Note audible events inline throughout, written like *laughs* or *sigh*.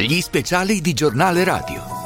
Gli speciali di giornale radio.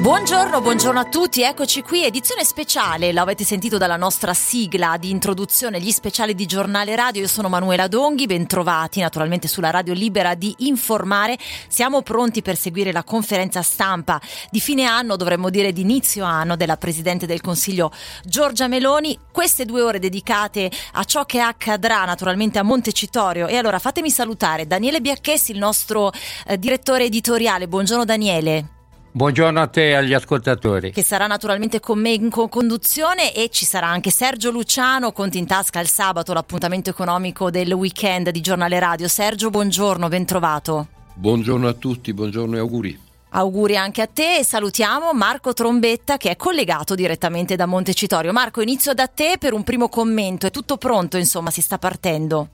Buongiorno, buongiorno a tutti, eccoci qui, edizione speciale, l'avete sentito dalla nostra sigla di introduzione, gli speciali di giornale radio, io sono Manuela Donghi, bentrovati naturalmente sulla radio libera di informare, siamo pronti per seguire la conferenza stampa di fine anno, dovremmo dire di inizio anno, della Presidente del Consiglio Giorgia Meloni, queste due ore dedicate a ciò che accadrà naturalmente a Montecitorio. E allora fatemi salutare Daniele Biacchessi, il nostro eh, direttore editoriale, buongiorno Daniele. Buongiorno a te e agli ascoltatori. Che sarà naturalmente con me in conduzione e ci sarà anche Sergio Luciano, Conti in tasca il sabato, l'appuntamento economico del weekend di Giornale Radio. Sergio, buongiorno, ben trovato. Buongiorno a tutti, buongiorno e auguri. Auguri anche a te e salutiamo Marco Trombetta che è collegato direttamente da Montecitorio. Marco, inizio da te per un primo commento. È tutto pronto, insomma, si sta partendo.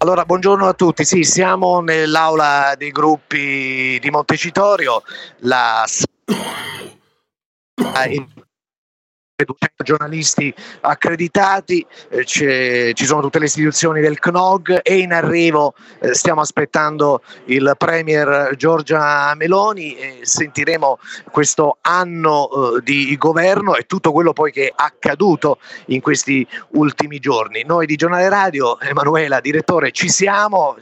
Allora, buongiorno a tutti. Sì, siamo nell'aula dei gruppi di Montecitorio. La *coughs* 200 giornalisti accreditati, eh, ci sono tutte le istituzioni del CNOG e in arrivo eh, stiamo aspettando il Premier Giorgia Meloni e sentiremo questo anno eh, di governo e tutto quello poi che è accaduto in questi ultimi giorni. Noi di Giornale Radio, Emanuela, direttore, ci siamo,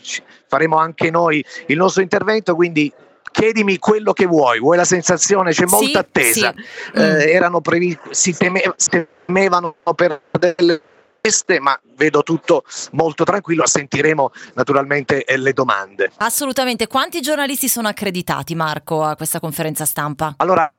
faremo anche noi il nostro intervento, quindi chiedimi quello che vuoi, vuoi la sensazione, c'è molta sì, attesa, sì. Eh, mm. erano previsti, si, teme, temevano per delle ma vedo tutto molto tranquillo, sentiremo naturalmente eh, le domande. Assolutamente, quanti giornalisti sono accreditati Marco a questa conferenza stampa? Allora,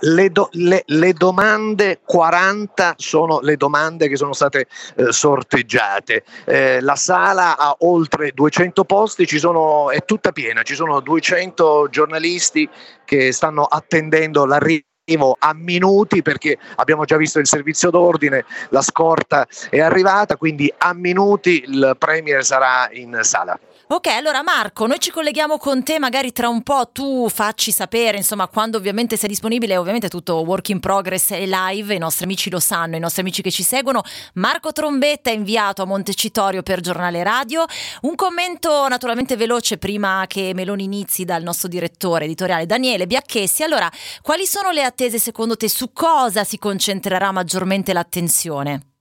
le, do, le, le, domande 40 sono le domande che sono state eh, sorteggiate. Eh, la sala ha oltre 200 posti, sono, è tutta piena, ci sono 200 giornalisti che stanno attendendo l'arrivo a minuti perché abbiamo già visto il servizio d'ordine, la scorta è arrivata, quindi a minuti il Premier sarà in sala. Ok, allora Marco, noi ci colleghiamo con te, magari tra un po' tu facci sapere, insomma, quando ovviamente sei disponibile, ovviamente tutto work in progress e live, i nostri amici lo sanno, i nostri amici che ci seguono. Marco Trombetta è inviato a Montecitorio per Giornale Radio. Un commento naturalmente veloce prima che Meloni inizi dal nostro direttore editoriale Daniele Biacchessi. Allora, quali sono le attese secondo te? Su cosa si concentrerà maggiormente l'attenzione?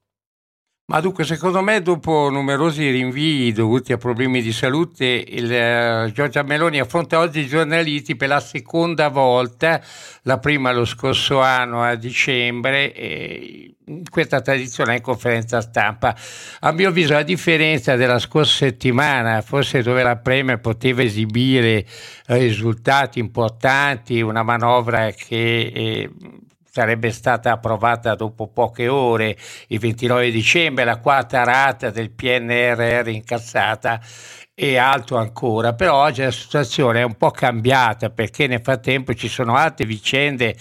Ma dunque, secondo me, dopo numerosi rinvii dovuti a problemi di salute, il, uh, Giorgia Meloni affronta oggi i giornalisti per la seconda volta, la prima lo scorso anno a dicembre, e questa tradizionale conferenza stampa. A mio avviso, a differenza della scorsa settimana, forse dove la Premier poteva esibire risultati importanti, una manovra che eh, sarebbe stata approvata dopo poche ore, il 29 dicembre, la quarta rata del PNRR incassata e altro ancora, però oggi la situazione è un po' cambiata perché nel frattempo ci sono altre vicende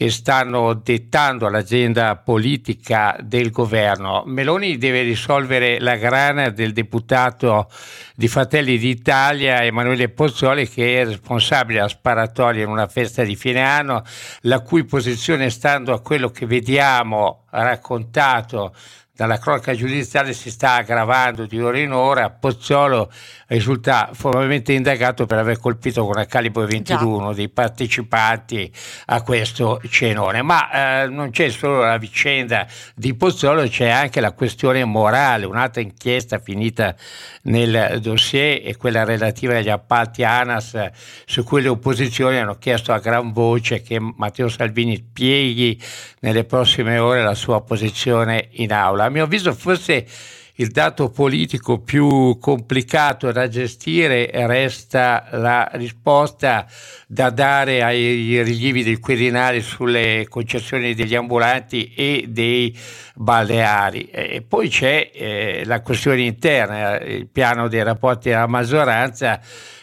che stanno dettando l'agenda politica del governo. Meloni deve risolvere la grana del deputato di Fratelli d'Italia Emanuele Pozzoli che è responsabile della sparatoria in una festa di fine anno, la cui posizione stando a quello che vediamo raccontato dalla cronaca giudiziaria si sta aggravando di ora in ora. Pozzolo risulta formalmente indagato per aver colpito con una calibro 21 Già. dei partecipanti a questo cenone. Ma eh, non c'è solo la vicenda di Pozzolo, c'è anche la questione morale. Un'altra inchiesta finita nel dossier è quella relativa agli appalti ANAS, su cui le opposizioni hanno chiesto a gran voce che Matteo Salvini spieghi nelle prossime ore la sua posizione in aula mio avviso forse il dato politico più complicato da gestire resta la risposta da dare ai rilievi del Quirinale sulle concessioni degli ambulanti e dei balneari. E poi c'è eh, la questione interna, il piano dei rapporti della maggioranza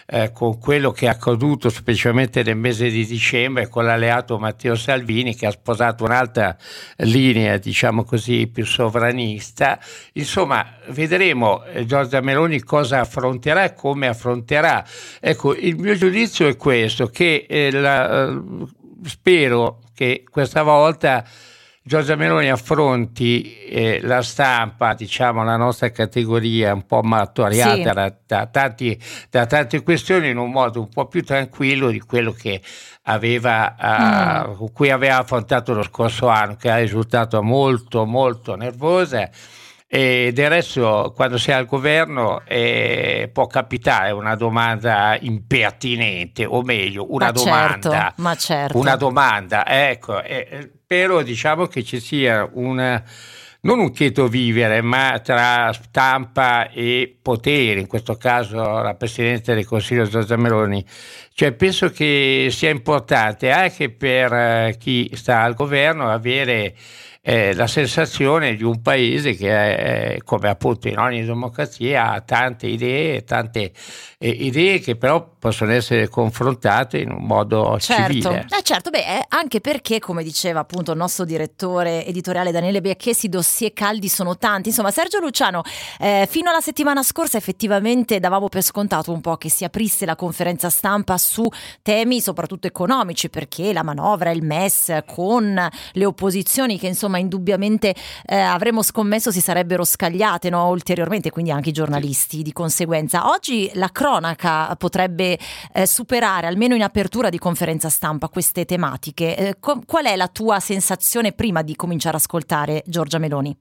eh, con quello che è accaduto specialmente nel mese di dicembre con l'alleato Matteo Salvini che ha sposato un'altra linea, diciamo così, più sovranista. Insomma, vedremo eh, Giorgia Meloni cosa affronterà e come affronterà. Ecco, il mio giudizio è questo, che eh, la, eh, spero che questa volta Giorgia Meloni affronti eh, la stampa, diciamo la nostra categoria un po' martoriata sì. da, da, tanti, da, tante questioni in un modo un po' più tranquillo di quello che aveva, mm. uh, cui aveva affrontato lo scorso anno, che è risultato molto molto nervosa e del resto, quando sei al governo, eh, può capitare una domanda impertinente, o meglio, una ma domanda. Certo, ma certo. Una domanda, ecco. Eh, però diciamo che ci sia una non un chieto vivere, ma tra stampa e potere, in questo caso la Presidente del Consiglio Giorgia Meloni. Cioè, penso che sia importante anche per eh, chi sta al governo avere eh, la sensazione di un paese che, è, come appunto in ogni democrazia, ha tante idee, tante eh, idee che però possono essere confrontate in un modo certo. civile. Eh certo, beh, eh, anche perché, come diceva appunto il nostro direttore editoriale Daniele Biacchesi, dossier caldi sono tanti. Insomma, Sergio Luciano, eh, fino alla settimana scorsa effettivamente davamo per scontato un po' che si aprisse la conferenza stampa su temi soprattutto economici, perché la manovra, il MES, con le opposizioni che insomma indubbiamente eh, avremmo scommesso si sarebbero scagliate no? ulteriormente, quindi anche i giornalisti di conseguenza. Oggi la cronaca potrebbe eh, superare, almeno in apertura di conferenza stampa, queste tematiche. Eh, co- qual è la tua sensazione prima di cominciare ad ascoltare Giorgia Meloni?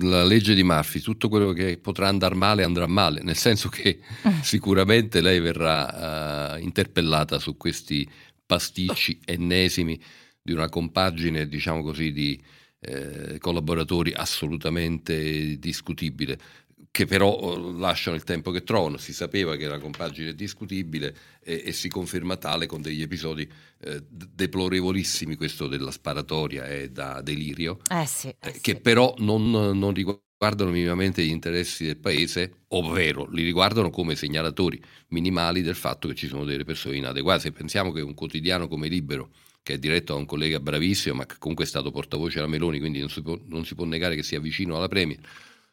la legge di Murphy, tutto quello che potrà andare male andrà male, nel senso che mm. *laughs* sicuramente lei verrà uh, interpellata su questi pasticci ennesimi di una compagine, diciamo così, di eh, collaboratori assolutamente discutibile che però oh, lasciano il tempo che trovano. Si sapeva che la compagine è discutibile e, e si conferma tale con degli episodi eh, deplorevolissimi, questo della sparatoria è da delirio, eh sì, eh, eh che sì. però non, non riguardano minimamente gli interessi del paese, ovvero li riguardano come segnalatori minimali del fatto che ci sono delle persone inadeguate. Se pensiamo che un quotidiano come Libero che è diretto da un collega bravissimo, ma che comunque è stato portavoce della Meloni, quindi non si può, non si può negare che sia vicino alla Premier,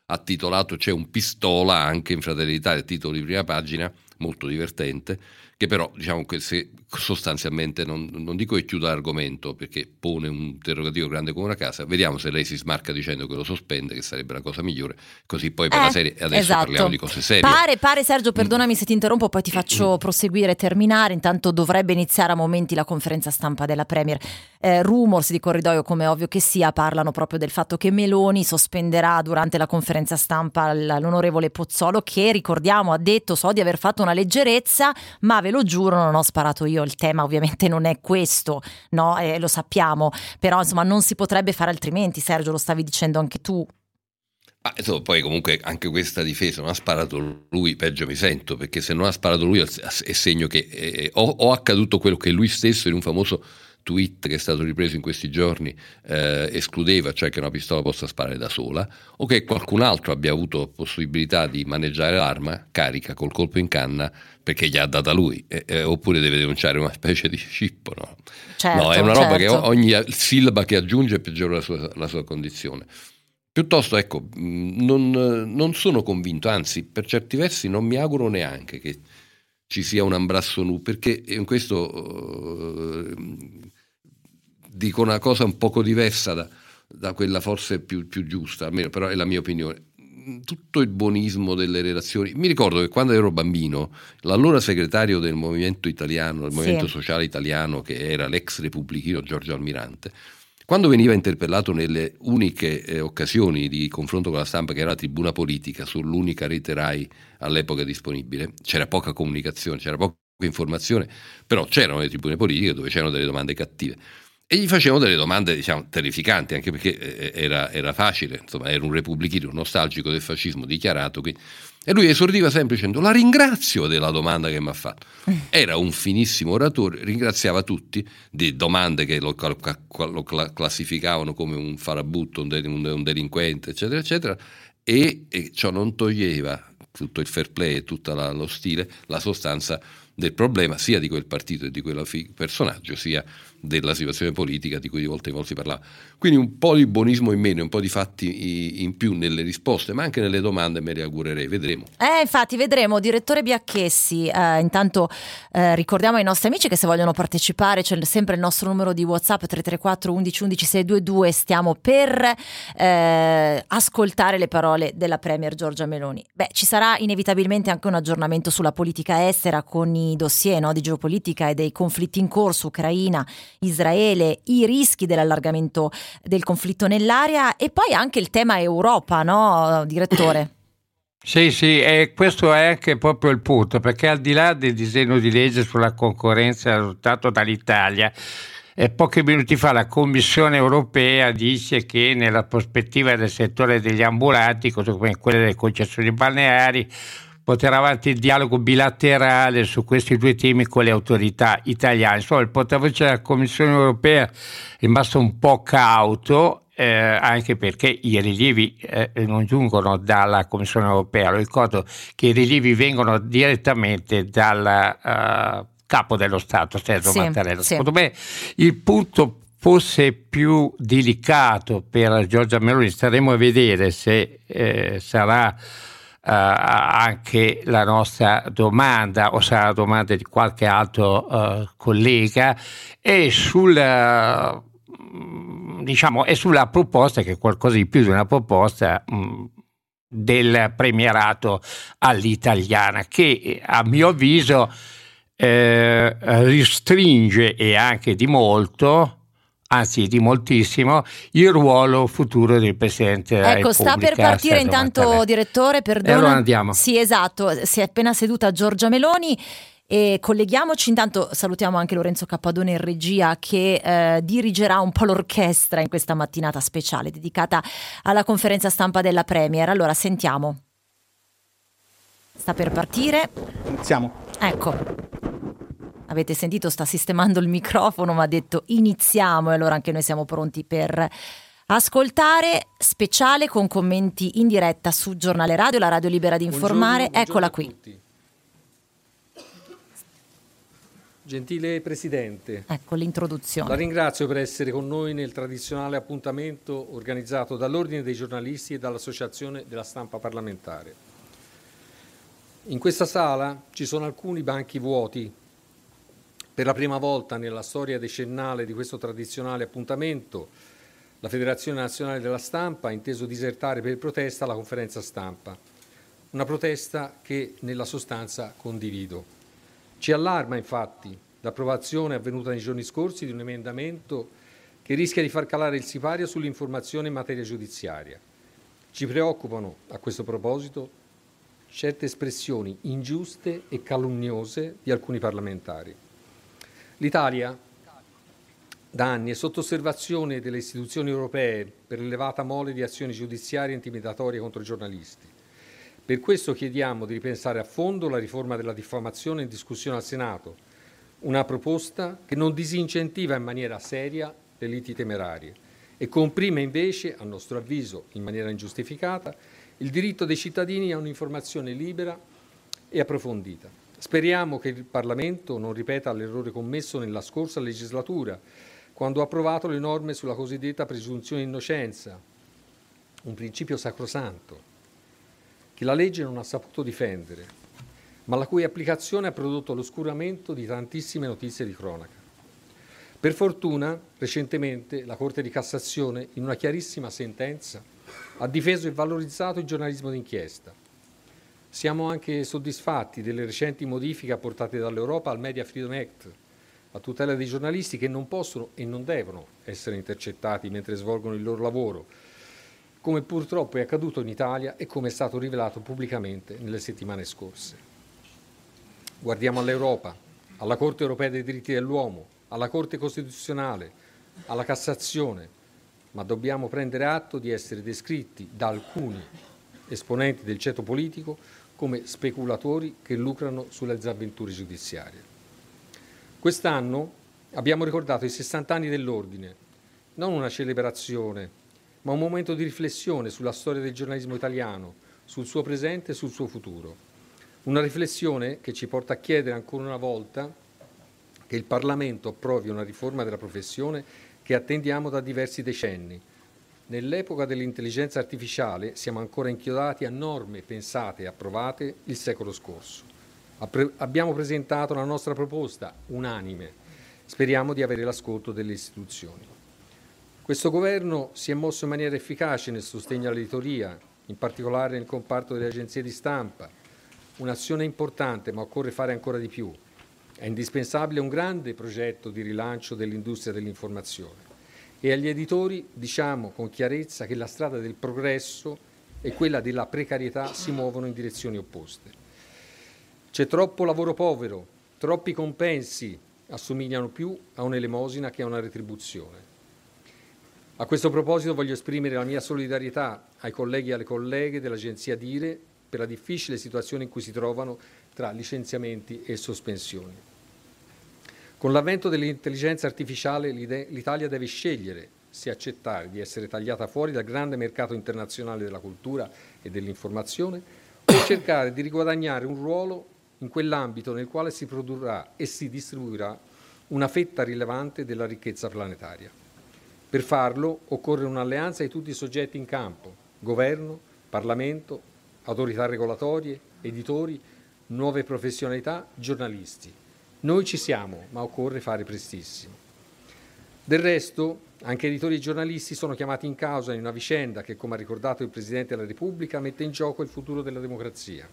ha titolato C'è un pistola anche in Fratelli d'Italia, titolo di prima pagina, molto divertente, che però diciamo che se sostanzialmente non, non dico che chiuda l'argomento perché pone un interrogativo grande come una casa, vediamo se lei si smarca dicendo che lo sospende, che sarebbe la cosa migliore, così poi per eh, la serie adesso esatto. parliamo di cose serie. Pare, pare Sergio, perdonami mm. se ti interrompo, poi ti faccio mm. proseguire e terminare, intanto dovrebbe iniziare a momenti la conferenza stampa della Premier. Eh, rumors di corridoio, come ovvio che sia, parlano proprio del fatto che Meloni sospenderà durante la conferenza stampa l'onorevole Pozzolo che, ricordiamo, ha detto so di aver fatto una leggerezza, ma ve lo giuro non ho sparato io, il tema ovviamente non è questo, no? Eh, lo sappiamo, però insomma non si potrebbe fare altrimenti, Sergio, lo stavi dicendo anche tu. Ah, insomma, poi comunque anche questa difesa non ha sparato lui, peggio mi sento, perché se non ha sparato lui è segno che eh, o, o accaduto quello che lui stesso in un famoso tweet che è stato ripreso in questi giorni eh, escludeva, cioè che una pistola possa sparare da sola, o che qualcun altro abbia avuto possibilità di maneggiare l'arma carica col colpo in canna perché gli ha data lui, eh, eh, oppure deve denunciare una specie di scippo. No, certo, no è una roba certo. che ogni sillaba che aggiunge peggiora la sua, la sua condizione. Piuttosto, ecco, non, non, sono convinto, anzi, per certi versi non mi auguro neanche che ci sia un ambrasso nu, perché in questo uh, dico una cosa un poco diversa da, da quella forse più, più, giusta, almeno però è la mia opinione. Tutto il buonismo delle relazioni. Mi ricordo che quando ero bambino, l'allora segretario del movimento italiano, del movimento sì. sociale italiano, che era l'ex repubblichino Giorgio Almirante, quando veniva interpellato nelle uniche eh, occasioni di confronto con la stampa, che era la tribuna politica, sull'unica rete RAI all'epoca disponibile, c'era poca comunicazione, c'era poca informazione, però c'erano le tribune politiche dove c'erano delle domande cattive. E gli facevano delle domande, diciamo, terrificanti, anche perché eh, era, era facile, insomma, era un repubblichino nostalgico del fascismo dichiarato. Quindi... E lui esordiva sempre dicendo la ringrazio della domanda che mi ha fatto. Era un finissimo oratore, ringraziava tutti di domande che lo, lo classificavano come un farabutto, un delinquente, eccetera, eccetera, e, e, ciò non toglieva tutto il fair play e tutto lo stile, la sostanza del problema sia di quel partito e di quel personaggio, sia della situazione politica di cui di volta in volta si parlava. Quindi un po' di buonismo in meno, un po' di fatti in più nelle risposte, ma anche nelle domande me le augurerei, vedremo. Eh, infatti, vedremo. Direttore Biacchessi, eh, intanto eh, ricordiamo ai nostri amici che se vogliono partecipare c'è sempre il nostro numero di WhatsApp 334 11 11 622, stiamo per eh, ascoltare le parole della Premier Giorgia Meloni. Beh, ci sarà inevitabilmente anche un aggiornamento sulla politica estera con i dossier no, di geopolitica e dei conflitti in corso, Ucraina, Israele, i rischi dell'allargamento del conflitto nell'area e poi anche il tema Europa, no, direttore? *coughs* Sì, sì, e questo è anche proprio il punto, perché al di là del disegno di legge sulla concorrenza adottato dall'Italia, eh, pochi minuti fa la Commissione europea dice che nella prospettiva del settore degli ambulanti, così come quelle delle concessioni balneari, porterà avanti il dialogo bilaterale su questi due temi con le autorità italiane. Insomma, il portavoce della Commissione europea è rimasto un po' cauto, eh, anche perché i rilievi eh, non giungono dalla Commissione europea. Lo ricordo che i rilievi vengono direttamente dal uh, capo dello Stato, Sergio sì, Mattarella. Sì. Secondo me il punto fosse più delicato per Giorgia Meloni, staremo a vedere se eh, sarà anche la nostra domanda o sarà la domanda di qualche altro uh, collega e sul uh, diciamo è sulla proposta che è qualcosa di più di una proposta mh, del premierato all'italiana che a mio avviso eh, ristringe e anche di molto anzi di moltissimo, il ruolo futuro del Presidente della ecco, Repubblica. Ecco, sta per partire intanto, Mattarella. direttore, perdona. E allora andiamo. Sì, esatto, si è appena seduta Giorgia Meloni e colleghiamoci, intanto salutiamo anche Lorenzo Cappadone in regia che eh, dirigerà un po' l'orchestra in questa mattinata speciale dedicata alla conferenza stampa della Premier. Allora, sentiamo. Sta per partire. Iniziamo. Ecco avete sentito sta sistemando il microfono, ma ha detto iniziamo e allora anche noi siamo pronti per ascoltare speciale con commenti in diretta su Giornale Radio, la radio libera di informare. Buongiorno, Eccola qui. Gentile Presidente, ecco l'introduzione. La ringrazio per essere con noi nel tradizionale appuntamento organizzato dall'Ordine dei giornalisti e dall'Associazione della stampa parlamentare. In questa sala ci sono alcuni banchi vuoti per la prima volta nella storia decennale di questo tradizionale appuntamento, la Federazione Nazionale della Stampa ha inteso disertare per protesta la conferenza stampa. Una protesta che nella sostanza condivido. Ci allarma infatti l'approvazione avvenuta nei giorni scorsi di un emendamento che rischia di far calare il sipario sull'informazione in materia giudiziaria. Ci preoccupano a questo proposito certe espressioni ingiuste e calunniose di alcuni parlamentari. L'Italia da anni è sotto osservazione delle istituzioni europee per l'elevata mole di azioni giudiziarie intimidatorie contro i giornalisti. Per questo chiediamo di ripensare a fondo la riforma della diffamazione in discussione al Senato, una proposta che non disincentiva in maniera seria le liti temerarie e comprime invece, a nostro avviso in maniera ingiustificata, il diritto dei cittadini a un'informazione libera e approfondita. Speriamo che il Parlamento non ripeta l'errore commesso nella scorsa legislatura, quando ha approvato le norme sulla cosiddetta presunzione di innocenza, un principio sacrosanto, che la legge non ha saputo difendere, ma la cui applicazione ha prodotto l'oscuramento di tantissime notizie di cronaca. Per fortuna, recentemente, la Corte di Cassazione, in una chiarissima sentenza, ha difeso e valorizzato il giornalismo d'inchiesta, siamo anche soddisfatti delle recenti modifiche apportate dall'Europa al Media Freedom Act, a tutela dei giornalisti che non possono e non devono essere intercettati mentre svolgono il loro lavoro, come purtroppo è accaduto in Italia e come è stato rivelato pubblicamente nelle settimane scorse. Guardiamo all'Europa, alla Corte europea dei diritti dell'uomo, alla Corte Costituzionale, alla Cassazione, ma dobbiamo prendere atto di essere descritti da alcuni esponenti del ceto politico come speculatori che lucrano sulle disavventure giudiziarie. Quest'anno abbiamo ricordato i 60 anni dell'ordine, non una celebrazione, ma un momento di riflessione sulla storia del giornalismo italiano, sul suo presente e sul suo futuro. Una riflessione che ci porta a chiedere ancora una volta che il Parlamento approvi una riforma della professione che attendiamo da diversi decenni. Nell'epoca dell'intelligenza artificiale siamo ancora inchiodati a norme pensate e approvate il secolo scorso. Abbiamo presentato la nostra proposta unanime. Speriamo di avere l'ascolto delle istituzioni. Questo governo si è mosso in maniera efficace nel sostegno all'editoria, in particolare nel comparto delle agenzie di stampa. Un'azione importante, ma occorre fare ancora di più. È indispensabile un grande progetto di rilancio dell'industria dell'informazione e agli editori diciamo con chiarezza che la strada del progresso e quella della precarietà si muovono in direzioni opposte. C'è troppo lavoro povero, troppi compensi assomigliano più a un'elemosina che a una retribuzione. A questo proposito voglio esprimere la mia solidarietà ai colleghi e alle colleghe dell'agenzia Dire per la difficile situazione in cui si trovano tra licenziamenti e sospensioni. Con l'avvento dell'intelligenza artificiale l'Italia deve scegliere se accettare di essere tagliata fuori dal grande mercato internazionale della cultura e dell'informazione o *coughs* cercare di riguadagnare un ruolo in quell'ambito nel quale si produrrà e si distribuirà una fetta rilevante della ricchezza planetaria. Per farlo occorre un'alleanza di tutti i soggetti in campo, governo, Parlamento, autorità regolatorie, editori, nuove professionalità, giornalisti. Noi ci siamo, ma occorre fare prestissimo. Del resto, anche editori e giornalisti sono chiamati in causa in una vicenda che, come ha ricordato il Presidente della Repubblica, mette in gioco il futuro della democrazia.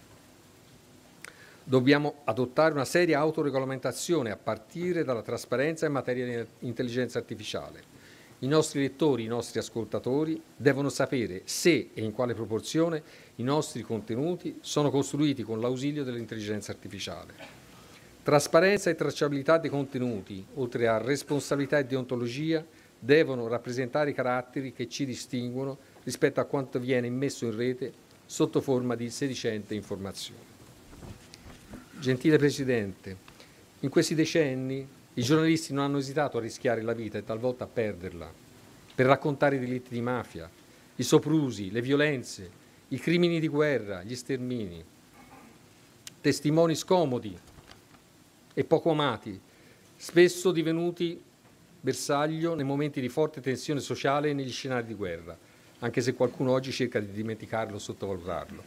Dobbiamo adottare una seria autoregolamentazione a partire dalla trasparenza in materia di intelligenza artificiale. I nostri lettori, i nostri ascoltatori devono sapere se e in quale proporzione i nostri contenuti sono costruiti con l'ausilio dell'intelligenza artificiale. Trasparenza e tracciabilità dei contenuti, oltre a responsabilità e deontologia, devono rappresentare i caratteri che ci distinguono rispetto a quanto viene immesso in rete sotto forma di sedicente informazione. Gentile Presidente, in questi decenni i giornalisti non hanno esitato a rischiare la vita e talvolta a perderla per raccontare i delitti di mafia, i soprusi, le violenze, i crimini di guerra, gli stermini. Testimoni scomodi e poco amati, spesso divenuti bersaglio nei momenti di forte tensione sociale e negli scenari di guerra, anche se qualcuno oggi cerca di dimenticarlo o sottovalutarlo.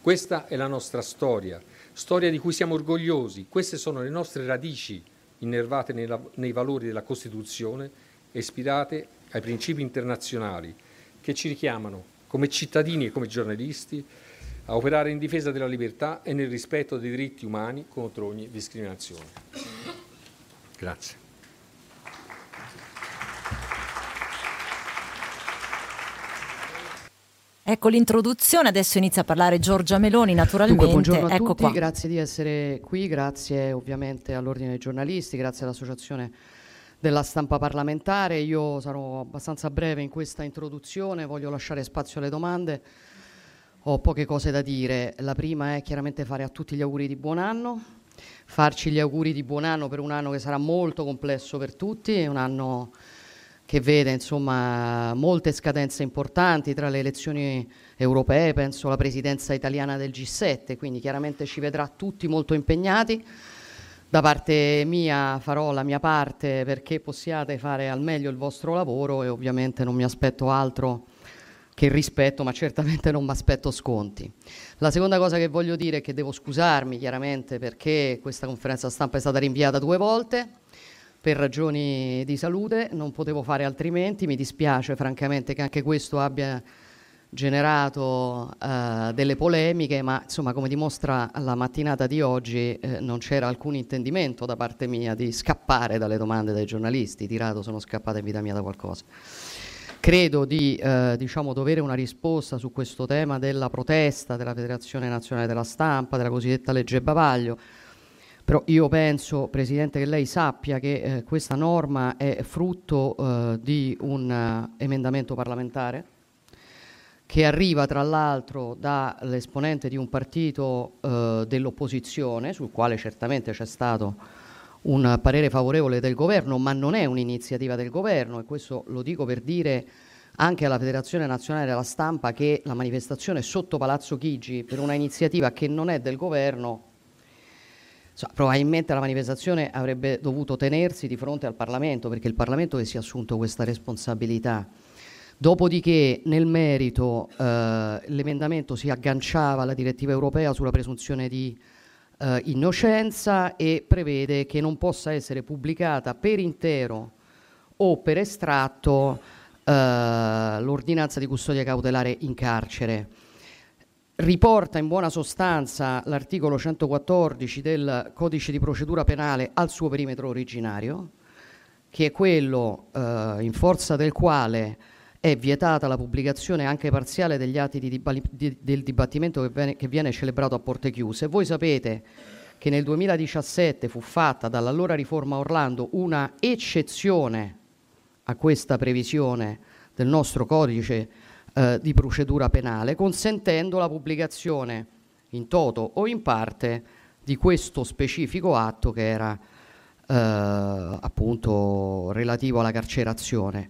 Questa è la nostra storia storia di cui siamo orgogliosi. Queste sono le nostre radici innervate nei valori della Costituzione e ispirate ai principi internazionali che ci richiamano come cittadini e come giornalisti a operare in difesa della libertà e nel rispetto dei diritti umani contro ogni discriminazione. Grazie. Ecco l'introduzione, adesso inizia a parlare Giorgia Meloni naturalmente. Dunque, buongiorno a ecco tutti, qua. grazie di essere qui, grazie ovviamente all'Ordine dei giornalisti, grazie all'Associazione della stampa parlamentare. Io sarò abbastanza breve in questa introduzione, voglio lasciare spazio alle domande. Ho poche cose da dire. La prima è chiaramente fare a tutti gli auguri di buon anno, farci gli auguri di buon anno per un anno che sarà molto complesso per tutti, un anno che vede insomma molte scadenze importanti tra le elezioni europee, penso alla presidenza italiana del G7, quindi chiaramente ci vedrà tutti molto impegnati. Da parte mia farò la mia parte perché possiate fare al meglio il vostro lavoro e ovviamente non mi aspetto altro che rispetto, ma certamente non mi aspetto sconti. La seconda cosa che voglio dire è che devo scusarmi chiaramente perché questa conferenza stampa è stata rinviata due volte per ragioni di salute, non potevo fare altrimenti, mi dispiace francamente che anche questo abbia generato uh, delle polemiche, ma insomma come dimostra la mattinata di oggi eh, non c'era alcun intendimento da parte mia di scappare dalle domande dei giornalisti, tirato sono scappata in vita mia da qualcosa. Credo di eh, diciamo, dovere una risposta su questo tema della protesta della Federazione Nazionale della Stampa, della cosiddetta legge Bavaglio, però io penso, Presidente, che lei sappia che eh, questa norma è frutto eh, di un uh, emendamento parlamentare che arriva tra l'altro dall'esponente di un partito uh, dell'opposizione, sul quale certamente c'è stato un parere favorevole del governo, ma non è un'iniziativa del governo e questo lo dico per dire anche alla Federazione Nazionale della Stampa che la manifestazione sotto Palazzo Chigi per una iniziativa che non è del governo So, probabilmente la manifestazione avrebbe dovuto tenersi di fronte al Parlamento, perché è il Parlamento che si è assunto questa responsabilità. Dopodiché, nel merito, eh, l'emendamento si agganciava alla direttiva europea sulla presunzione di eh, innocenza e prevede che non possa essere pubblicata per intero o per estratto eh, l'ordinanza di custodia cautelare in carcere. Riporta in buona sostanza l'articolo 114 del codice di procedura penale al suo perimetro originario, che è quello eh, in forza del quale è vietata la pubblicazione anche parziale degli atti di diba- di, del dibattimento che viene, che viene celebrato a porte chiuse. Voi sapete che nel 2017 fu fatta dall'allora riforma Orlando una eccezione a questa previsione del nostro codice eh, di procedura penale, consentendo la pubblicazione in toto o in parte di questo specifico atto che era eh, appunto relativo alla carcerazione.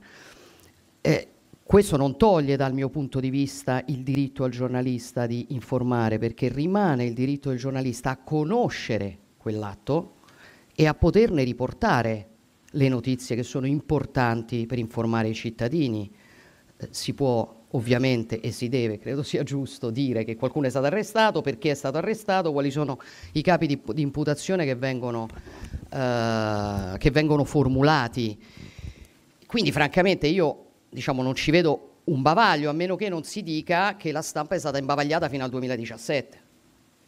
E questo non toglie dal mio punto di vista il diritto al giornalista di informare, perché rimane il diritto del giornalista a conoscere quell'atto e a poterne riportare le notizie che sono importanti per informare i cittadini. Eh, si può ovviamente e si deve, credo sia giusto, dire che qualcuno è stato arrestato, perché è stato arrestato, quali sono i capi di, di imputazione che vengono, eh, che vengono formulati. Quindi francamente io diciamo, non ci vedo un bavaglio, a meno che non si dica che la stampa è stata imbavagliata fino al 2017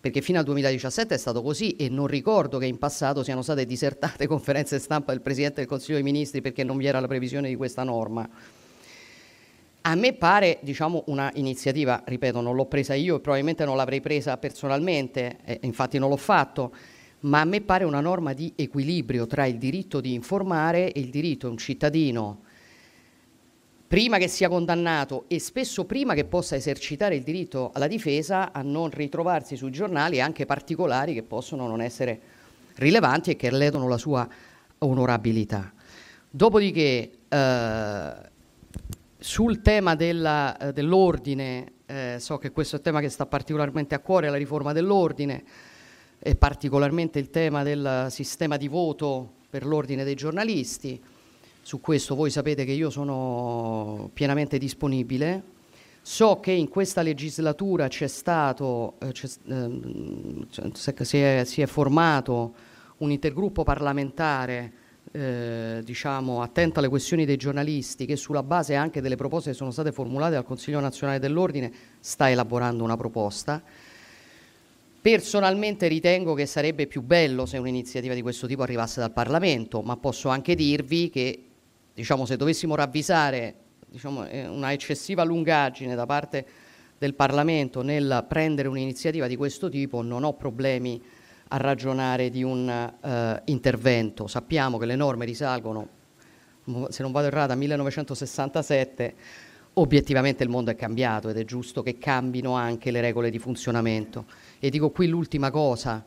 perché fino al 2017 è stato così e non ricordo che in passato siano state disertate *laughs* conferenze stampa del Presidente del Consiglio dei Ministri perché non vi era la previsione di questa norma. A me pare diciamo, una iniziativa, ripeto, non l'ho presa io e probabilmente non l'avrei presa personalmente, eh, infatti non l'ho fatto, ma a me pare una norma di equilibrio tra il diritto di informare e il diritto di un cittadino, prima che sia condannato e spesso prima che possa esercitare il diritto alla difesa, a non ritrovarsi sui giornali anche particolari che possono non essere rilevanti e che ledono la sua onorabilità. Dopodiché, eh, sul tema eh, dell'ordine, eh, so che questo è un tema che sta particolarmente a cuore, la riforma dell'ordine, e particolarmente il tema del sistema di voto per l'ordine dei giornalisti. Su questo voi sapete che io sono pienamente disponibile. So che in questa legislatura c'è stato, eh, c'è, ehm, si, è, si è formato un intergruppo parlamentare eh, diciamo, attenta alle questioni dei giornalisti, che sulla base anche delle proposte che sono state formulate dal Consiglio nazionale dell'ordine sta elaborando una proposta. Personalmente ritengo che sarebbe più bello se un'iniziativa di questo tipo arrivasse dal Parlamento, ma posso anche dirvi che diciamo, se dovessimo ravvisare diciamo, eh, una eccessiva lungaggine da parte del Parlamento nel prendere un'iniziativa di questo tipo, non ho problemi a ragionare di un uh, intervento. Sappiamo che le norme risalgono, se non vado errata, a 1967. Obiettivamente il mondo è cambiato ed è giusto che cambino anche le regole di funzionamento. E dico qui l'ultima cosa.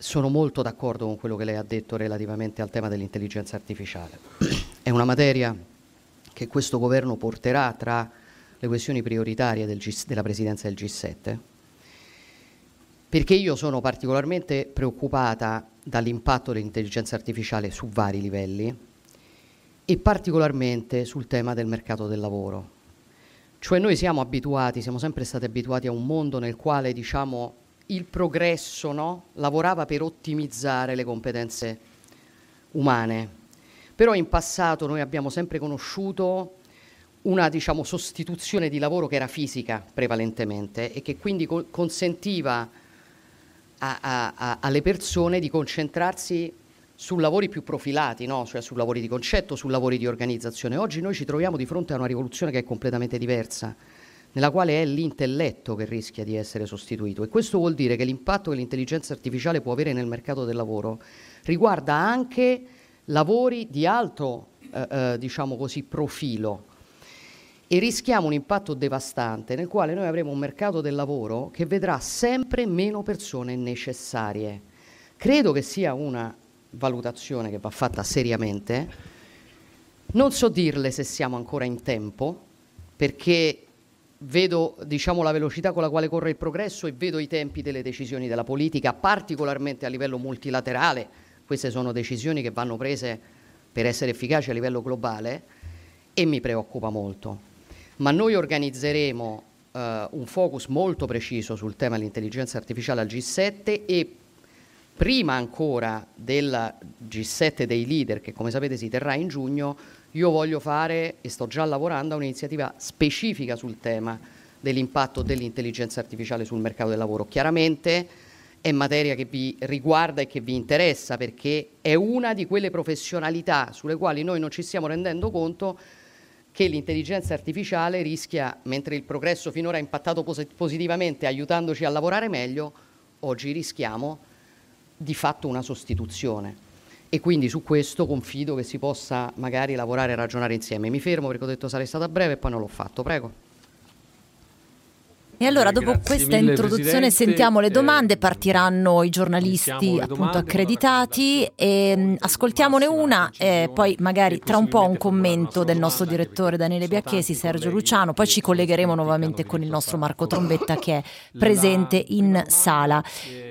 Sono molto d'accordo con quello che lei ha detto relativamente al tema dell'intelligenza artificiale. *clears throat* È una materia che questo governo porterà tra le questioni prioritarie del della presidenza del G7 perché io sono particolarmente preoccupata dall'impatto dell'intelligenza artificiale su vari livelli e particolarmente sul tema del mercato del lavoro. Cioè noi siamo abituati, siamo sempre stati abituati a un mondo nel quale diciamo il progresso no, lavorava per ottimizzare le competenze umane. Però in passato noi abbiamo sempre conosciuto una diciamo, sostituzione di lavoro che era fisica prevalentemente e che quindi co- consentiva a, a, alle persone di concentrarsi su lavori più profilati, no? cioè su lavori di concetto, su lavori di organizzazione. Oggi noi ci troviamo di fronte a una rivoluzione che è completamente diversa, nella quale è l'intelletto che rischia di essere sostituito e questo vuol dire che l'impatto che l'intelligenza artificiale può avere nel mercato del lavoro riguarda anche lavori di alto eh, eh, diciamo così, profilo, e rischiamo un impatto devastante nel quale noi avremo un mercato del lavoro che vedrà sempre meno persone necessarie. Credo che sia una valutazione che va fatta seriamente. Non so dirle se siamo ancora in tempo, perché vedo diciamo, la velocità con la quale corre il progresso e vedo i tempi delle decisioni della politica, particolarmente a livello multilaterale. Queste sono decisioni che vanno prese per essere efficaci a livello globale e mi preoccupa molto. Ma noi organizzeremo eh, un focus molto preciso sul tema dell'intelligenza artificiale al G7 e prima ancora del G7 dei leader, che come sapete si terrà in giugno, io voglio fare, e sto già lavorando, a un'iniziativa specifica sul tema dell'impatto dell'intelligenza artificiale sul mercato del lavoro. Chiaramente è materia che vi riguarda e che vi interessa perché è una di quelle professionalità sulle quali noi non ci stiamo rendendo conto che l'intelligenza artificiale rischia, mentre il progresso finora ha impattato positivamente aiutandoci a lavorare meglio, oggi rischiamo di fatto una sostituzione. E quindi su questo confido che si possa magari lavorare e ragionare insieme. Mi fermo perché ho detto sarei stata breve e poi non l'ho fatto. Prego. E allora, dopo Grazie questa mille, introduzione, Presidente. sentiamo le domande. Partiranno i giornalisti appunto domande, accreditati e ascoltiamone una, e poi magari tra un po' un commento del nostro direttore Daniele Biacchesi, Sergio Luciano. Poi ci collegheremo nuovamente con il nostro Marco Trombetta che è *laughs* presente in sala.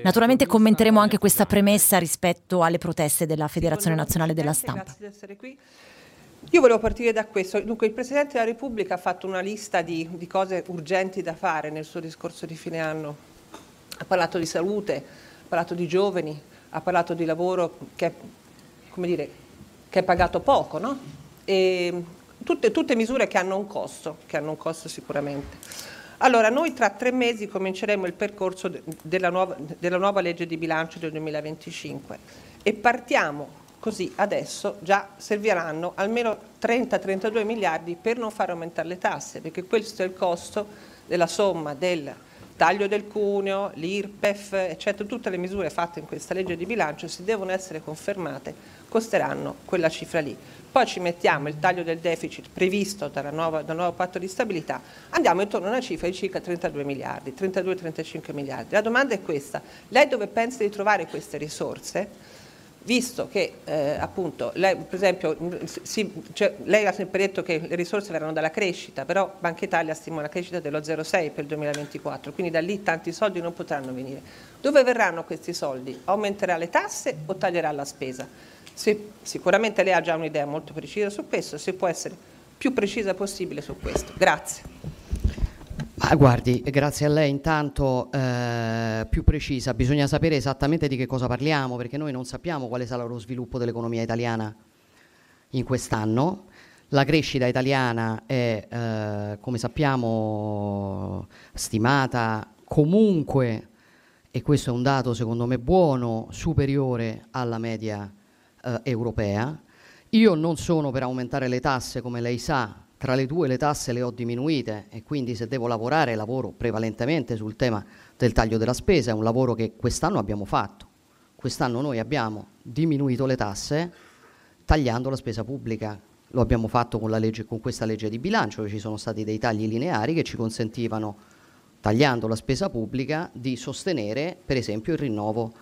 Naturalmente commenteremo anche questa premessa rispetto alle proteste della Federazione Nazionale della Stampa. Grazie di essere qui. Io volevo partire da questo. Dunque, il Presidente della Repubblica ha fatto una lista di, di, cose urgenti da fare nel suo discorso di fine anno. Ha parlato di salute, ha parlato di giovani, ha parlato di lavoro che, dire, che è pagato poco, no? tutte, tutte, misure che hanno un costo, che hanno un costo sicuramente. Allora, noi tra tre mesi cominceremo il percorso de, della, nuova, della nuova legge di bilancio del 2025 e partiamo Così adesso già serviranno almeno 30-32 miliardi per non far aumentare le tasse, perché questo è il costo della somma del taglio del cuneo, l'IRPEF, eccetera, tutte le misure fatte in questa legge di bilancio, se devono essere confermate, costeranno quella cifra lì. Poi ci mettiamo il taglio del deficit previsto nuova, dal nuovo patto di stabilità, andiamo intorno a una cifra di circa 32 miliardi, 32-35 miliardi. La domanda è questa, lei dove pensa di trovare queste risorse? Visto che eh, appunto lei per esempio si, cioè, lei ha sempre detto che le risorse verranno dalla crescita, però Banca Italia stima una crescita dello 0,6 per il 2024, quindi da lì tanti soldi non potranno venire. Dove verranno questi soldi? Aumenterà le tasse o taglierà la spesa? Se, sicuramente lei ha già un'idea molto precisa su questo, se può essere più precisa possibile su questo. Grazie. Ah, guardi, grazie a lei intanto eh, più precisa, bisogna sapere esattamente di che cosa parliamo perché noi non sappiamo quale sarà lo sviluppo dell'economia italiana in quest'anno. La crescita italiana è, eh, come sappiamo, stimata comunque, e questo è un dato secondo me buono, superiore alla media eh, europea. Io non sono per aumentare le tasse, come lei sa, tra le due le tasse le ho diminuite e quindi se devo lavorare lavoro prevalentemente sul tema del taglio della spesa, è un lavoro che quest'anno abbiamo fatto. Quest'anno noi abbiamo diminuito le tasse tagliando la spesa pubblica. Lo abbiamo fatto con, legge, con questa legge di bilancio, ci sono stati dei tagli lineari che ci consentivano, tagliando la spesa pubblica, di sostenere per esempio il rinnovo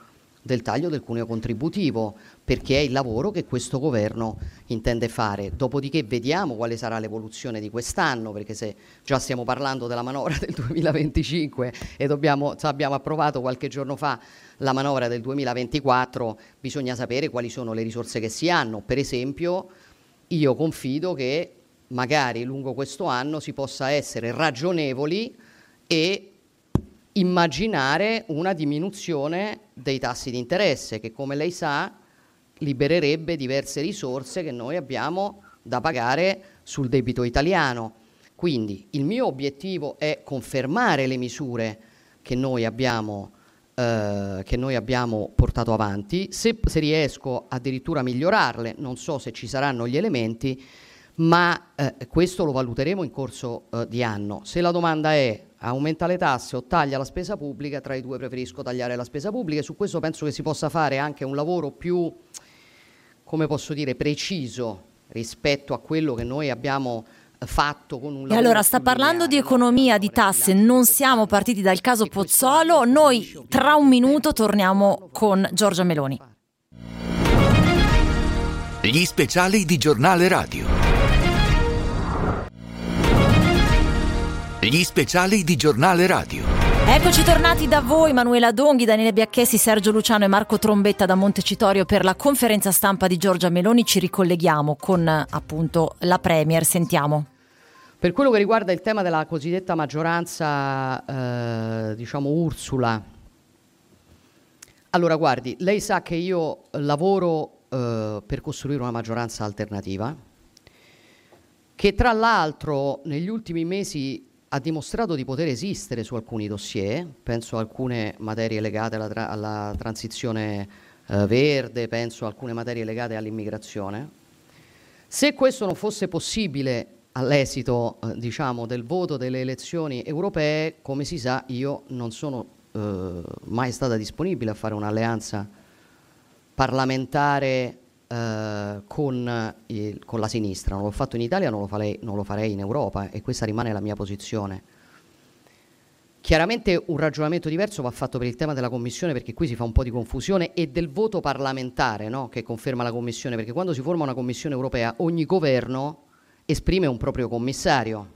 del taglio del cuneo contributivo, perché è il lavoro che questo governo intende fare. Dopodiché vediamo quale sarà l'evoluzione di quest'anno, perché se già stiamo parlando della manovra *laughs* del 2025 e dobbiamo, abbiamo approvato qualche giorno fa la manovra del 2024, bisogna sapere quali sono le risorse che si hanno. Per esempio, io confido che magari lungo questo anno si possa essere ragionevoli e immaginare una diminuzione dei tassi di interesse che come lei sa libererebbe diverse risorse che noi abbiamo da pagare sul debito italiano. Quindi il mio obiettivo è confermare le misure che noi abbiamo, eh, che noi abbiamo portato avanti, se, se, riesco addirittura a migliorarle, non so se ci saranno gli elementi, ma eh, questo lo valuteremo in corso eh, di anno. Se la domanda è aumenta le tasse o taglia la spesa pubblica, tra i due preferisco tagliare la spesa pubblica e su questo penso che si possa fare anche un lavoro più, come posso dire, preciso rispetto a quello che noi abbiamo fatto con un E allora sta parlando di economia, di tasse, non siamo partiti dal caso Pozzolo, noi tra un minuto torniamo con Giorgia Meloni. Gli speciali di giornale radio. Gli speciali di giornale radio. Eccoci tornati da voi, Manuela Donghi, Daniele Biacchessi, Sergio Luciano e Marco Trombetta da Montecitorio per la conferenza stampa di Giorgia Meloni. Ci ricolleghiamo con appunto la Premier. Sentiamo. Per quello che riguarda il tema della cosiddetta maggioranza, eh, diciamo Ursula, allora guardi, lei sa che io lavoro eh, per costruire una maggioranza alternativa, che tra l'altro negli ultimi mesi ha dimostrato di poter esistere su alcuni dossier, penso a alcune materie legate alla, tra- alla transizione eh, verde, penso a alcune materie legate all'immigrazione. Se questo non fosse possibile all'esito eh, diciamo, del voto delle elezioni europee, come si sa, io non sono eh, mai stata disponibile a fare un'alleanza parlamentare eh, con, il, con, la sinistra. Non l'ho fatto in Italia, non lo, farei, non lo farei in Europa e questa rimane la mia posizione. Chiaramente un ragionamento diverso va fatto per il tema della Commissione perché qui si fa un po' di confusione e del voto parlamentare no? che conferma la Commissione, perché quando si forma una Commissione europea ogni governo esprime un proprio commissario,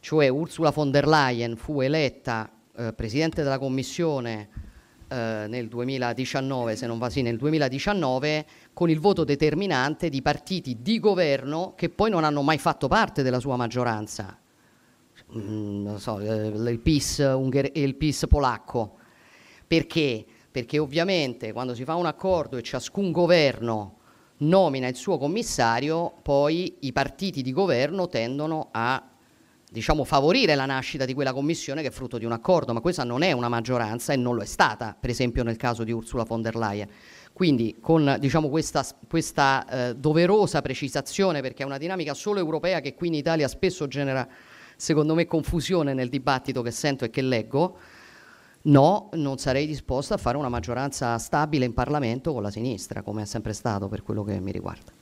cioè Ursula von der Leyen fu eletta eh, Presidente della Commissione eh, nel 2019, se non va sì, nel 2019, con il voto determinante di partiti di governo che poi non hanno mai fatto parte della sua maggioranza. Mm, so, eh, il, PIS ungher- il PIS polacco. Perché? Perché ovviamente quando si fa un accordo e ciascun governo nomina il suo commissario, poi i partiti di governo tendono a diciamo, favorire la nascita di quella commissione che è frutto di un accordo, ma questa non è una maggioranza e non lo è stata, per esempio nel caso di Ursula von der Leyen. Quindi con diciamo, questa, questa eh, doverosa precisazione, perché è una dinamica solo europea che qui in Italia spesso genera, secondo me, confusione nel dibattito che sento e che leggo, no, non sarei disposta a fare una maggioranza stabile in Parlamento con la sinistra, come è sempre stato per quello che mi riguarda.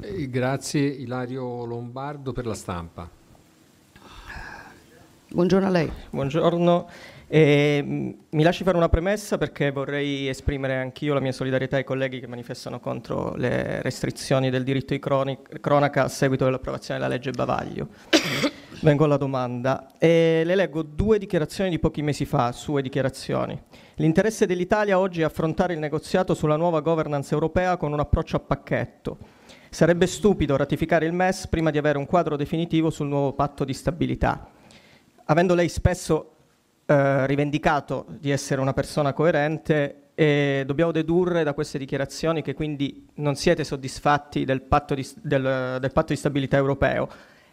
Eh, grazie Ilario Lombardo per la stampa. Buongiorno a lei. Buongiorno. Eh, mi lasci fare una premessa perché vorrei esprimere anch'io la mia solidarietà ai colleghi che manifestano contro le restrizioni del diritto di cronic- cronaca a seguito dell'approvazione della legge Bavaglio. *coughs* Vengo alla domanda. Eh, le leggo due dichiarazioni di pochi mesi fa, sue dichiarazioni. L'interesse dell'Italia oggi è affrontare il negoziato sulla nuova governance europea con un approccio a pacchetto Sarebbe stupido ratificare il MES prima di avere un quadro definitivo sul nuovo patto di stabilità. Avendo lei spesso eh, rivendicato di essere una persona coerente, eh, dobbiamo dedurre da queste dichiarazioni che quindi non siete soddisfatti del patto di, del, del patto di stabilità europeo.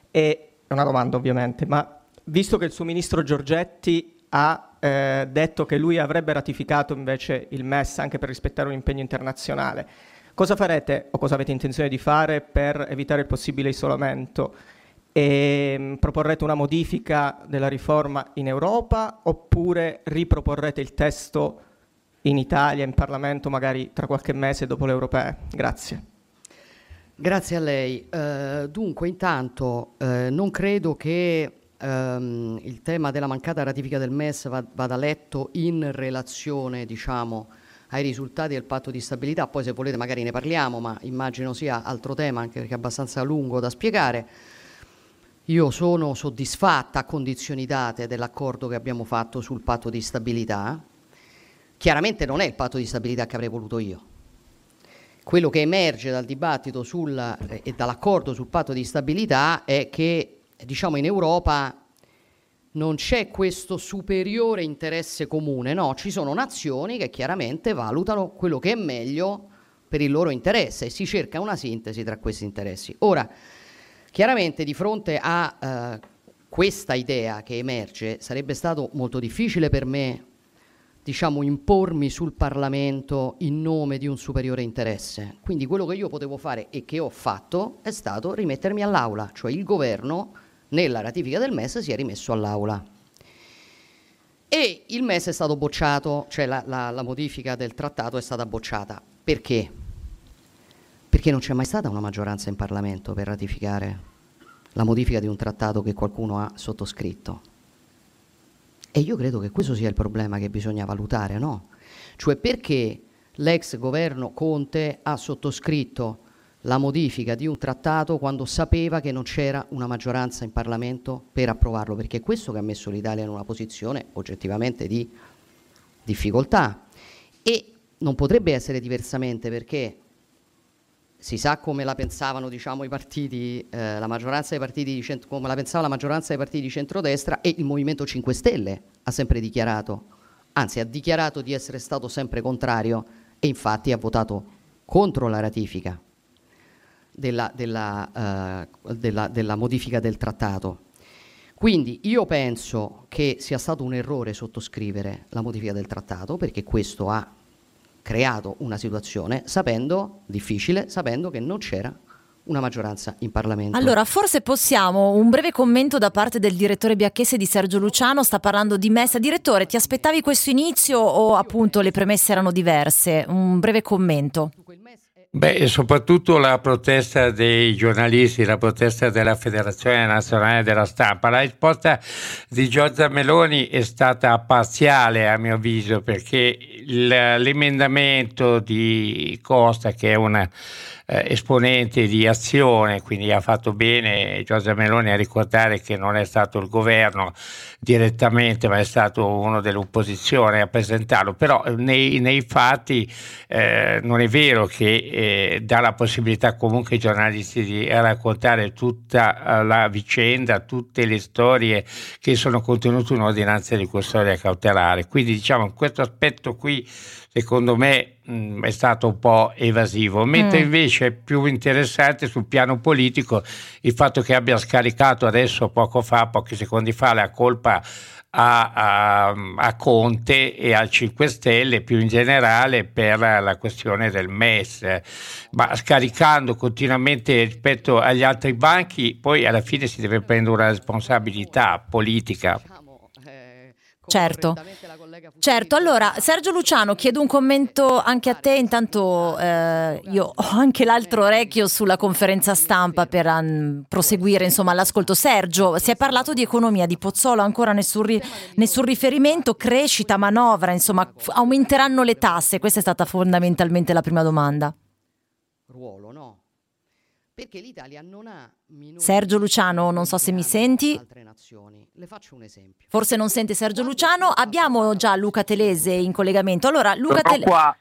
E è una domanda ovviamente, ma visto che il suo ministro Giorgetti ha eh, detto che lui avrebbe ratificato invece il MES anche per rispettare un impegno internazionale, Cosa farete o cosa avete intenzione di fare per evitare il possibile isolamento? E, mm, proporrete una modifica della riforma in Europa oppure riproporrete il testo in Italia, in Parlamento, magari tra qualche mese dopo le europee? Grazie. Grazie a lei. Uh, dunque, intanto uh, non credo che um, il tema della mancata ratifica del MES va, vada letto in relazione, diciamo, ai risultati del patto di stabilità, poi se volete magari ne parliamo, ma immagino sia altro tema anche perché è abbastanza lungo da spiegare. Io sono soddisfatta a condizioni date dell'accordo che abbiamo fatto sul patto di stabilità. Chiaramente non è il patto di stabilità che avrei voluto io. Quello che emerge dal dibattito sul, eh, e dall'accordo sul patto di stabilità è che diciamo, in Europa non c'è questo superiore interesse comune, no, ci sono nazioni che chiaramente valutano quello che è meglio per il loro interesse e si cerca una sintesi tra questi interessi. Ora, chiaramente di fronte a eh, questa idea che emerge sarebbe stato molto difficile per me diciamo impormi sul Parlamento in nome di un superiore interesse. Quindi quello che io potevo fare e che ho fatto è stato rimettermi all'aula, cioè il governo nella ratifica del MES si è rimesso all'Aula. E il MES è stato bocciato, cioè la, la, la modifica del trattato è stata bocciata. Perché? Perché non c'è mai stata una maggioranza in Parlamento per ratificare la modifica di un trattato che qualcuno ha sottoscritto. E io credo che questo sia il problema che bisogna valutare, no? Cioè perché l'ex governo Conte ha sottoscritto la modifica di un trattato quando sapeva che non c'era una maggioranza in Parlamento per approvarlo, perché è questo che ha messo l'Italia in una posizione oggettivamente di difficoltà. E non potrebbe essere diversamente perché si sa come la pensavano diciamo, i partiti, eh, la maggioranza dei partiti di come la pensava la maggioranza dei partiti di centrodestra e il Movimento 5 Stelle ha sempre dichiarato, anzi ha dichiarato di essere stato sempre contrario e infatti ha votato contro la ratifica della, della, uh, della, della modifica del trattato. Quindi io penso che sia stato un errore sottoscrivere la modifica del trattato perché questo ha creato una situazione sapendo, difficile, sapendo che non c'era una maggioranza in Parlamento. Allora, forse possiamo un breve commento da parte del direttore Biacchese di Sergio Luciano, sta parlando di messa. Direttore, ti aspettavi questo inizio o appunto le premesse erano diverse? Un breve commento. Beh, soprattutto la protesta dei giornalisti, la protesta della Federazione Nazionale della Stampa. La risposta di Giorgia Meloni è stata parziale a mio avviso perché l'emendamento di Costa, che è una eh, esponente di azione, quindi ha fatto bene Giorgia Meloni a ricordare che non è stato il governo direttamente, ma è stato uno dell'opposizione a presentarlo, però eh, nei, nei fatti eh, non è vero che eh, dà la possibilità comunque ai giornalisti di raccontare tutta eh, la vicenda, tutte le storie che sono contenute in un'ordinanza di custodia cautelare. Quindi diciamo questo aspetto qui secondo me mm, è stato un po' evasivo, mentre mm. invece è più interessante sul piano politico il fatto che abbia scaricato adesso poco fa, pochi secondi fa, la colpa a, a, a, Conte e al 5 Stelle più in generale per la questione del MES, ma scaricando continuamente rispetto agli altri banchi, poi alla fine si deve prendere una responsabilità politica. Certo. Certo, allora Sergio Luciano chiedo un commento anche a te, intanto eh, io ho anche l'altro orecchio sulla conferenza stampa per um, proseguire insomma, l'ascolto. Sergio, si è parlato di economia, di Pozzolo, ancora nessun, ri- nessun riferimento, crescita, manovra, insomma aumenteranno le tasse, questa è stata fondamentalmente la prima domanda. Ruolo, no? Perché l'Italia non ha Sergio Luciano, non so se mi senti. Le faccio un esempio. Forse non sente Sergio Luciano. Abbiamo già Luca Telese in collegamento. Allora, Luca Telese.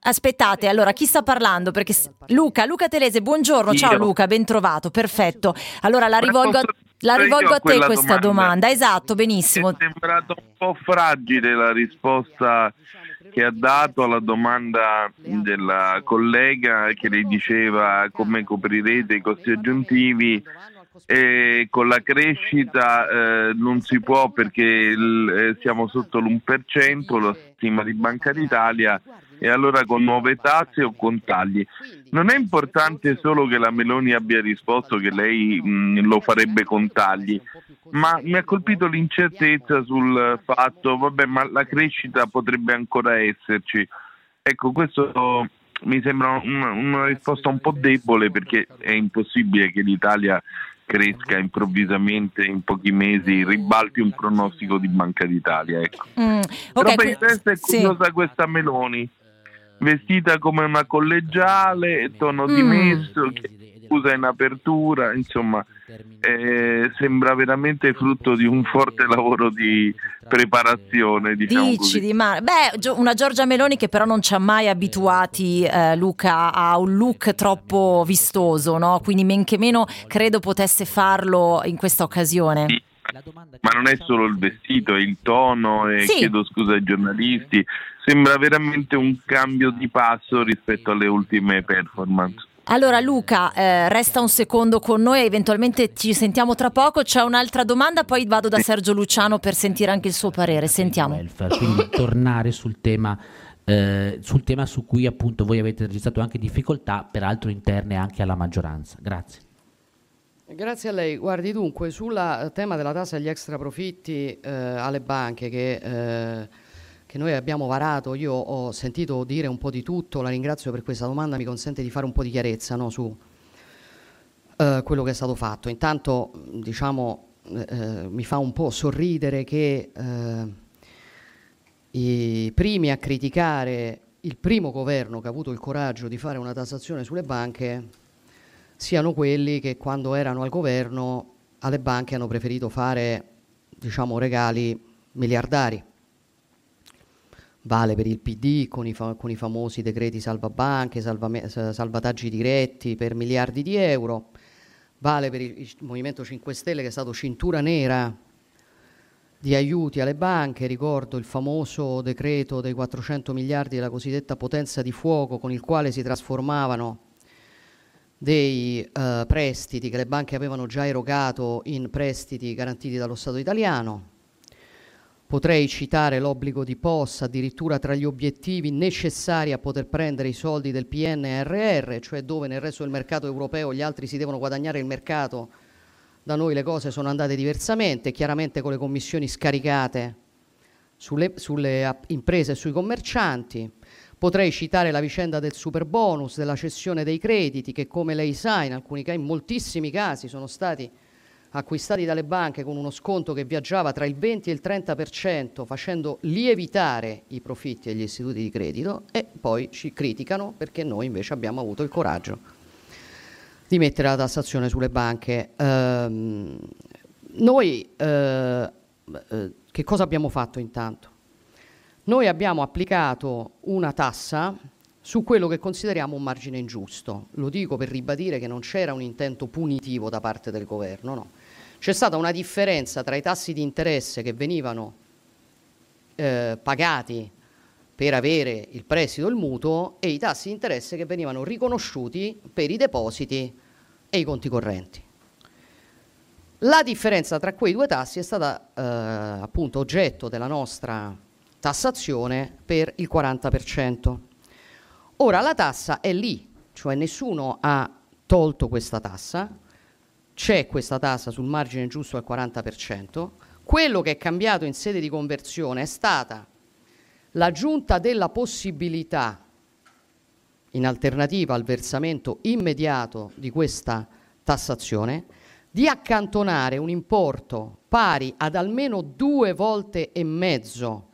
Aspettate, allora chi sta parlando? Perché Luca, Luca Telese, buongiorno. Ciao Luca, ben trovato. Perfetto. Allora la rivolgo a, la rivolgo a te questa domanda. domanda. Esatto, benissimo. Mi è sembrato un po' fragile la risposta che ha dato alla domanda della collega che le diceva come coprirete i costi aggiuntivi. e con la crescita eh, non si può perché il, eh, siamo sotto l'1%, la stima di Banca d'Italia, e allora con nuove tasse o con tagli. Non è importante solo che la Meloni abbia risposto che lei mh, lo farebbe con tagli, ma mi ha colpito l'incertezza sul fatto, vabbè, ma la crescita potrebbe ancora esserci. Ecco, questo mi sembra una, una risposta un po' debole perché è impossibile che l'Italia cresca improvvisamente in pochi mesi, ribalti un pronostico di Banca d'Italia. Ecco. Mm, okay, Però per il resto è curiosa sì. questa Meloni, vestita come una collegiale, tono mm. dimesso, scusa in apertura, insomma eh, sembra veramente frutto di un forte lavoro di preparazione. Diciamo Dici di mare. Beh, una Giorgia Meloni che però non ci ha mai abituati, eh, Luca, a un look troppo vistoso, no? quindi men che meno credo potesse farlo in questa occasione. Sì. Ma non è solo il vestito, è il tono, e sì. chiedo scusa ai giornalisti, sembra veramente un cambio di passo rispetto alle ultime performance. Allora Luca, eh, resta un secondo con noi, eventualmente ci sentiamo tra poco. C'è un'altra domanda, poi vado da Sergio Luciano per sentire anche il suo parere. Sentiamo. Welfare, quindi *laughs* tornare sul tema, eh, sul tema su cui appunto voi avete registrato anche difficoltà, peraltro interne anche alla maggioranza. Grazie. Grazie a lei. Guardi dunque, sul tema della tassa agli extra profitti eh, alle banche che eh, che noi abbiamo varato, io ho sentito dire un po' di tutto, la ringrazio per questa domanda, mi consente di fare un po' di chiarezza no, su uh, quello che è stato fatto. Intanto diciamo, uh, mi fa un po' sorridere che uh, i primi a criticare il primo governo che ha avuto il coraggio di fare una tassazione sulle banche siano quelli che quando erano al governo alle banche hanno preferito fare diciamo, regali miliardari. Vale per il PD con i, fa- con i famosi decreti salvabanche, salvame- salvataggi diretti per miliardi di euro, vale per il, Movimento 5 Stelle che è stato cintura nera di aiuti alle banche, ricordo il famoso decreto dei 400 miliardi della cosiddetta potenza di fuoco con il quale si trasformavano dei uh, prestiti che le banche avevano già erogato in prestiti garantiti dallo Stato italiano. Potrei citare l'obbligo di POS addirittura tra gli obiettivi necessari a poter prendere i soldi del PNRR, cioè dove nel resto del mercato europeo gli altri si devono guadagnare il mercato, da noi le cose sono andate diversamente, chiaramente con le commissioni scaricate sulle, sulle imprese e sui commercianti. Potrei citare la vicenda del super bonus, della cessione dei crediti, che come lei sa, in, alcuni, in moltissimi casi sono stati acquistati dalle banche con uno sconto che viaggiava tra il 20 e il 30%, facendo lievitare i profitti agli istituti di credito e poi ci criticano perché noi invece abbiamo avuto il coraggio di mettere la tassazione sulle banche. Ehm, noi eh, eh, che cosa abbiamo fatto intanto? Noi abbiamo applicato una tassa su quello che consideriamo un margine ingiusto. Lo dico per ribadire che non c'era un intento punitivo da parte del governo, no. C'è stata una differenza tra i tassi di interesse che venivano eh, pagati per avere il prestito o il mutuo e i tassi di interesse che venivano riconosciuti per i depositi e i conti correnti. La differenza tra quei due tassi è stata eh, appunto oggetto della nostra tassazione per il 40%. Ora la tassa è lì, cioè nessuno ha tolto questa tassa, c'è questa tassa sul margine giusto al 40%, quello che è cambiato in sede di conversione è stata l'aggiunta della possibilità, in alternativa al versamento immediato di questa tassazione, di accantonare un importo pari ad almeno due volte e mezzo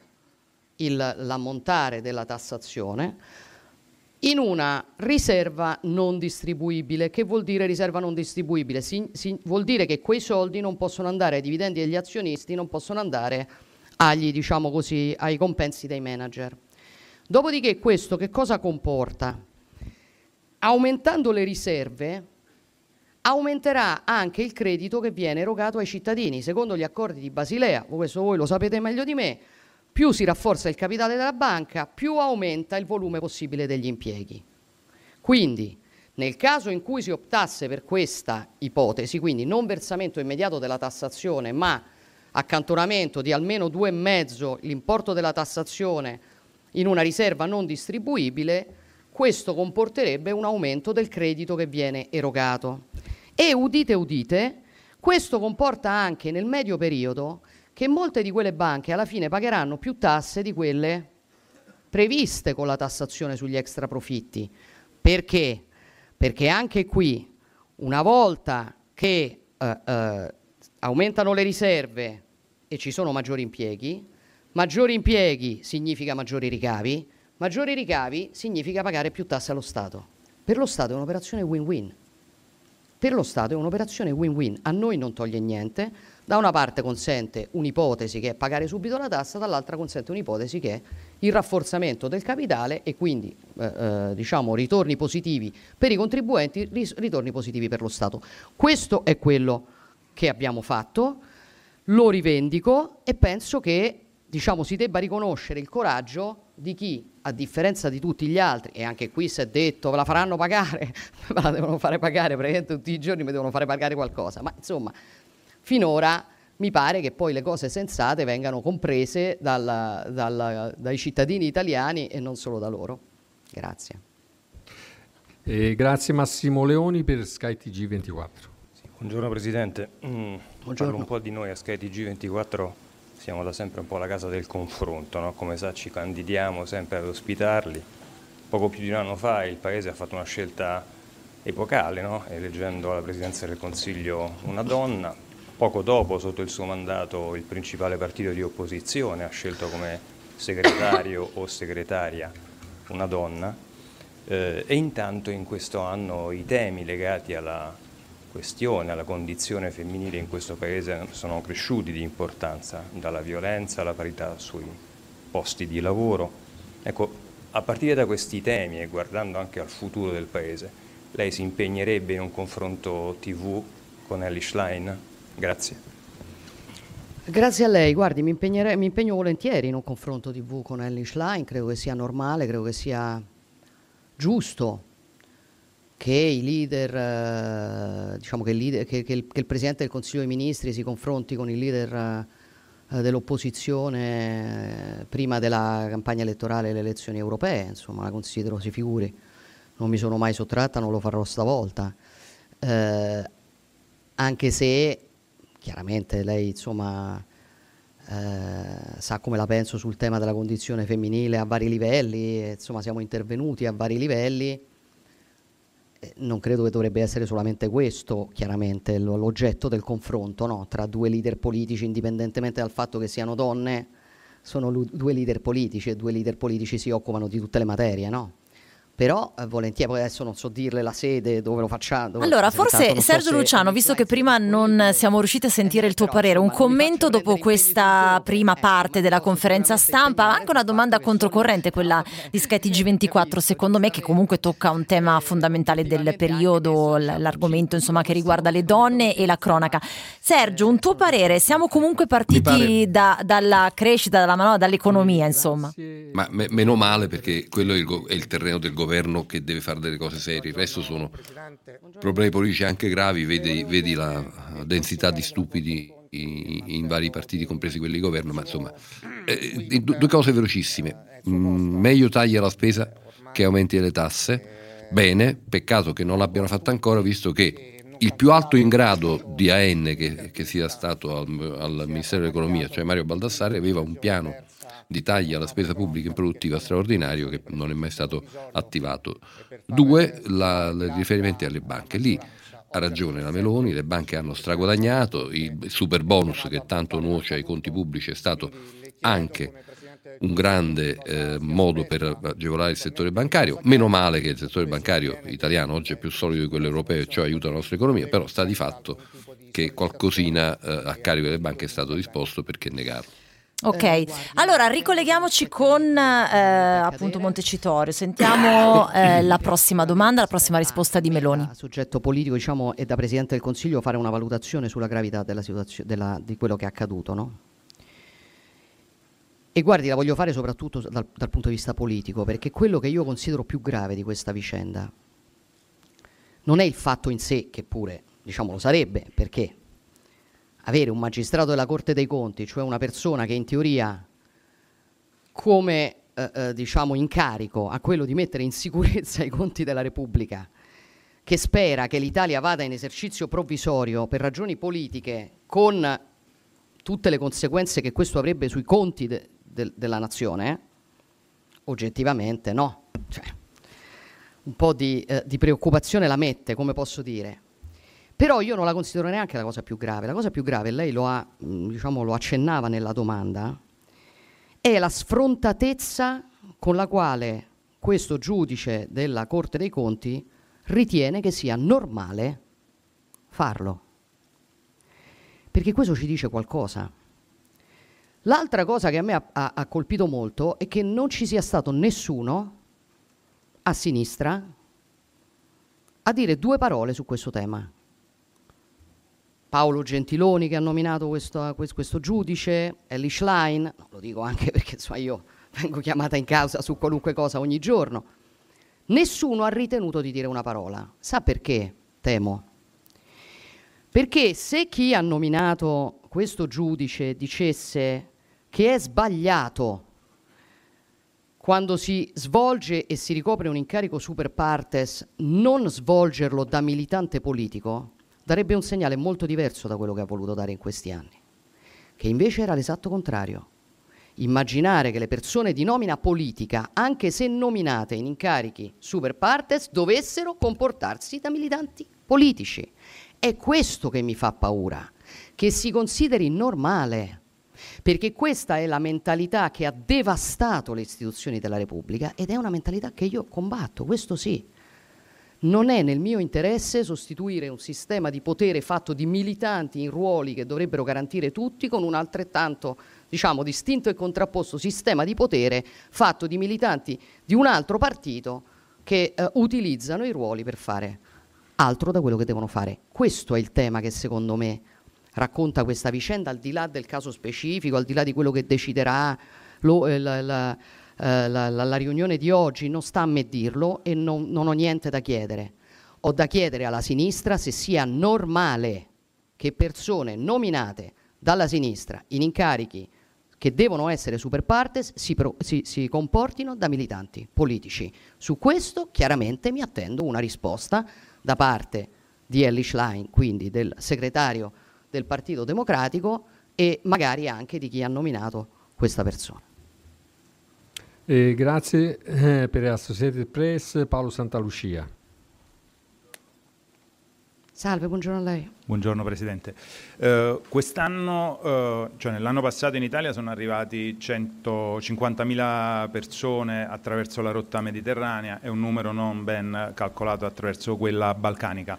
l'ammontare della tassazione in una riserva non distribuibile. Che vuol dire riserva non distribuibile? Si, si, vuol dire che quei soldi non possono andare ai dividendi degli azionisti, non possono andare agli, diciamo così, ai compensi dei manager. Dopodiché questo che cosa comporta? Aumentando le riserve aumenterà anche il credito che viene erogato ai cittadini. Secondo gli accordi di Basilea, questo voi lo sapete meglio di me, più si rafforza il capitale della banca, più aumenta il volume possibile degli impieghi. Quindi, nel caso in cui si optasse per questa ipotesi, quindi non versamento immediato della tassazione, ma accantonamento di almeno due e mezzo l'importo della tassazione in una riserva non distribuibile, questo comporterebbe un aumento del credito che viene erogato. E udite udite, questo comporta anche nel medio periodo che molte di quelle banche alla fine pagheranno più tasse di quelle previste con la tassazione sugli extra profitti. Perché? Perché anche qui, una volta che eh, eh, aumentano le riserve e ci sono maggiori impieghi, maggiori impieghi significa maggiori ricavi, maggiori ricavi significa pagare più tasse allo Stato. Per lo Stato è un'operazione win-win. Per lo Stato è un'operazione win-win, a noi non toglie niente, da una parte consente un'ipotesi che è pagare subito la tassa, dall'altra consente un'ipotesi che è il rafforzamento del capitale e quindi eh, eh, diciamo ritorni positivi per i contribuenti, ritorni positivi per lo Stato. Questo è quello che abbiamo fatto, lo rivendico e penso che diciamo, si debba riconoscere il coraggio di chi, a differenza di tutti gli altri, e anche qui si è detto ve la faranno pagare, me *laughs* la devono fare pagare, praticamente tutti i giorni mi devono fare pagare qualcosa, ma insomma finora mi pare che poi le cose sensate vengano comprese dal, dal, dai cittadini italiani e non solo da loro. Grazie. Eh, grazie Massimo Leoni per SkyTG 24. Sì, buongiorno Presidente, mm, buongiorno. parlo un po' di noi a SkyTG 24, siamo da sempre un po' la casa del confronto, no? come sa ci candidiamo sempre ad ospitarli. Poco più di un anno fa il Paese ha fatto una scelta epocale, no? eleggendo alla Presidenza del Consiglio una donna, Poco dopo, sotto il suo mandato, il principale partito di opposizione ha scelto come segretario o segretaria una donna eh, e intanto in questo anno i temi legati alla questione, alla condizione femminile in questo Paese sono cresciuti di importanza, dalla violenza alla parità sui posti di lavoro. Ecco, a partire da questi temi e guardando anche al futuro del Paese, lei si impegnerebbe in un confronto TV con Ellie Schlein? Grazie. Grazie a lei, guardi, mi, mi, impegno volentieri in un confronto TV con Ellie Schlein, credo che sia normale, credo che sia giusto che i leader, eh, diciamo che il, leader, che, che, il, che il, Presidente del Consiglio dei Ministri si confronti con i leader eh, dell'opposizione eh, prima della campagna elettorale e le elezioni europee, insomma la considero, si figuri, non mi sono mai sottratta, non lo farò stavolta, eh, anche se chiaramente lei insomma eh, sa come la penso sul tema della condizione femminile a vari livelli, insomma siamo intervenuti a vari livelli. Eh, non credo che dovrebbe essere solamente questo, chiaramente, l'oggetto del confronto no? tra due leader politici, indipendentemente dal fatto che siano donne, sono due leader politici e due leader politici si occupano di tutte le materie, no? Però eh, volentieri, poi adesso non so dirle la sede dove lo facciamo. Dove allora, forse Sergio so Luciano, visto che prima non siamo riusciti a sentire il tuo parere, un commento dopo questa prima parte della conferenza stampa, anche una domanda controcorrente, quella di Sky *laughs* TG24, secondo me, che comunque tocca un tema fondamentale del periodo, l'argomento insomma che riguarda le donne e la cronaca. Sergio, un tuo parere? Siamo comunque partiti da, dalla crescita, dalla manovra, dall'economia, insomma. Ma me, meno male perché quello è il, è il terreno del governo governo che deve fare delle cose serie, il resto sono problemi politici anche gravi, vedi, vedi la densità di stupidi in vari partiti, compresi quelli di governo, ma insomma, eh, due cose velocissime. Mm, meglio taglia la spesa che aumenti le tasse. Bene, peccato che non l'abbiano fatto ancora, visto che il più alto in grado di AN che, che sia stato al, al Ministero dell'Economia, cioè Mario Baldassare, aveva un piano di tagli alla spesa pubblica improduttiva straordinario che non è mai stato attivato. Due, la, i riferimenti alle banche. Lì ha ragione la Meloni, le banche hanno straguadagnato, il super bonus che tanto nuoce ai conti pubblici è stato anche un grande eh, modo per agevolare il settore bancario. Meno male che il settore bancario italiano oggi è più solido di quello europeo e ciò aiuta la nostra economia, però sta di fatto che qualcosina eh, a carico delle banche è stato disposto perché negarlo. Ok, eh, allora ricolleghiamoci con eh, appunto Montecitorio, sentiamo *coughs* eh, la prossima domanda, la prossima risposta di Meloni. Soggetto politico diciamo e da Presidente del Consiglio fare una valutazione sulla gravità della della, di quello che è accaduto, no? E guardi, la voglio fare soprattutto dal, dal punto di vista politico, perché quello che io considero più grave di questa vicenda non è il fatto in sé, che pure diciamo lo sarebbe, perché avere un magistrato della Corte dei Conti, cioè una persona che in teoria come eh, eh, diciamo incarico a quello di mettere in sicurezza i conti della Repubblica, che spera che l'Italia vada in esercizio provvisorio per ragioni politiche con tutte le conseguenze che questo avrebbe sui conti de- de- della nazione, oggettivamente no. Cioè, un po' di, eh, di preoccupazione la mette, come posso dire. Però io non la considero neanche la cosa più grave. La cosa più grave, lei lo, ha, mm, diciamo, lo accennava nella domanda, è la sfrontatezza con la quale questo giudice della Corte dei Conti ritiene che sia normale farlo. Perché questo ci dice qualcosa. L'altra cosa che a me ha, ha, ha colpito molto è che non ci sia stato nessuno a sinistra a dire due parole su questo tema. Paolo Gentiloni che ha nominato questo, questo giudice, Ellie Schlein, lo dico anche *laughs* perché insomma, io vengo chiamata in causa su qualunque cosa ogni giorno. Nessuno ha ritenuto di dire una parola. Sa perché? Temo. Perché se chi ha nominato questo giudice dicesse che è sbagliato quando si svolge e si ricopre un incarico super partes non svolgerlo da militante politico, darebbe un segnale molto diverso da quello che ha voluto dare in questi anni, che invece era l'esatto contrario. Immaginare che le persone di nomina politica, anche se nominate in incarichi super partes, dovessero comportarsi da militanti politici. È questo che mi fa paura, che si consideri normale perché questa è la mentalità che ha devastato le istituzioni della Repubblica ed è una mentalità che io combatto, questo sì. Non è nel mio interesse sostituire un sistema di potere fatto di militanti in ruoli che dovrebbero garantire tutti con un altrettanto, diciamo, distinto e contrapposto sistema di potere fatto di militanti di un altro partito che eh, utilizzano i ruoli per fare altro da quello che devono fare. Questo è il tema che secondo me racconta questa vicenda, al di là del caso specifico, al di là di quello che deciderà lo, eh, la, la, eh, la, la, riunione di oggi, non sta a me dirlo e non, non ho niente da chiedere. Ho da chiedere alla sinistra se sia normale che persone nominate dalla sinistra in incarichi che devono essere super partes si, pro, si, si, comportino da militanti politici. Su questo chiaramente mi attendo una risposta da parte di Ellie Schlein, quindi del segretario del Partito Democratico e magari anche di chi ha nominato questa persona. Eh, grazie eh, per Associated Press, Paolo Santalucia. Salve, buongiorno a lei. Buongiorno Presidente. Uh, quest'anno, uh, cioè nell'anno passato in Italia sono arrivati 150.000 persone attraverso la rotta mediterranea, è un numero non ben calcolato attraverso quella balcanica.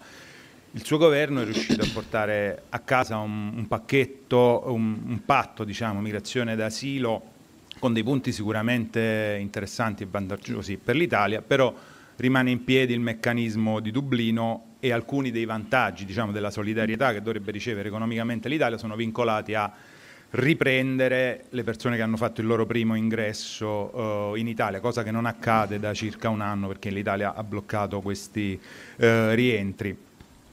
Il suo governo è riuscito a portare a casa un, un pacchetto, un, un patto, diciamo, migrazione ed asilo con dei punti sicuramente interessanti e vantaggiosi per l'Italia, però rimane in piedi il meccanismo di Dublino e alcuni dei vantaggi diciamo, della solidarietà che dovrebbe ricevere economicamente l'Italia sono vincolati a riprendere le persone che hanno fatto il loro primo ingresso uh, in Italia, cosa che non accade da circa un anno perché l'Italia ha bloccato questi uh, rientri.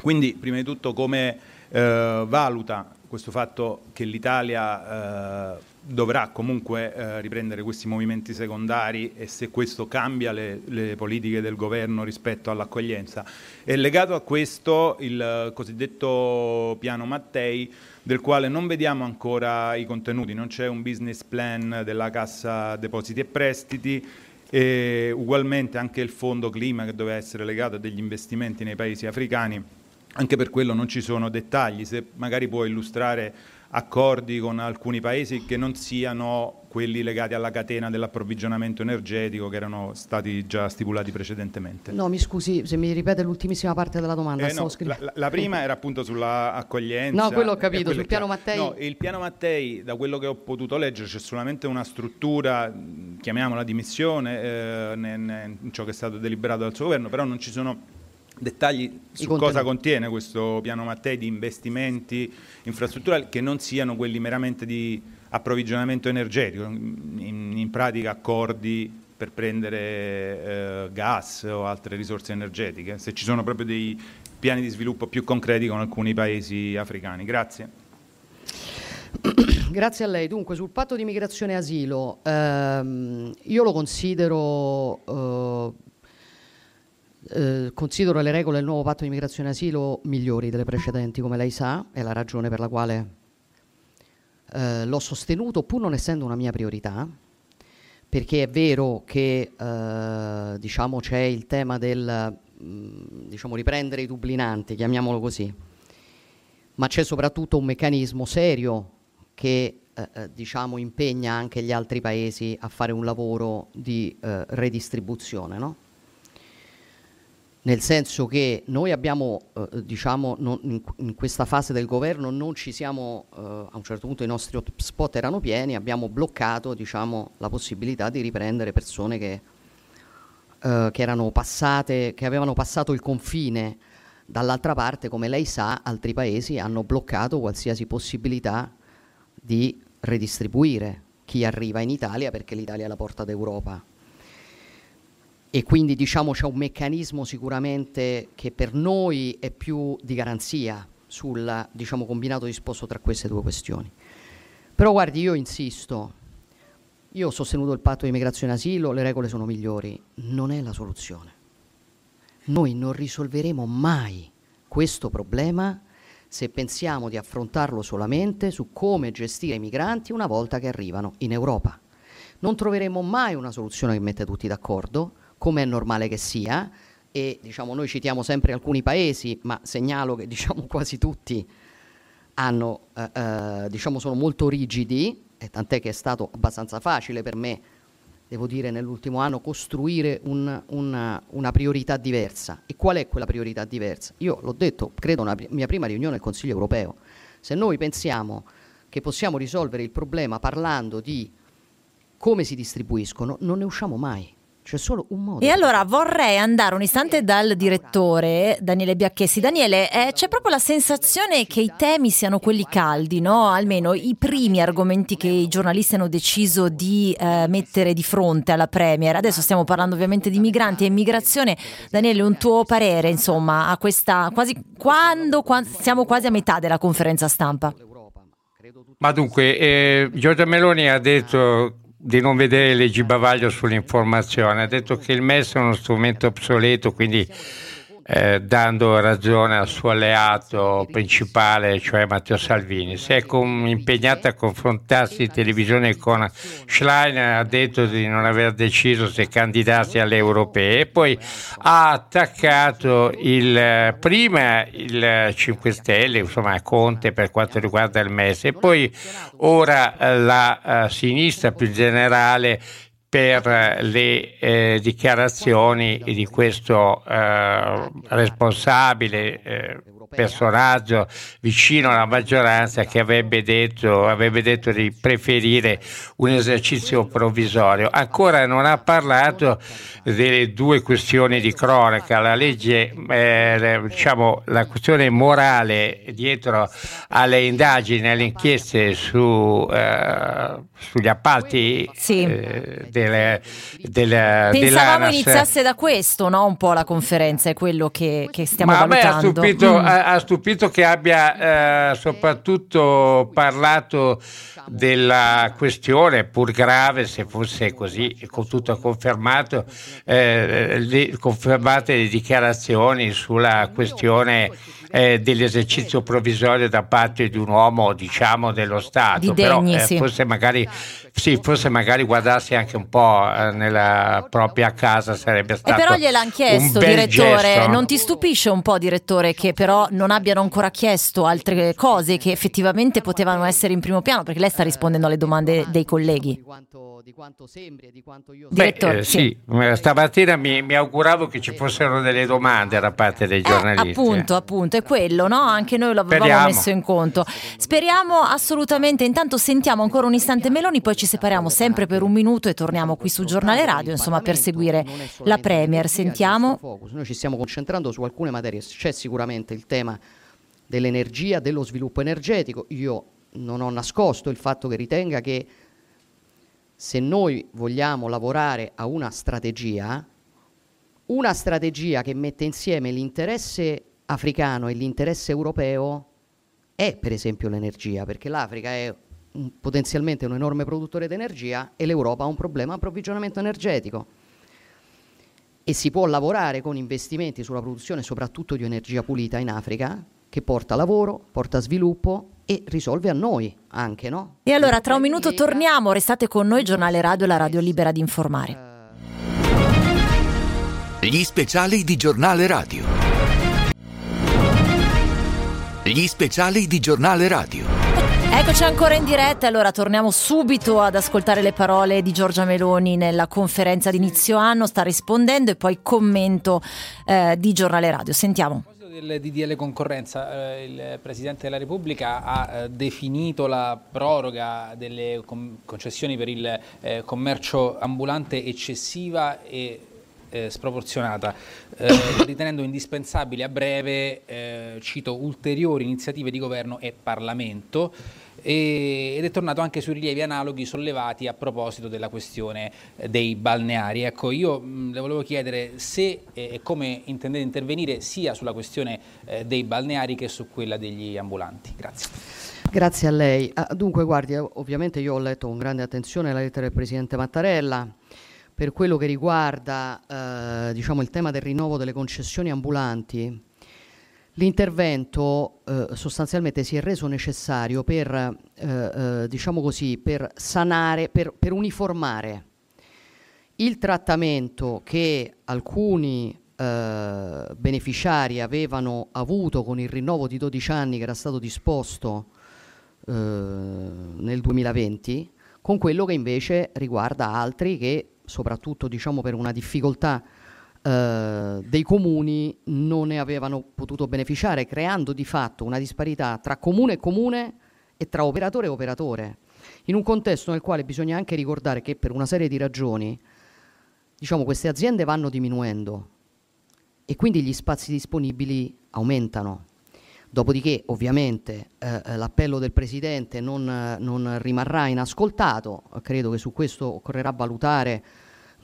Quindi, prima di tutto, come uh, valuta questo fatto che l'Italia dovrà comunque eh, riprendere questi movimenti secondari e se questo cambia le, le, politiche del governo rispetto all'accoglienza. È legato a questo il cosiddetto piano Mattei del quale non vediamo ancora i contenuti, non c'è un business plan della Cassa Depositi e Prestiti e ugualmente anche il fondo clima che doveva essere legato a degli investimenti nei paesi africani, anche per quello non ci sono dettagli, se magari può illustrare accordi con alcuni paesi che non siano quelli legati alla catena dell'approvvigionamento energetico che erano stati già stipulati precedentemente. No, mi scusi se mi ripete l'ultimissima parte della domanda. Eh no, la, la, prima era appunto sull'accoglienza. No, quello ho capito, sul piano Mattei. No, il piano Mattei, da quello che ho potuto leggere, c'è solamente una struttura, chiamiamola di missione, eh, in ciò che è stato deliberato dal suo governo, però non ci sono dettagli su cosa contiene questo piano Mattei di investimenti infrastrutturali che non siano quelli meramente di approvvigionamento energetico, in, in pratica accordi per prendere eh, gas o altre risorse energetiche, se ci sono proprio dei piani di sviluppo più concreti con alcuni paesi africani. Grazie. *coughs* Grazie a lei. Dunque, sul patto di migrazione e asilo, ehm, io lo considero eh, eh, considero le regole del nuovo patto di migrazione e asilo migliori delle precedenti, come lei sa, è la ragione per la quale eh, l'ho sostenuto, pur non essendo una mia priorità, perché è vero che eh, diciamo, c'è il tema del mm, diciamo, riprendere i dublinanti, chiamiamolo così, ma c'è soprattutto un meccanismo serio che eh, eh, diciamo, impegna anche gli altri paesi a fare un lavoro di eh, redistribuzione. No? Nel senso che noi abbiamo, eh, diciamo, non, in, in, questa fase del governo non ci siamo, eh, a un certo punto i nostri hotspot erano pieni, abbiamo bloccato diciamo, la possibilità di riprendere persone che, eh, che, passate, che avevano passato il confine. Dall'altra parte, come lei sa, altri paesi hanno bloccato qualsiasi possibilità di redistribuire chi arriva in Italia perché l'Italia è la porta d'Europa e quindi diciamo c'è un meccanismo sicuramente che per noi è più di garanzia sul diciamo, combinato disposto tra queste due questioni. Però guardi, io insisto, io ho sostenuto il patto di immigrazione e asilo, le regole sono migliori, non è la soluzione. Noi non risolveremo mai questo problema se pensiamo di affrontarlo solamente su come gestire i migranti una volta che arrivano in Europa. Non troveremo mai una soluzione che mette tutti d'accordo, come è normale che sia, e diciamo, noi citiamo sempre alcuni paesi, ma segnalo che *laughs* diciamo, quasi tutti hanno, eh, eh, diciamo, sono molto rigidi, e tant'è che è stato abbastanza facile per me, devo dire, nell'ultimo anno costruire un, una, una, priorità diversa. E qual è quella priorità diversa? Io l'ho detto, credo, una mia prima riunione al Consiglio europeo. Se noi pensiamo che possiamo risolvere il problema parlando di come si distribuiscono, non ne usciamo mai. C'è solo un modo. E allora vorrei andare un istante dal direttore Daniele Biacchessi. Daniele, eh, c'è proprio la sensazione che i temi siano quelli caldi, no? Almeno i primi argomenti che i giornalisti hanno deciso di eh, mettere di fronte alla Premier. Adesso stiamo parlando ovviamente di migranti e immigrazione. Daniele, un tuo parere, insomma, a questa quasi quando, quando siamo quasi a metà della conferenza stampa? Ma dunque, eh, Giorgia Meloni ha detto di non vedere leggi bavaglio sull'informazione, ha detto che il MES è uno strumento obsoleto, quindi eh, dando ragione al suo alleato principale, cioè Matteo Salvini. Si è com- impegnata a confrontarsi in televisione con Schlein, ha detto di non aver deciso se candidarsi alle europee e poi ha attaccato il, prima il 5 Stelle, insomma Conte per quanto riguarda il MES e poi ora la uh, sinistra più generale per le eh, dichiarazioni di questo eh, responsabile eh, personaggio vicino alla maggioranza che avrebbe detto, avrebbe detto di preferire un esercizio provvisorio. Ancora non ha parlato delle due questioni di cronaca, la legge, eh, diciamo, la questione morale dietro alle indagini, alle inchieste su, eh, sugli appalti sì. eh, delle, delle, Pensavamo iniziasse da questo, no? un po' la conferenza, è quello che, che stiamo Ma valutando. Ma a me ha stupito, mm. ha, ha stupito che abbia eh, soprattutto parlato della questione, pur grave se fosse così, con tutto confermato, eh, le, confermate le dichiarazioni sulla questione eh, dell'esercizio provvisorio da parte di un uomo, diciamo, dello Stato. Di degni, Però, eh, sì. forse magari sì, forse magari guardarsi anche un po' eh, nella propria casa sarebbe stato. E però gliel'hanno chiesto, direttore. Gesto. Non ti stupisce un po', direttore, che però non abbiano ancora chiesto altre cose che effettivamente potevano essere in primo piano? Perché lei sta rispondendo alle domande dei colleghi. Di quanto sembri e di quanto io Beh, eh, sì. sì. stamattina mi, mi, auguravo che ci fossero delle domande da parte dei giornalisti. Eh, appunto, appunto, è quello, no? Anche noi lo avevamo Speriamo. messo in conto. Speriamo assolutamente. Intanto sentiamo ancora un istante Meloni, poi ci separiamo sempre per un minuto e torniamo qui su Giornale Radio, insomma, per seguire la Premier. Sentiamo. Noi ci stiamo concentrando su alcune materie. C'è sicuramente il tema dell'energia, dello sviluppo energetico. Io non ho nascosto il fatto che ritenga che se noi vogliamo lavorare a una strategia, una strategia che mette insieme l'interesse africano e l'interesse europeo è per esempio l'energia, perché l'Africa è un, potenzialmente un enorme produttore di energia e l'Europa ha un problema di approvvigionamento energetico. E si può lavorare con investimenti sulla produzione soprattutto di energia pulita in Africa, che porta lavoro, porta sviluppo e risolve a noi anche, no? E allora tra un minuto torniamo, restate con noi, Giornale Radio, la radio libera di informare. Gli speciali di Giornale Radio. Gli speciali di Giornale Radio. Eccoci ancora in diretta, allora torniamo subito ad ascoltare le parole di Giorgia Meloni nella conferenza di inizio anno, sta rispondendo e poi commento eh, di Giornale Radio. Sentiamo del DDL concorrenza, eh, il Presidente della Repubblica ha eh, definito la proroga delle com- concessioni per il eh, commercio ambulante eccessiva e eh, sproporzionata, eh, ritenendo indispensabile a breve, eh, cito, ulteriori iniziative di governo e Parlamento ed è tornato anche sui rilievi analoghi sollevati a proposito della questione eh, dei balneari. Ecco, io mh, le volevo chiedere se e come intendete intervenire sia sulla questione eh, dei balneari che su quella degli ambulanti. Grazie. Grazie a lei. Ah, dunque, guardi, eh, ovviamente io ho letto con grande attenzione la lettera del Presidente Mattarella per quello che riguarda eh, diciamo, il tema del rinnovo delle concessioni ambulanti. L'intervento eh, sostanzialmente si è reso necessario per, eh, eh, diciamo così, per sanare, per, per, uniformare il trattamento che alcuni eh, beneficiari avevano avuto con il rinnovo di 12 anni che era stato disposto eh, nel 2020, con quello che invece riguarda altri che, soprattutto diciamo per una difficoltà eh, dei comuni, non ne avevano potuto beneficiare, creando di fatto una disparità tra comune e comune e tra operatore e operatore, in un contesto nel quale bisogna anche ricordare che per una serie di ragioni diciamo, queste aziende vanno diminuendo e quindi gli spazi disponibili aumentano. Dopodiché, ovviamente, eh, eh l'appello del Presidente non, non, rimarrà inascoltato, credo che su questo occorrerà valutare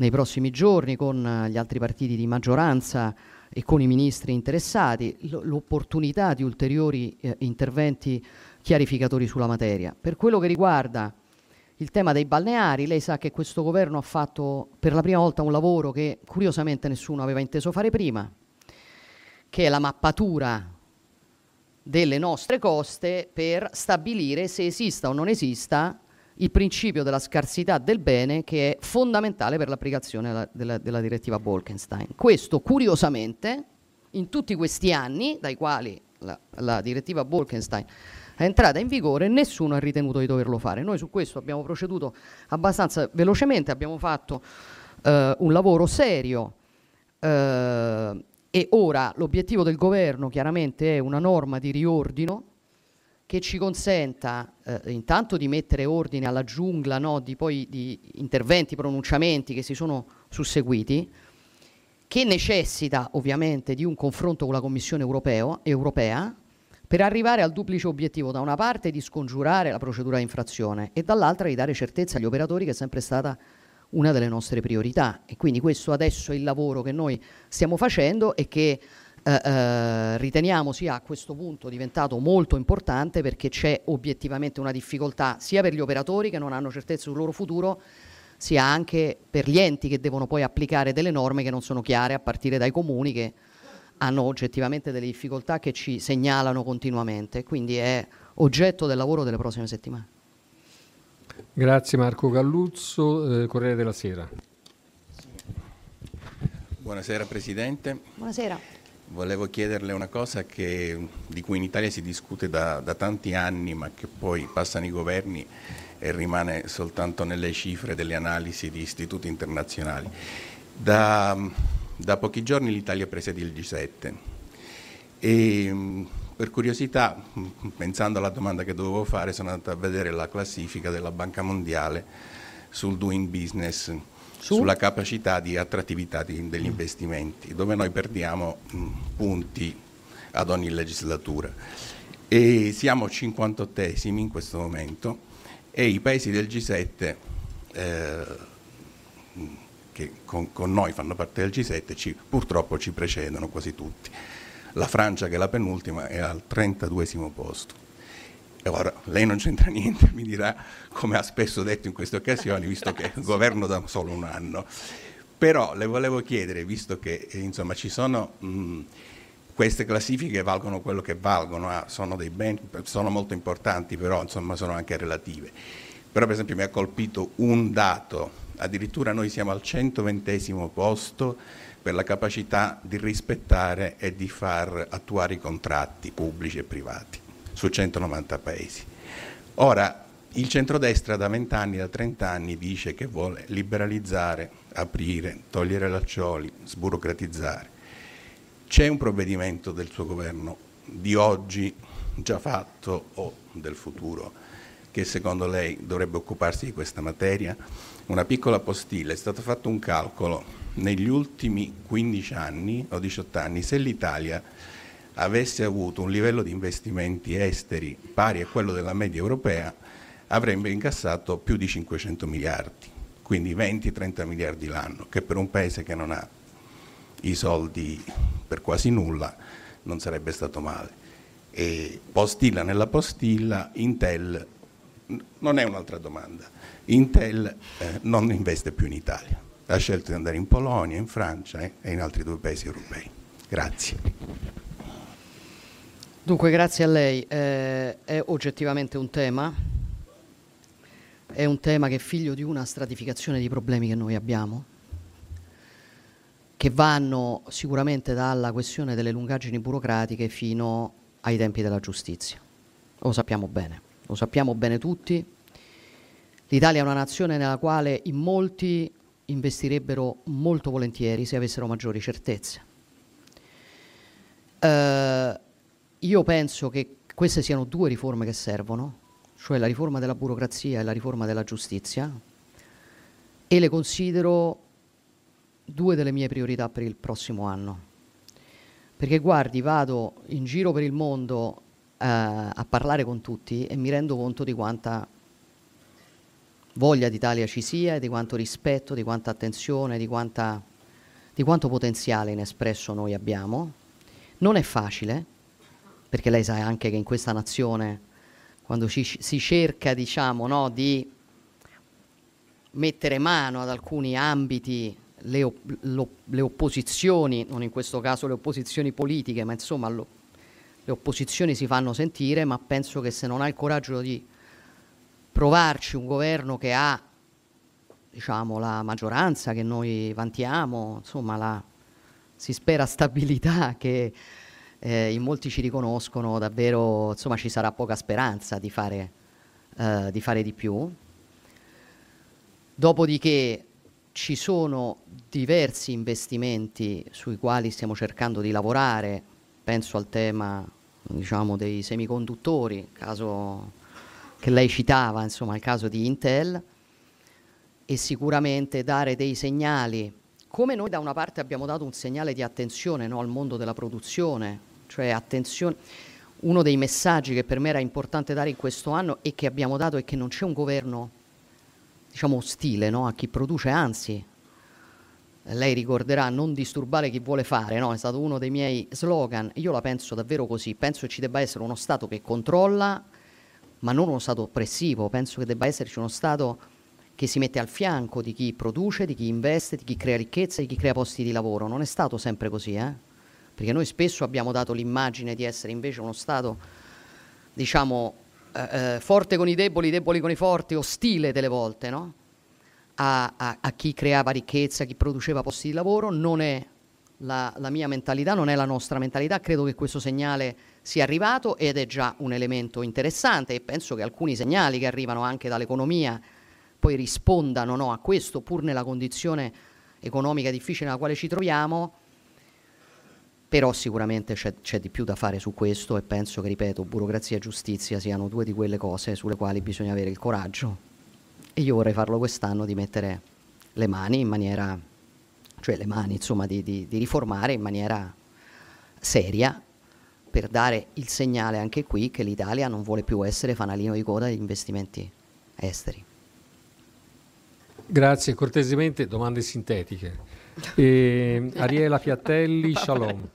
nei prossimi giorni con gli altri partiti di maggioranza e con i ministri interessati l'opportunità di ulteriori eh, interventi chiarificatori sulla materia. Per quello che riguarda il tema dei balneari, lei sa che questo governo ha fatto per la prima volta un lavoro che curiosamente nessuno aveva inteso fare prima, che è la mappatura delle nostre coste per stabilire se esista o non esista il principio della scarsità del bene che è fondamentale per l'applicazione della, della, della direttiva Bolkenstein. Questo curiosamente in tutti questi anni dai quali la, la direttiva Bolkenstein è entrata in vigore, nessuno ha ritenuto di doverlo fare. Noi su questo abbiamo proceduto abbastanza velocemente, abbiamo fatto eh, un lavoro serio eh, e ora l'obiettivo del governo chiaramente è una norma di riordino che ci consenta eh, intanto di mettere ordine alla giungla no, di, poi, di interventi, pronunciamenti che si sono susseguiti, che necessita ovviamente di un confronto con la Commissione europeo, europea per arrivare al duplice obiettivo, da una parte di scongiurare la procedura di infrazione e dall'altra di dare certezza agli operatori che è sempre stata una delle nostre priorità. E quindi questo adesso è il lavoro che noi stiamo facendo e che eh, eh, riteniamo sia a questo punto diventato molto importante perché c'è obiettivamente una difficoltà sia per gli operatori che non hanno certezza sul loro futuro, sia anche per gli enti che devono poi applicare delle norme che non sono chiare a partire dai comuni che hanno oggettivamente delle difficoltà che ci segnalano continuamente, quindi è oggetto del lavoro delle prossime settimane. Grazie Marco Galluzzo, eh, Corriere della Sera. Buonasera Presidente. Buonasera. Volevo chiederle una cosa che, di cui in Italia si discute da, da tanti anni, ma che poi passano i governi e rimane soltanto nelle cifre delle analisi di istituti internazionali. Da, da pochi giorni l'Italia presiede il G7 e per curiosità, pensando alla domanda che dovevo fare, sono andato a vedere la classifica della Banca Mondiale sul doing business, Su? sulla capacità di attrattività di, degli investimenti, dove noi perdiamo mh, mm, punti ad ogni legislatura. E siamo 58esimi in questo momento e i paesi del G7 eh, che con, con, noi fanno parte del G7 ci, purtroppo ci precedono quasi tutti. La Francia, che è la penultima, è al 32 posto. E ora lei non c'entra *laughs* niente, mi dirà, come ha spesso detto in queste occasioni, visto che *laughs* governo da solo un anno. Però le volevo chiedere, visto che eh, insomma, ci sono mh, queste classifiche valgono quello che valgono, ah, sono, ben, sono, molto importanti, però insomma, sono anche relative. Però per esempio mi ha colpito un dato addirittura noi siamo al 120 posto per la capacità di rispettare e di far attuare i contratti pubblici e privati su 190 paesi. Ora, il centrodestra da 20 anni, da 30 anni dice che vuole liberalizzare, aprire, togliere laccioli, sburocratizzare. C'è un provvedimento del suo governo di oggi già fatto o del futuro che secondo lei dovrebbe occuparsi di questa materia? Una piccola postilla, è stato fatto un calcolo negli ultimi 15 anni o 18 anni, se l'Italia avesse avuto un livello di investimenti esteri pari a quello della media europea, avrebbe incassato più di 500 miliardi, quindi 20-30 miliardi l'anno, che per un paese che non ha i soldi per quasi nulla non sarebbe stato male. E postilla nella postilla, Intel non è un'altra domanda. Intel eh, non investe più in Italia, ha scelto di andare in Polonia, in Francia eh, e in altri due paesi europei. Grazie. Dunque, grazie a lei. Eh, è oggettivamente un tema, è un tema che è figlio di una stratificazione di problemi che noi abbiamo, che vanno sicuramente dalla questione delle lungaggini burocratiche fino ai tempi della giustizia. Lo sappiamo bene, lo sappiamo bene tutti. L'Italia è una nazione nella quale in molti investirebbero molto volentieri se avessero maggiori certezze. Eh, io penso che queste siano due riforme che servono, cioè la riforma della burocrazia e la riforma della giustizia, e le considero due delle mie priorità per il prossimo anno. Perché guardi, vado in giro per il mondo eh, a parlare con tutti e mi rendo conto di quanta voglia d'Italia ci sia di quanto rispetto, di quanta attenzione, di, quanta, di quanto potenziale inespresso noi abbiamo. Non è facile, perché lei sa anche che in questa nazione, quando ci, si cerca diciamo, no, di mettere mano ad alcuni ambiti, le, lo, le, opposizioni, non in questo caso le opposizioni politiche, ma insomma lo, le opposizioni si fanno sentire, ma penso che se non ha il coraggio di provarci un governo che ha diciamo, la maggioranza che noi vantiamo, insomma la, si spera stabilità che eh, in molti ci riconoscono, davvero insomma, ci sarà poca speranza di fare, eh, di fare di più. Dopodiché ci sono diversi investimenti sui quali stiamo cercando di lavorare, penso al tema diciamo, dei semiconduttori, caso che lei citava, insomma, il caso di Intel, e sicuramente dare dei segnali, come noi da una parte abbiamo dato un segnale di attenzione no, al mondo della produzione, cioè attenzione, uno dei messaggi che per me era importante dare in questo anno e che abbiamo dato è che non c'è un governo diciamo ostile no, a chi produce, anzi lei ricorderà non disturbare chi vuole fare, no? è stato uno dei miei slogan, io la penso davvero così, penso che ci debba essere uno Stato che controlla ma non uno Stato oppressivo, penso che debba esserci uno Stato che si mette al fianco di chi produce, di chi investe, di chi crea ricchezza, di chi crea posti di lavoro. Non è stato sempre così, eh? Perché noi spesso abbiamo dato l'immagine di essere invece uno Stato, diciamo, eh, eh, forte con i deboli, deboli con i forti, ostile delle volte, no? a, a, a, chi creava ricchezza, a chi produceva posti di lavoro. Non è la, la mia mentalità, non è la nostra mentalità. Credo che questo segnale sia arrivato ed è già un elemento interessante e penso che alcuni segnali che arrivano anche dall'economia poi rispondano no, a questo, pur nella condizione economica difficile nella quale ci troviamo, però sicuramente c'è, di più da fare su questo e penso che, ripeto, burocrazia e giustizia siano due di quelle cose sulle quali bisogna avere il coraggio e io vorrei farlo quest'anno di mettere le mani in maniera, cioè le mani insomma di, di, di riformare in maniera seria per dare il segnale anche qui che l'Italia non vuole più essere fanalino di coda degli investimenti esteri. Grazie, cortesemente domande sintetiche. E, Ariela Fiattelli, Shalom.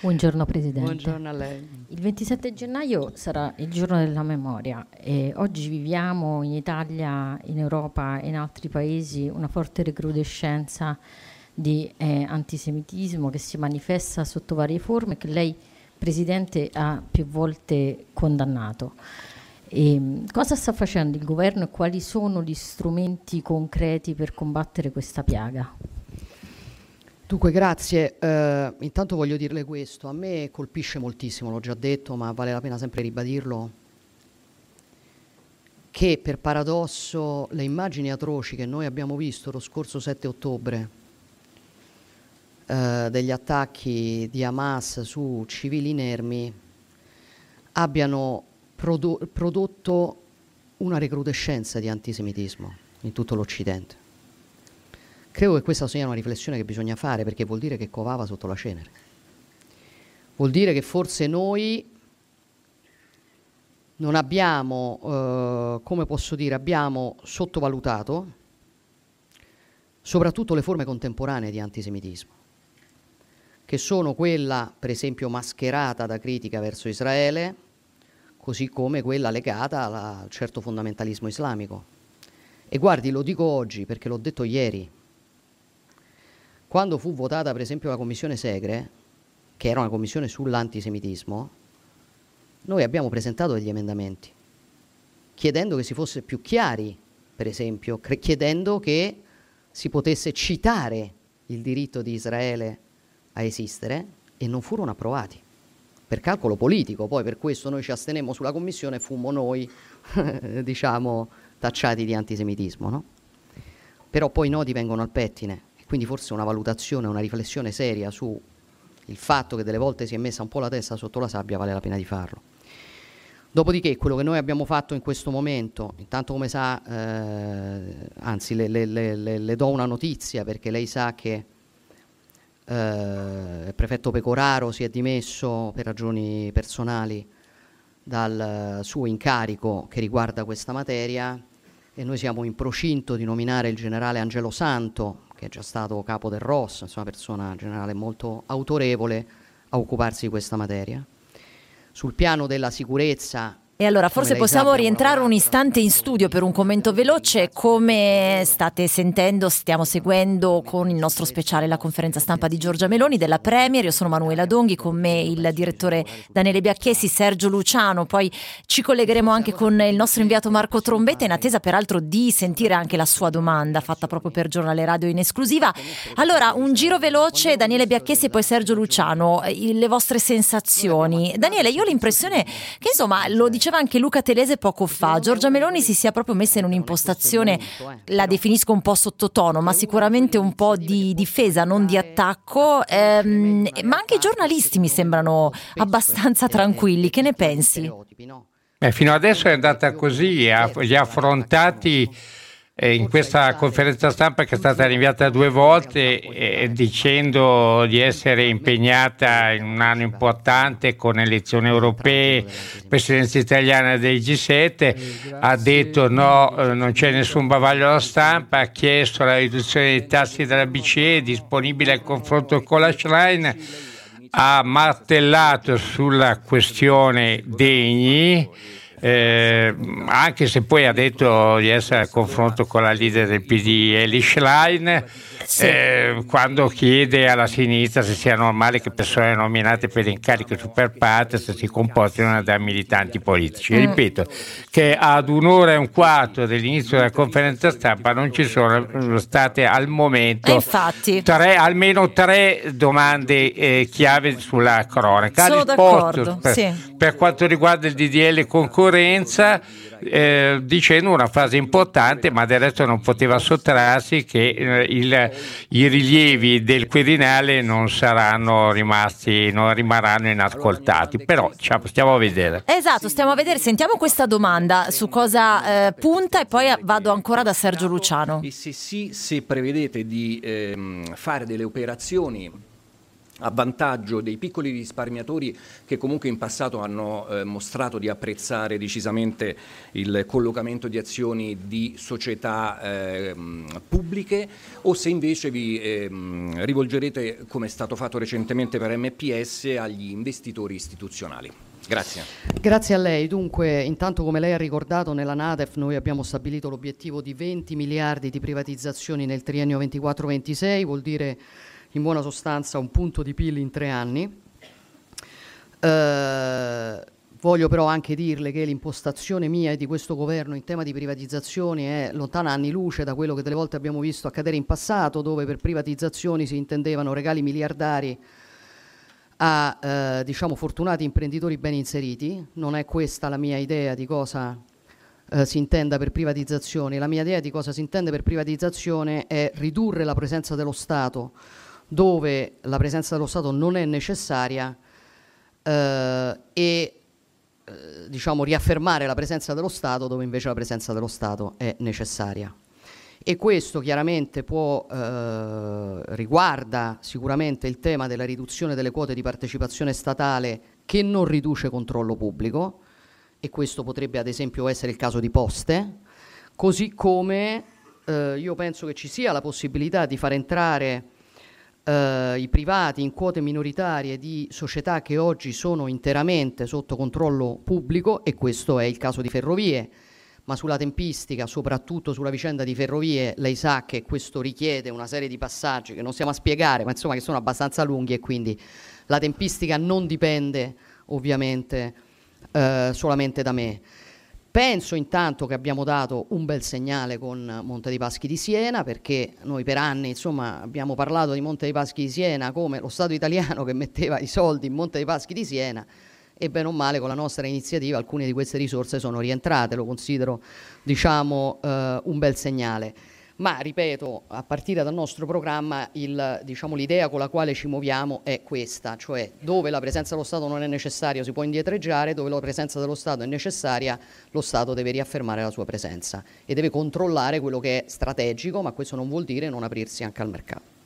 Buongiorno Presidente. Buongiorno a lei. Il 27 gennaio sarà il giorno della memoria e oggi viviamo in Italia, in Europa e in altri paesi una forte recrudescenza di eh, antisemitismo che si manifesta sotto varie forme che lei Presidente ha più volte condannato. E, ehm, cosa sta facendo il governo e quali sono gli strumenti concreti per combattere questa piaga? Dunque, grazie. Uh, intanto voglio dirle questo, a me colpisce moltissimo, l'ho già detto, ma vale la pena sempre ribadirlo, che per paradosso le immagini atroci che noi abbiamo visto lo scorso 7 ottobre eh, degli attacchi di Hamas su civili inermi abbiano prodo- prodotto una recrudescenza di antisemitismo in tutto l'Occidente. Credo che questa sia una riflessione che bisogna fare perché vuol dire che covava sotto la cenere. Vuol dire che forse noi non abbiamo, eh, come posso dire, abbiamo sottovalutato soprattutto le forme contemporanee di antisemitismo che sono quella, per esempio, mascherata da critica verso Israele, così come quella legata al certo fondamentalismo islamico. E guardi, lo dico oggi perché l'ho detto ieri. Quando fu votata, per esempio, la commissione Segre, che era una commissione sull'antisemitismo, noi abbiamo presentato degli emendamenti, chiedendo che si fosse più chiari, per esempio, chiedendo che si potesse citare il diritto di Israele a esistere e non furono approvati per calcolo politico. Poi per questo noi ci astenemmo sulla commissione e fummo noi, *laughs* diciamo, tacciati di antisemitismo. No? Però poi i nodi vengono al pettine quindi forse una valutazione, una riflessione seria su il fatto che delle volte si è messa un po' la testa sotto la sabbia vale la pena di farlo. Dopodiché quello che noi abbiamo fatto in questo momento, intanto come sa, eh, anzi le, le, le, le, do una notizia perché lei sa che eh, il prefetto Pecoraro si è dimesso per ragioni personali dal suo incarico che riguarda questa materia e noi siamo in procinto di nominare il generale Angelo Santo, che è già stato capo del ROS, una persona generale molto autorevole, a occuparsi di questa materia. Sul piano della sicurezza e allora forse possiamo rientrare un istante in studio per un commento veloce. Come state sentendo, stiamo seguendo con il nostro speciale la conferenza stampa di Giorgia Meloni della Premier. Io sono Manuela Donghi, con me il direttore Daniele Biacchesi, Sergio Luciano. Poi ci collegheremo anche con il nostro inviato Marco Trombetta, in attesa peraltro di sentire anche la sua domanda fatta proprio per Giornale Radio in esclusiva. Allora, un giro veloce, Daniele Biacchesi e poi Sergio Luciano. Le vostre sensazioni. Daniele, io ho l'impressione che insomma lo diceva anche Luca Telese poco fa, Giorgia Meloni si sia proprio messa in un'impostazione, la definisco un po' sottotono, ma sicuramente un po' di difesa, non di attacco, ehm, ma anche i giornalisti mi sembrano abbastanza tranquilli, che ne pensi? Beh, fino adesso è andata così, li ha affrontati in questa conferenza stampa che è stata rinviata due volte eh, dicendo di essere impegnata in un anno importante con elezioni europee, presidenza italiana del G7, ha detto no, eh, non c'è nessun bavaglio alla stampa, ha chiesto la riduzione dei tassi della BCE, disponibile al confronto con la Schlein, ha martellato sulla questione degni eh, anche se poi ha detto di essere a confronto con la leader del PD Eli Schlein eh, quando chiede alla sinistra se sia normale che persone nominate per incarichi super partes si comportino da militanti politici. Mm. Ripeto che ad un'ora e un quarto dell'inizio della conferenza stampa non ci sono state al momento tre, almeno tre domande eh, chiave sulla cronaca. D'accordo, per, sì. per quanto riguarda il DDL concorrenza concorrenza eh, dicendo una frase importante, ma del resto non poteva sottrarsi che eh, il, i rilievi del Quirinale non saranno rimasti, non rimarranno inascoltati. Però diciamo, stiamo a vedere. Esatto, stiamo a vedere. Sentiamo questa domanda su cosa eh, punta e poi vado ancora da Sergio Luciano. E se sì, se prevedete di ehm, fare delle operazioni a vantaggio dei piccoli risparmiatori che comunque in passato hanno eh, mostrato di apprezzare decisamente il collocamento di azioni di società eh, pubbliche o se invece vi eh, rivolgerete, come è stato fatto recentemente per MPS, agli investitori istituzionali. Grazie. Grazie a lei. Dunque, intanto come lei ha ricordato nella NADEF noi abbiamo stabilito l'obiettivo di 20 miliardi di privatizzazioni nel triennio 24-26, vuol dire in buona sostanza un punto di PIL in tre anni. Eh, voglio però anche dirle che l'impostazione mia e di questo governo in tema di privatizzazioni è lontana anni luce da quello che delle volte abbiamo visto accadere in passato, dove per privatizzazioni si intendevano regali miliardari a eh, diciamo fortunati imprenditori ben inseriti. Non è questa la mia idea di cosa eh, si intenda per privatizzazioni. La mia idea di cosa si intende per privatizzazione è ridurre la presenza dello Stato dove la presenza dello Stato non è necessaria eh, e eh, diciamo, riaffermare la presenza dello Stato dove invece la presenza dello Stato è necessaria. E questo chiaramente può, eh, riguarda sicuramente il tema della riduzione delle quote di partecipazione statale che non riduce controllo pubblico, e questo potrebbe ad esempio essere il caso di Poste, così come eh, io penso che ci sia la possibilità di far entrare eh, i privati in quote minoritarie di società che oggi sono interamente sotto controllo pubblico e questo è il caso di Ferrovie ma sulla tempistica, soprattutto sulla vicenda di ferrovie, lei sa che questo richiede una serie di passaggi che non stiamo a spiegare, ma insomma che sono abbastanza lunghi e quindi la tempistica non dipende ovviamente eh, solamente da me. Penso intanto che abbiamo dato un bel segnale con Monte dei Paschi di Siena, perché noi per anni insomma, abbiamo parlato di Monte dei Paschi di Siena come lo Stato italiano che metteva i soldi in Monte dei Paschi di Siena e bene o male con la nostra iniziativa alcune di queste risorse sono rientrate, lo considero diciamo, eh, un bel segnale ma ripeto, a partire dal nostro programma diciamo, l'idea con la quale ci muoviamo è questa, cioè dove la presenza dello Stato non è necessaria si può indietreggiare, dove la presenza dello Stato è necessaria lo Stato deve riaffermare la sua presenza e deve controllare quello che è strategico, ma questo non vuol dire non aprirsi anche al mercato.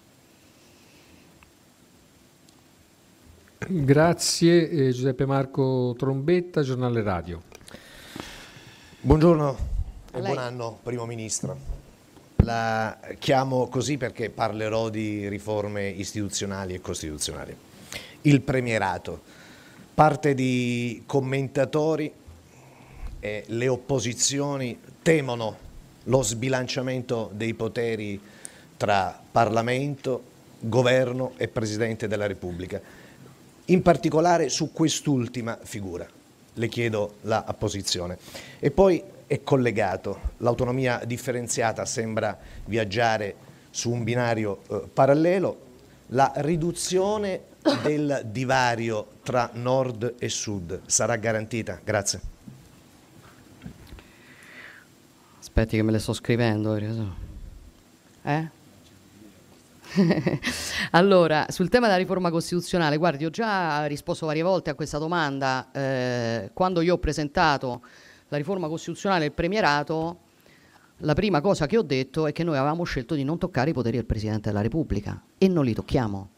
Grazie eh, Giuseppe Marco Trombetta, giornale radio. Buongiorno e buon anno, Primo Ministro. La chiamo così perché parlerò di riforme istituzionali e costituzionali. Il premierato. Parte di commentatori e le opposizioni temono lo sbilanciamento dei poteri tra Parlamento, Governo e Presidente della Repubblica. In particolare su quest'ultima figura le chiedo la apposizione. E poi è collegato. L'autonomia differenziata sembra viaggiare su un binario eh, parallelo. La riduzione del divario tra nord e sud sarà garantita? Grazie. Aspetti che me le sto scrivendo. Eh? *laughs* allora, sul tema della riforma costituzionale, guardi, ho già risposto varie volte a questa domanda. Eh, quando io ho presentato la riforma costituzionale e il premierato, la prima cosa che ho detto è che noi avevamo scelto di non toccare i poteri del Presidente della Repubblica e non li tocchiamo.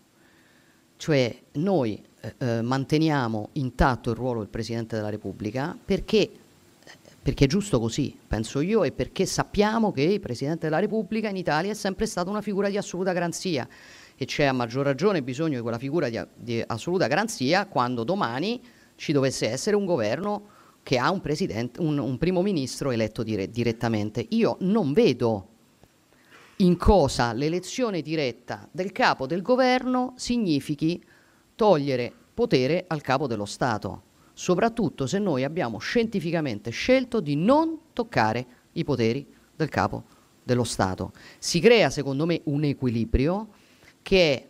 Cioè noi eh, eh manteniamo intatto il ruolo del Presidente della Repubblica perché, perché è giusto così, penso io, e perché sappiamo che il Presidente della Repubblica in Italia è sempre stata una figura di assoluta garanzia e c'è a maggior ragione bisogno di quella figura di, di assoluta garanzia quando domani ci dovesse essere un governo che ha un, un, un primo ministro eletto dire, direttamente. Io non vedo in cosa l'elezione diretta del capo del governo significhi togliere potere al capo dello Stato, soprattutto se noi abbiamo scientificamente scelto di non toccare i poteri del capo dello Stato. Si crea, secondo me, un equilibrio che è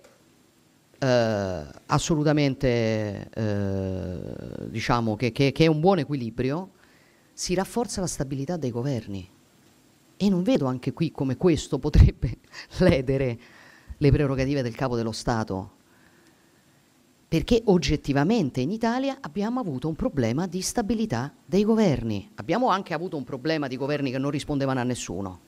eh, assolutamente eh, diciamo che, che, che è un buon equilibrio, si rafforza la stabilità dei governi. E non vedo anche qui come questo potrebbe *laughs* ledere le prerogative del capo dello Stato, perché oggettivamente in Italia abbiamo avuto un problema di stabilità dei governi. Abbiamo anche avuto un problema di governi che non rispondevano a nessuno,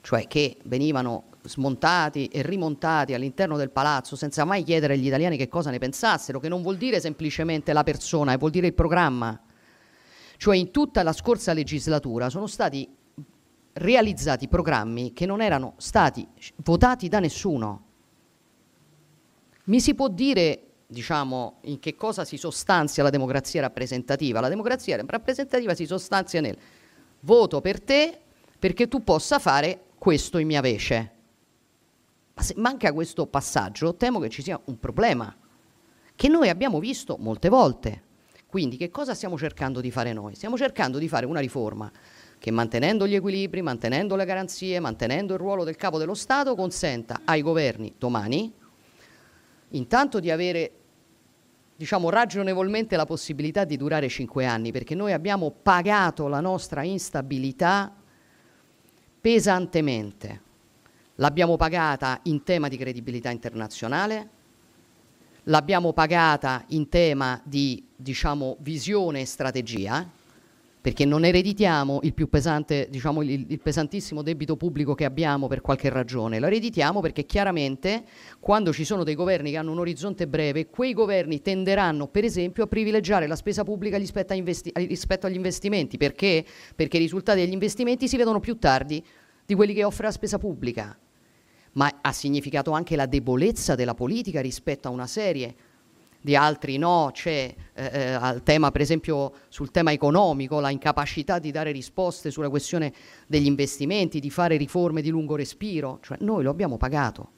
cioè che venivano smontati e rimontati all'interno del palazzo senza mai chiedere agli italiani che cosa ne pensassero, che non vuol dire semplicemente la persona, vuol dire il programma. Cioè in tutta la scorsa legislatura sono stati realizzati programmi che non erano stati votati da nessuno. Mi si può dire, diciamo, in che cosa si sostanzia la democrazia rappresentativa? La democrazia rappresentativa si sostanzia nel voto per te perché tu possa fare questo in mia vece. Ma se manca questo passaggio, temo che ci sia un problema che noi abbiamo visto molte volte. Quindi che cosa stiamo cercando di fare noi? Stiamo cercando di fare una riforma che mantenendo gli equilibri, mantenendo le garanzie, mantenendo il ruolo del capo dello Stato, consenta ai governi domani intanto di avere diciamo ragionevolmente la possibilità di durare cinque anni, perché noi abbiamo pagato la nostra instabilità pesantemente. L'abbiamo pagata in tema di credibilità internazionale, l'abbiamo pagata in tema di diciamo, visione e strategia, perché non ereditiamo il pesante, diciamo, il, il, pesantissimo debito pubblico che abbiamo per qualche ragione, lo ereditiamo perché chiaramente quando ci sono dei governi che hanno un orizzonte breve, quei governi tenderanno per esempio a privilegiare la spesa pubblica rispetto, investi- rispetto agli investimenti, perché? Perché i risultati degli investimenti si vedono più tardi di quelli che offre la spesa pubblica ma ha significato anche la debolezza della politica rispetto a una serie di altri no, c'è eh, eh, al tema, per esempio sul tema economico, la incapacità di dare risposte sulla questione degli investimenti, di fare riforme di lungo respiro, cioè noi lo abbiamo pagato.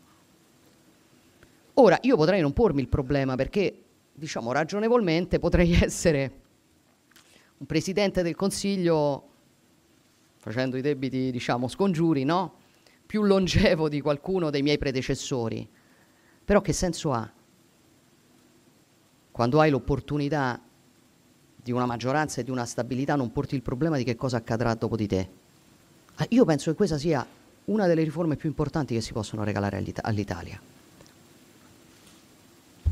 Ora io potrei non pormi il problema perché, diciamo, ragionevolmente potrei *laughs* essere un presidente del Consiglio, facendo i debiti, diciamo, scongiuri, no? Più longevo di qualcuno dei miei predecessori. Però che senso ha? Quando hai l'opportunità di una maggioranza e di una stabilità, non porti il problema di che cosa accadrà dopo di te. Ah, io penso che questa sia una delle riforme più importanti che si possono regalare all'Ita- all'Italia.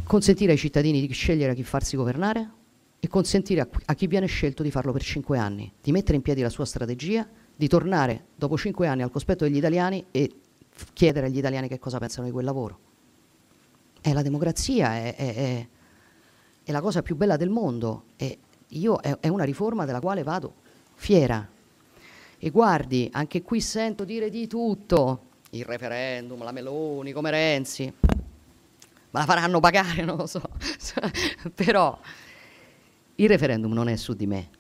Consentire ai cittadini di scegliere a chi farsi governare e consentire a chi viene scelto di farlo per cinque anni, di mettere in piedi la sua strategia, di tornare dopo cinque anni al cospetto degli italiani e chiedere agli italiani che cosa pensano di quel lavoro. È la democrazia, è, è- è- è la cosa più bella del mondo io è una riforma della quale vado fiera. E guardi, anche qui sento dire di tutto, il referendum, la Meloni, come Renzi, ma la faranno pagare, *laughs* non lo so, *laughs* però il referendum non è su di me,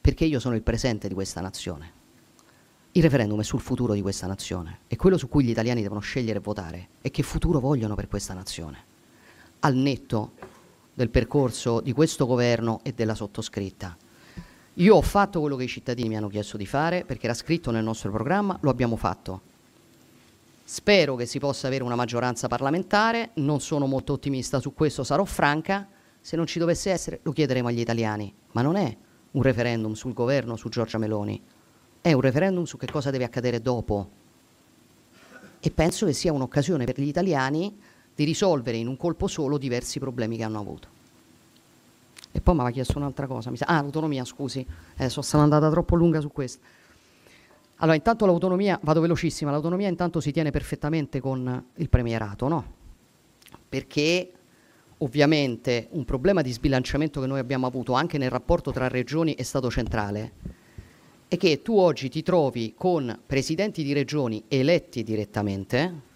perché io sono il presente di questa nazione. Il referendum è sul futuro di questa nazione, è quello su cui gli italiani devono scegliere e votare e che futuro vogliono per questa nazione, al netto del percorso di questo governo e della sottoscritta. Io ho fatto quello che i cittadini mi hanno chiesto di fare perché era scritto nel nostro programma, lo abbiamo fatto. Spero che si possa avere una maggioranza parlamentare, non sono molto ottimista su questo, sarò franca, se non ci dovesse essere lo chiederemo agli italiani, ma non è un referendum sul governo, su Giorgia Meloni, è un referendum su che cosa deve accadere dopo. E penso che sia un'occasione per gli italiani di risolvere in un colpo solo diversi problemi che hanno avuto. E poi mi aveva chiesto un'altra cosa, mi sa- ah, l'autonomia, scusi, eh, sono andata troppo lunga su questo. Allora, intanto l'autonomia, vado velocissima, l'autonomia intanto si tiene perfettamente con il premierato, no? Perché ovviamente un problema di sbilanciamento che noi abbiamo avuto anche nel rapporto tra regioni e Stato centrale è che tu oggi ti trovi con presidenti di regioni eletti direttamente,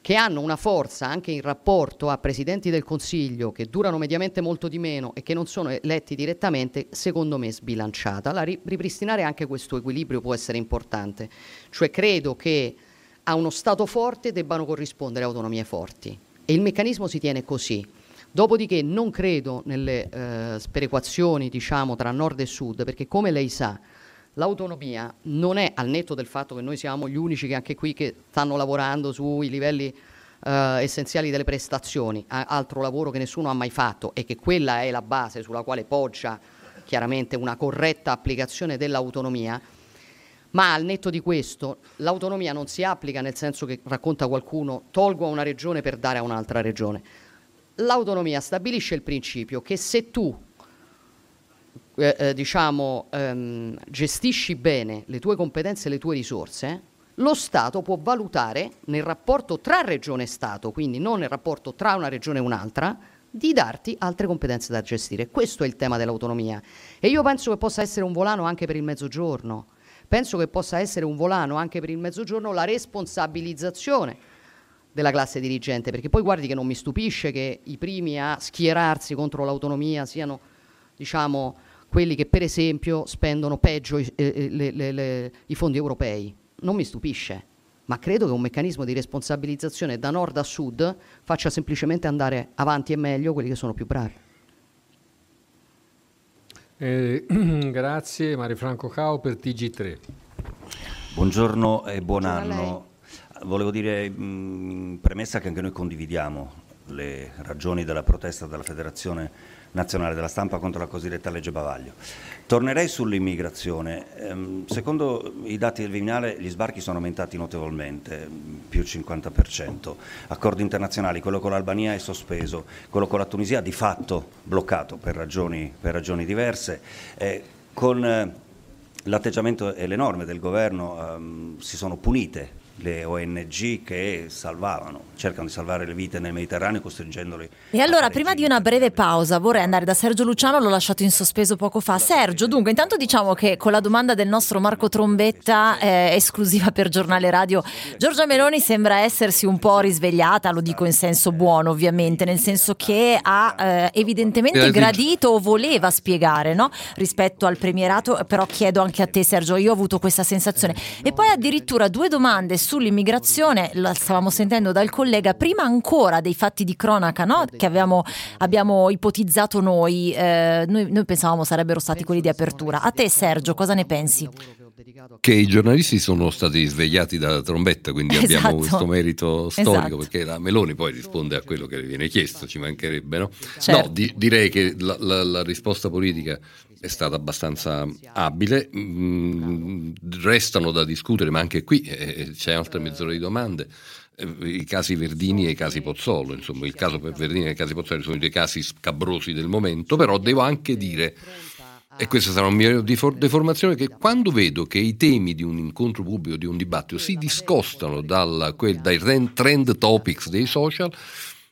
che hanno una forza anche in rapporto a presidenti del Consiglio che durano mediamente molto di meno e che non sono eletti direttamente, secondo me sbilanciata. La ri- ripristinare anche questo equilibrio può essere importante. Cioè credo che a uno Stato forte debbano corrispondere autonomie forti e il meccanismo si tiene così. Dopodiché non credo nelle eh, sperequazioni diciamo, tra nord e sud, perché come lei sa, l'autonomia non è al netto del fatto che noi siamo gli unici che anche qui che stanno lavorando sui livelli eh, essenziali delle prestazioni, altro lavoro che nessuno ha mai fatto e che quella è la base sulla quale poggia chiaramente una corretta applicazione dell'autonomia. Ma al netto di questo, l'autonomia non si applica nel senso che racconta qualcuno tolgo a una regione per dare a un'altra regione. L'autonomia stabilisce il principio che se tu eh, eh, diciamo, ehm, gestisci bene le tue competenze e le tue risorse, lo Stato può valutare nel rapporto tra regione e Stato, quindi non nel rapporto tra una regione e un'altra, di darti altre competenze da gestire. Questo è il tema dell'autonomia. E io penso che possa essere un volano anche per il mezzogiorno. Penso che possa essere un volano anche per il mezzogiorno la responsabilizzazione della classe dirigente, perché poi guardi che non mi stupisce che i primi a schierarsi contro l'autonomia siano, diciamo, quelli che per esempio spendono peggio i, eh, le- le- le- i fondi europei. Non mi stupisce, ma credo che un meccanismo di responsabilizzazione da nord a sud faccia semplicemente andare avanti e meglio quelli che sono più bravi. Eh, *clears throat* grazie Marifranco Cao per TG3. Buongiorno e buon anno. Volevo dire in premessa che anche noi condividiamo le ragioni della protesta della Federazione Nazionale della Stampa contro la cosiddetta legge Bavaglio. Tornerei sull'immigrazione. Ehm, secondo i dati del Viminale gli sbarchi sono aumentati notevolmente, più 50%. Accordi internazionali, quello con l'Albania è sospeso, quello con la Tunisia di fatto bloccato per ragioni, per ragioni diverse. Eh, con eh, l'atteggiamento e le norme del governo ehm, si sono punite le ONG che salvavano, cercano di salvare le vite nel Mediterraneo costringendoli E allora, prima di una breve pausa, vorrei andare da Sergio Luciano, l'ho lasciato in sospeso poco fa. Sergio, dunque, intanto diciamo che con la domanda del nostro Marco Trombetta, eh, esclusiva per giornale radio, Giorgia Meloni sembra essersi un po' risvegliata, lo dico in senso buono ovviamente, nel senso che ha eh, evidentemente gradito o voleva spiegare no? rispetto al premierato, però chiedo anche a te Sergio, io ho avuto questa sensazione. E poi addirittura due domande sull'immigrazione, lo stavamo sentendo dal collega, prima ancora dei fatti di cronaca no? che abbiamo, abbiamo ipotizzato noi, eh, noi, noi pensavamo sarebbero stati quelli di apertura. A te Sergio, cosa ne pensi? Che i giornalisti sono stati svegliati dalla trombetta, quindi *laughs* Esatto. abbiamo questo merito storico, Esatto. perché la Meloni poi risponde a quello che le viene chiesto, ci mancherebbe, no? Certo. No, di- direi che la, la- la risposta politica è stata abbastanza abile, Mm, restano da discutere, ma anche qui eh, c'è altre mezz'ora di domande. Eh, I casi Verdini e i casi Pozzolo, insomma, il caso per Verdini e i casi Pozzolo sono i due casi scabrosi del momento, però devo anche dire e questa sarà un mio difor- deformazione che quando vedo che i temi di un incontro pubblico, di un dibattito, si discostano dal- quel- dai trend topics dei social,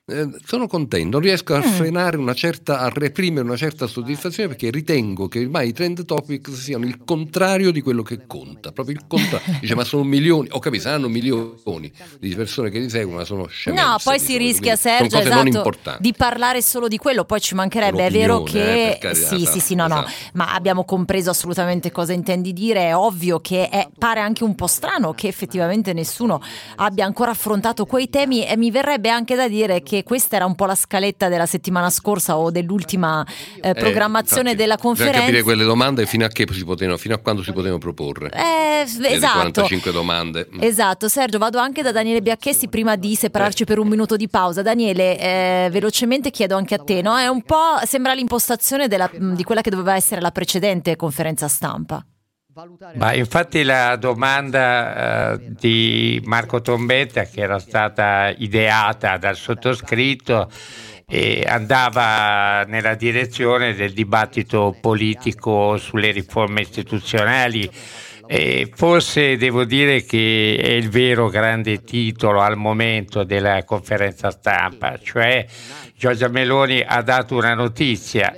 eh, sono contento, non riesco a frenare una certa, a reprimere una certa soddisfazione perché ritengo che ormai i trend topics siano il contrario di quello che conta, proprio il contrario. *laughs* Dice, ma sono milioni, ho capito, saranno milioni di persone che li seguono, ma sono scemenze. No, poi si rischia, Sergio, esatto, di parlare solo di quello, poi ci mancherebbe, è vero eh, che carità, sì, sì, sì, no, no, esatto. ma abbiamo compreso assolutamente cosa intendi dire, è ovvio che è- pare anche un po' strano che effettivamente nessuno abbia ancora affrontato quei temi e mi verrebbe anche da dire che questa era un po' la scaletta della settimana scorsa o dell'ultima eh, Eh, programmazione infatti, della bisogna conferenza. capire quelle domande fino a, che si potevano, fino a quando si potevano proporre. Eh, esatto. 45 domande. Mm. Esatto, Sergio, vado anche da Daniele Biacchessi prima di separarci per un minuto di pausa. Daniele, eh, velocemente chiedo anche a te, no? È un po', sembra l'impostazione della- di quella che doveva essere la precedente conferenza stampa. Ma infatti la domanda eh, di Marco Trombetta, che era stata ideata dal sottoscritto, eh, andava nella direzione del dibattito politico sulle riforme istituzionali. E forse devo dire che è il vero grande titolo al momento della conferenza stampa, cioè Giorgia Meloni ha dato una notizia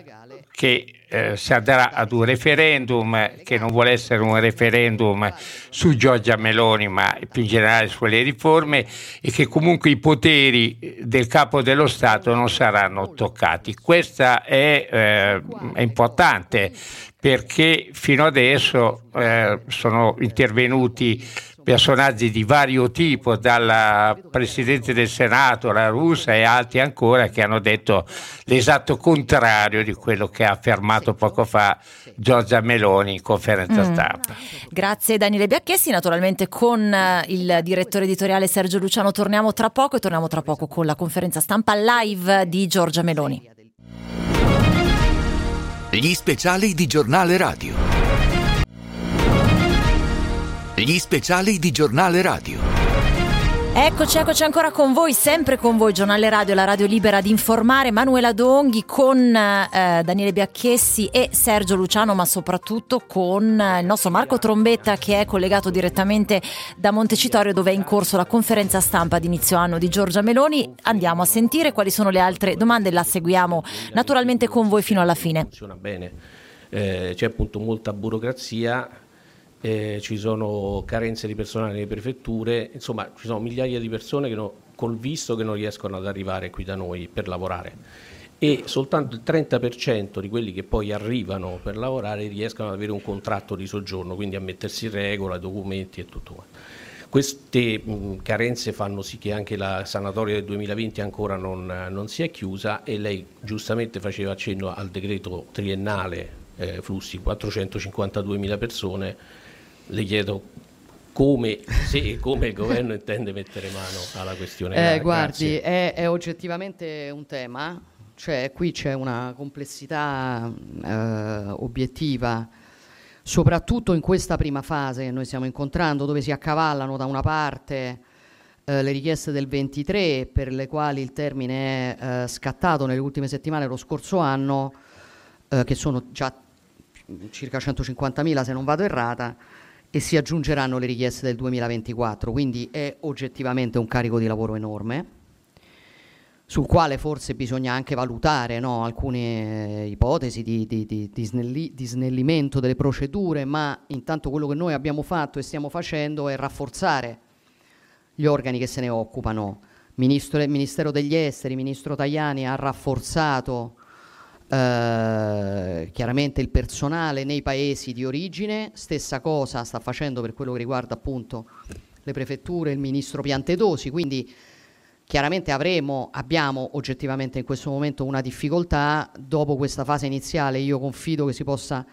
che eh, si andrà ad un referendum che non vuole essere un referendum su Giorgia Meloni ma più in generale sulle riforme e che comunque i poteri del capo dello Stato non saranno toccati. Questa è, eh, è importante perché fino adesso eh, sono intervenuti personaggi di vario tipo, dal Presidente del Senato, la Russa e altri ancora, che hanno detto l'esatto contrario di quello che ha affermato poco fa Giorgia Meloni in conferenza Mm. stampa. Grazie Daniele Biacchessi, naturalmente con eh, il direttore editoriale Sergio Luciano torniamo tra poco e torniamo tra poco con la conferenza stampa live di Giorgia Meloni. Gli speciali di giornale radio. Gli speciali di giornale radio. Eccoci, eccoci ancora con voi, sempre con voi, Giornale Radio, la radio libera di informare, Manuela Donghi con eh, Daniele Biacchessi e Sergio Luciano, ma soprattutto con eh, il nostro Marco Trombetta che è collegato direttamente da Montecitorio dove è in corso la conferenza stampa di inizio anno di Giorgia Meloni. Andiamo a sentire quali sono le altre domande, la seguiamo naturalmente con voi fino alla fine. funziona bene, Eh, c'è appunto molta burocrazia, eh, ci sono carenze di personale nelle prefetture, insomma ci sono migliaia di persone che no- col visto che non riescono ad arrivare qui da noi per lavorare e soltanto il 30% di quelli che poi arrivano per lavorare riescono ad avere un contratto di soggiorno, quindi a mettersi in regola, documenti e tutto quanto. Queste mh, carenze fanno sì che anche la sanatoria del 2020 ancora non, non sia chiusa e lei giustamente faceva accenno al decreto triennale eh, flussi 452.000 persone. Le chiedo come, se come il governo intende mettere mano alla questione. Eh, guardi, è, è oggettivamente un tema, cioè qui c'è una complessità eh, obiettiva, soprattutto in questa prima fase che noi stiamo incontrando, dove si accavallano da una parte eh, le richieste del 23, per le quali il termine è eh, scattato nelle ultime settimane lo scorso anno, eh, che sono già circa 150.000 se non vado errata, e si aggiungeranno le richieste del 2024, quindi è oggettivamente un carico di lavoro enorme sul quale forse bisogna anche valutare no, alcune eh, ipotesi di, di- di- snelli- di snellimento delle procedure, ma intanto quello che noi abbiamo fatto e stiamo facendo è rafforzare gli organi che se ne occupano. Ministro- Ministero degli Esteri, Ministro Tajani ha rafforzato eh, chiaramente il personale nei paesi di origine, stessa cosa sta facendo per quello che riguarda appunto le prefetture, il ministro Piantedosi, quindi chiaramente avremo, abbiamo oggettivamente in questo momento una difficoltà, dopo questa fase iniziale io confido che si possa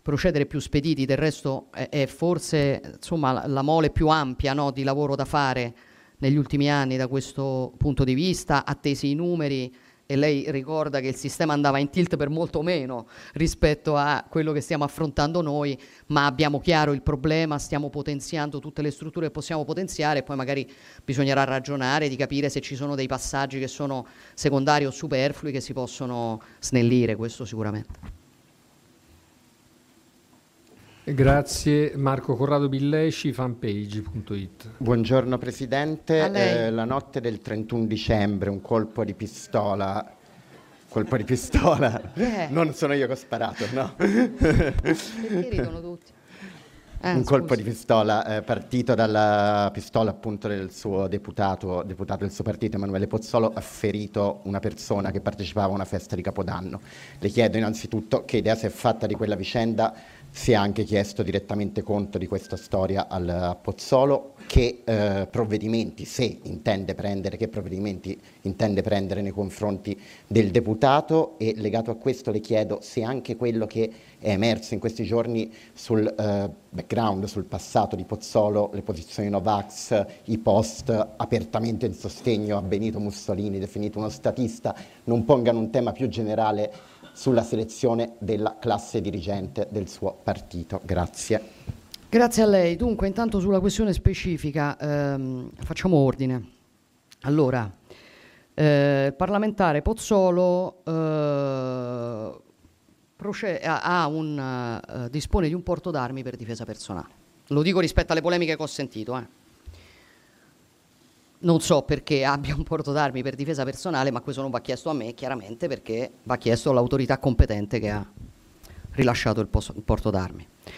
procedere più spediti, del resto è, è forse insomma, la, mole più ampia no, di lavoro da fare negli ultimi anni da questo punto di vista, attesi i numeri e lei ricorda che il sistema andava in tilt per molto meno rispetto a quello che stiamo affrontando noi, ma abbiamo chiaro il problema, stiamo potenziando tutte le strutture che possiamo potenziare e poi magari bisognerà ragionare di capire se ci sono dei passaggi che sono secondari o superflui che si possono snellire, questo sicuramente. Grazie Marco Corrado Billesci, fanpage.it. Buongiorno Presidente, eh, la notte del 31 dicembre un colpo di pistola, colpo di pistola, yeah. non sono io che ho sparato, no? Perché ridono tutti? *laughs* Eh, un colpo di pistola eh, partito dalla pistola appunto del suo deputato, deputato del suo partito Emanuele Pozzolo ha ferito una persona che partecipava a una festa di Capodanno. Le chiedo innanzitutto che idea si è fatta di quella vicenda si è anche chiesto direttamente conto di questa storia al, Pozzolo, che eh, provvedimenti, se intende prendere, che provvedimenti intende prendere nei confronti del deputato. E legato a questo le chiedo se anche quello che è emerso in questi giorni sul eh, background, sul passato di Pozzolo, le posizioni Novax, i post apertamente in sostegno a Benito Mussolini, definito uno statista, non pongano un tema più generale sulla selezione della classe dirigente del suo partito. Grazie. Grazie a lei. Dunque, intanto sulla questione specifica ehm, facciamo ordine. Allora, eh, parlamentare Pozzolo eh, ha un, uh, dispone di un porto d'armi per difesa personale. Lo dico rispetto alle polemiche che ho sentito. Eh. Non so perché abbia un porto d'armi per difesa personale, ma questo non va chiesto a me, chiaramente, perché va chiesto all'autorità competente che ha rilasciato il, pos- il porto d'armi. Il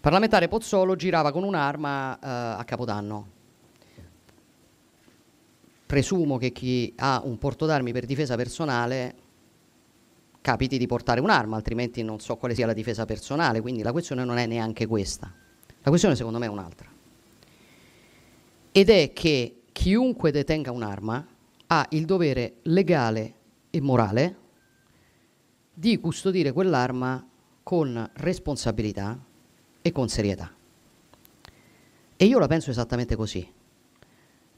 parlamentare Pozzolo girava con un'arma eh, a Capodanno. Presumo che chi ha un porto d'armi per difesa personale capiti di portare un'arma, altrimenti non so quale sia la difesa personale, quindi la questione non è neanche questa. La questione secondo me è un'altra. Ed è che chiunque detenga un'arma ha il dovere legale e morale di custodire quell'arma con responsabilità e con serietà. E io la penso esattamente così.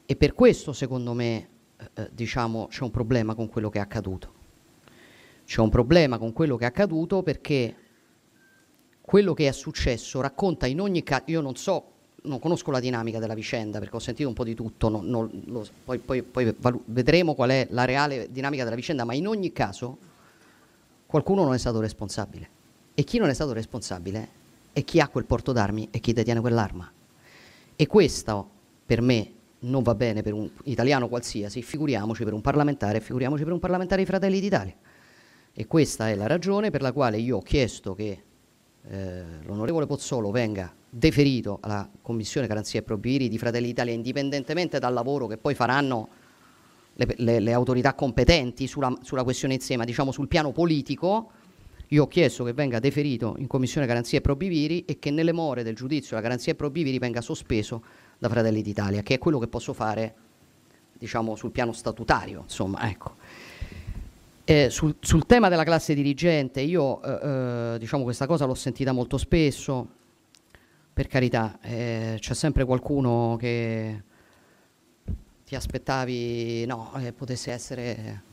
E per questo, secondo me, eh, eh diciamo, c'è un problema con quello che è accaduto. C'è un problema con quello che è accaduto perché quello che è successo racconta in ogni caso, io non so non conosco la dinamica della vicenda perché ho sentito un po' di tutto, non, non, lo, poi, poi, poi valu- vedremo qual è la reale dinamica della vicenda, ma in ogni caso qualcuno non è stato responsabile. E chi non è stato responsabile è chi ha quel porto d'armi e chi detiene quell'arma. E questo per me non va bene per un italiano qualsiasi, figuriamoci per un parlamentare, figuriamoci per un parlamentare di Fratelli d'Italia. E questa è la ragione per la quale io ho chiesto che eh, l'onorevole Pozzolo venga deferito alla Commissione Garanzia e Probiri di Fratelli d'Italia, indipendentemente dal lavoro che poi faranno le, le, le autorità competenti sulla, sulla, questione insieme, diciamo sul piano politico, io ho chiesto che venga deferito in Commissione Garanzia e Probiviri e che nelle more del giudizio la Garanzia e Probiviri venga sospeso da Fratelli d'Italia, che è quello che posso fare diciamo, sul piano statutario. Insomma, ecco. eh, sul, sul, tema della classe dirigente, io eh, eh, diciamo, questa cosa l'ho sentita molto spesso, per carità, eh, c'è sempre qualcuno che ti aspettavi, no, eh, potesse essere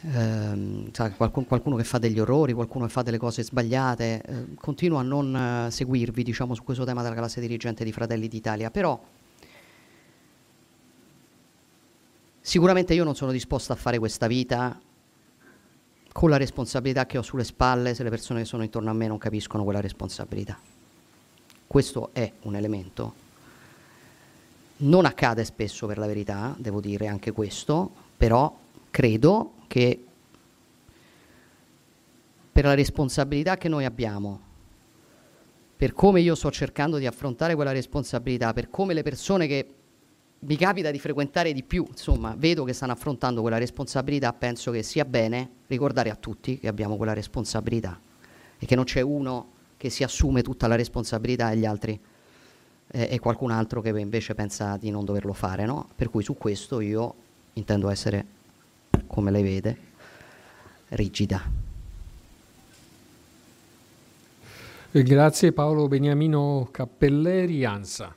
ehm, qualcuno, qualcuno, che fa degli orrori, qualcuno che fa delle cose sbagliate. Eh, continuo a non eh, seguirvi, diciamo, su questo tema della classe dirigente di Fratelli d'Italia, però sicuramente io non sono disposto a fare questa vita con la responsabilità che ho sulle spalle se le persone che sono intorno a me non capiscono quella responsabilità. Questo è un elemento. Non accade spesso per la verità, devo dire anche questo, però credo che per la responsabilità che noi abbiamo, per come io sto cercando di affrontare quella responsabilità, per come le persone che mi capita di frequentare di più, insomma, vedo che stanno affrontando quella responsabilità, penso che sia bene ricordare a tutti che abbiamo quella responsabilità e che non c'è uno che si assume tutta la responsabilità e gli altri eh, e qualcun altro che invece pensa di non doverlo fare, no? Per cui su questo io intendo essere, come lei vede, rigida. Eh, Grazie Paolo Beniamino Cappelleri, ANSA.